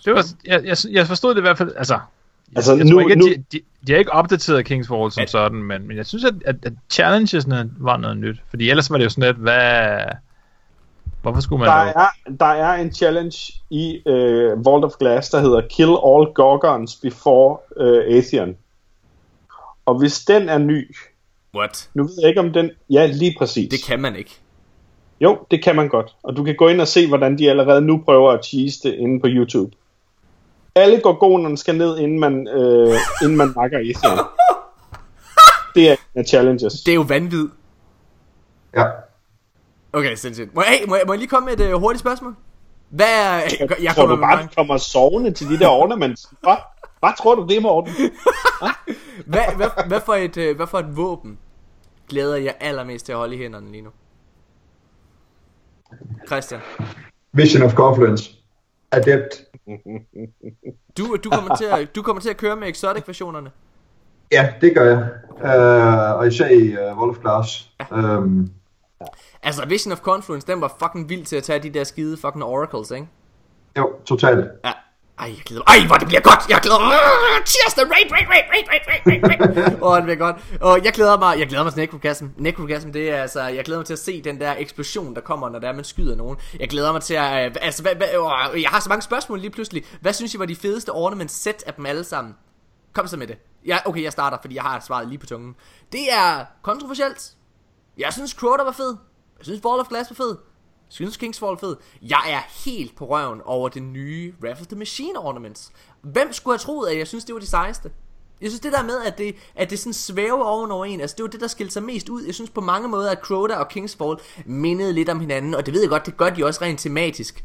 Det var, jeg, jeg, jeg forstod det i hvert fald, altså... Altså, jeg, jeg nu- ikke, nu- de, de, de har ikke opdateret King's Fall som At- sådan, men, men jeg synes, at, at, at challengesne var noget nyt. Fordi ellers var det jo sådan lidt, hvad... Hvorfor skulle man... Der er, der er en challenge i uh, Vault of Glass, der hedder Kill all Gorgons before uh, Atheon. Og hvis den er ny, What? nu ved jeg ikke om den... Ja, lige præcis. Det kan man ikke. Jo, det kan man godt. Og du kan gå ind og se, hvordan de allerede nu prøver at cheese det inde på YouTube. Alle gorgonerne skal ned, inden man, øh, inden man nakker Atheon. Det er en af challenges. Det er jo vanvid. Ja. Okay, sindssygt. Må jeg, hey, må jeg, må jeg lige komme med et uh, hurtigt spørgsmål? Hvad er... Jeg, jeg tror kommer du bare, mange. kommer sovende til de der ornaments? Hvad? Hvad tror du det, Morten? Hvad, hvad, hvad, for et, uh, hvad for et våben glæder jeg allermest til at holde i hænderne lige nu? Christian. Vision of Confluence. Adept. Du, du, kommer til at, du kommer til at køre med exotic versionerne. Ja, det gør jeg. Uh, og især i uh, World of Glass. Um, Altså, Vision of Confluence, den var fucking vild til at tage de der skide fucking oracles, ikke? jo, totalt. Ja. Ej, jeg glæder mig. Ej, hvor det bliver godt. Jeg glæder mig. Cheers, the raid, raid, raid, raid, raid, raid. Åh, oh, det bliver godt. Og jeg glæder mig, jeg glæder mig til Necrogasm. Necrogasm, det er altså, jeg glæder mig til at se den der eksplosion, der kommer, når der man skyder nogen. Jeg glæder mig til at, øh, altså, hvad, hvad, øh, jeg har så mange spørgsmål lige pludselig. Hvad synes I var de fedeste ornament set af dem alle sammen? Kom så med det. Ja, okay, jeg starter, fordi jeg har svaret lige på tungen. Det er kontroversielt. Jeg synes Crota var fed. Jeg synes Ball of Glass var fed. Jeg synes Kings Fall er fed. Jeg er helt på røven over det nye of the Machine ornaments. Hvem skulle have troet, at jeg synes, det var de sejeste? Jeg synes det der med, at det, at det sådan svæver ovenover en, altså det var det, der skilte sig mest ud. Jeg synes på mange måder, at Crota og Kingsfall mindede lidt om hinanden, og det ved jeg godt, det gør de også rent tematisk.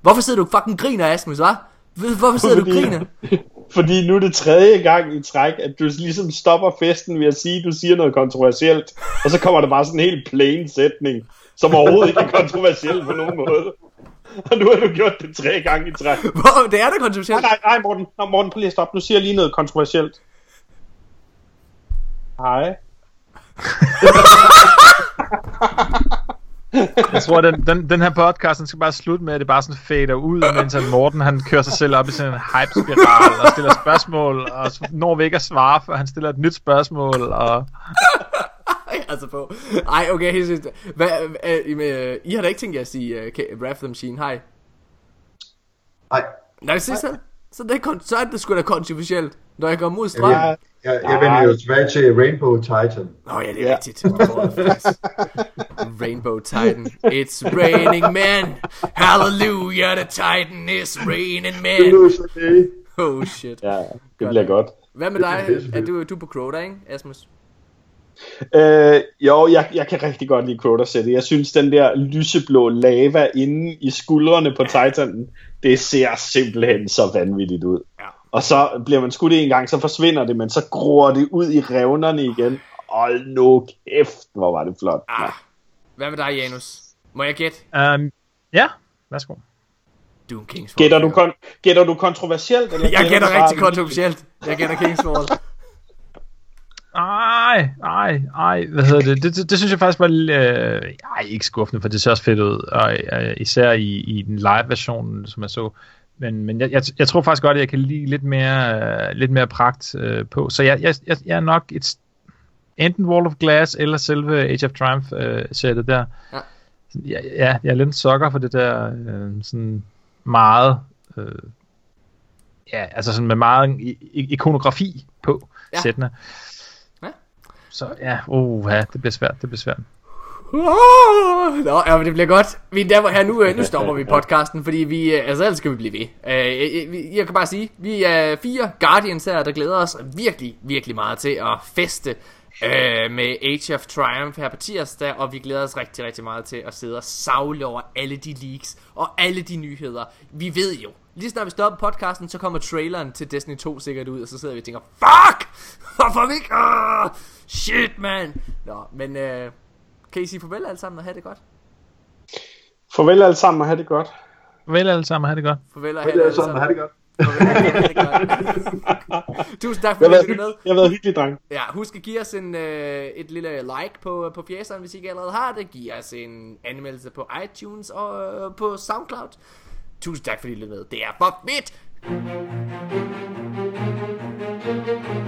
Hvorfor sidder du fucking griner, Asmus, hva'? Hvorfor sidder du og griner? fordi nu er det tredje gang i træk, at du ligesom stopper festen ved at sige, at du siger noget kontroversielt, og så kommer der bare sådan en helt plain sætning, som overhovedet ikke er kontroversiel på nogen måde. Og nu har du gjort det tre gange i træk. Hvor, det er da Nej, kontroversielt. nej, nej, Morten. Nå, Morten, prøv lige at stoppe. Nu siger jeg lige noget kontroversielt. Hej. Jeg tror, den, den, den her podcast, den skal bare slutte med, at det bare sådan fader ud, mens at Morten han kører sig selv op i sådan en hype-spiral og stiller spørgsmål, og når vi ikke at svare, før han stiller et nyt spørgsmål, og Ej, altså på. Ej, okay, helt seriøst. Hvad, øh, øh, I har da ikke tænkt jer at sige uh, Wrath of the Machine, hej? Nej, Nej, se så. Så, det er, kon- så er det sgu da kontroversielt, når jeg går mod jeg, strøm. jeg, jeg, jeg vender jo tilbage til Rainbow Titan. Nå ja, det er Ja. rigtigt. Rainbow Titan. It's raining men. Hallelujah, the Titan is raining men. Oh shit. Ja, det bliver godt. Hvad med dig? er Er du, du er på Crota, ikke, Asmus? Øh, jo, jeg, jeg kan rigtig godt lide Crota-sættet. Jeg synes, den der lyseblå lava inde i skuldrene på Titanen, det ser simpelthen så vanvittigt ud. Ja. Og så bliver man skudt en gang, så forsvinder det, men så gror det ud i revnerne igen. Hold nu kæft, hvor var det flot. Ah. Hvad med dig, Janus? Må jeg gætte? Um, ja, værsgo. Doom Kings Gætter du, kon- gætter du kontroversielt? Eller Jeg gætter bare- rigtig kontroversielt. Jeg gætter Kingsfall. Ej, ej, ej, hvad hedder det? Det, det, det synes jeg faktisk var øh, ej, ikke skuffende, for det ser også fedt ud, og øh, især i, i den live-version, som jeg så. Men, men jeg, jeg, jeg tror faktisk godt, at jeg kan lide lidt mere, øh, lidt mere pragt øh, på. Så jeg, jeg, jeg, jeg er nok et, enten Wall of Glass eller selve Age of Triumph-sættet der. Ja. Ja, ja, jeg er lidt sokker for det der øh, sådan meget... Øh, ja, altså sådan med meget ikonografi på ja. sættene. Så ja, uh, ja, det bliver svært, det bliver svært. Ah, nå, ja, men det bliver godt. Vi der her nu, øh, nu stopper vi podcasten, fordi vi, øh, altså ellers skal vi blive ved. Øh, jeg, jeg kan bare sige, vi er fire Guardians her, der glæder os virkelig, virkelig meget til at feste øh, med Age of Triumph her på tirsdag, og vi glæder os rigtig, rigtig meget til at sidde og savle over alle de leaks og alle de nyheder. Vi ved jo, lige snart vi stopper podcasten, så kommer traileren til Destiny 2 sikkert ud, og så sidder vi og tænker, fuck! Hvorfor vi ikke? Ah, shit, man! Nå, men øh, kan I sige farvel alle sammen og have det godt? Farvel alle sammen og have det godt. Vel alle sammen, have det godt. Farvel og Det have det er alle sammen. ha' det godt. Farvel og have det godt. Tusind tak for at du med. jeg har været hyggelig, dreng. Ja, husk at give os en, øh, et lille like på, på fjæseren, hvis I ikke allerede har det. Giv os en anmeldelse på iTunes og øh, på Soundcloud. Tusind tak, fordi I lyttede med. Det er for fedt! thank you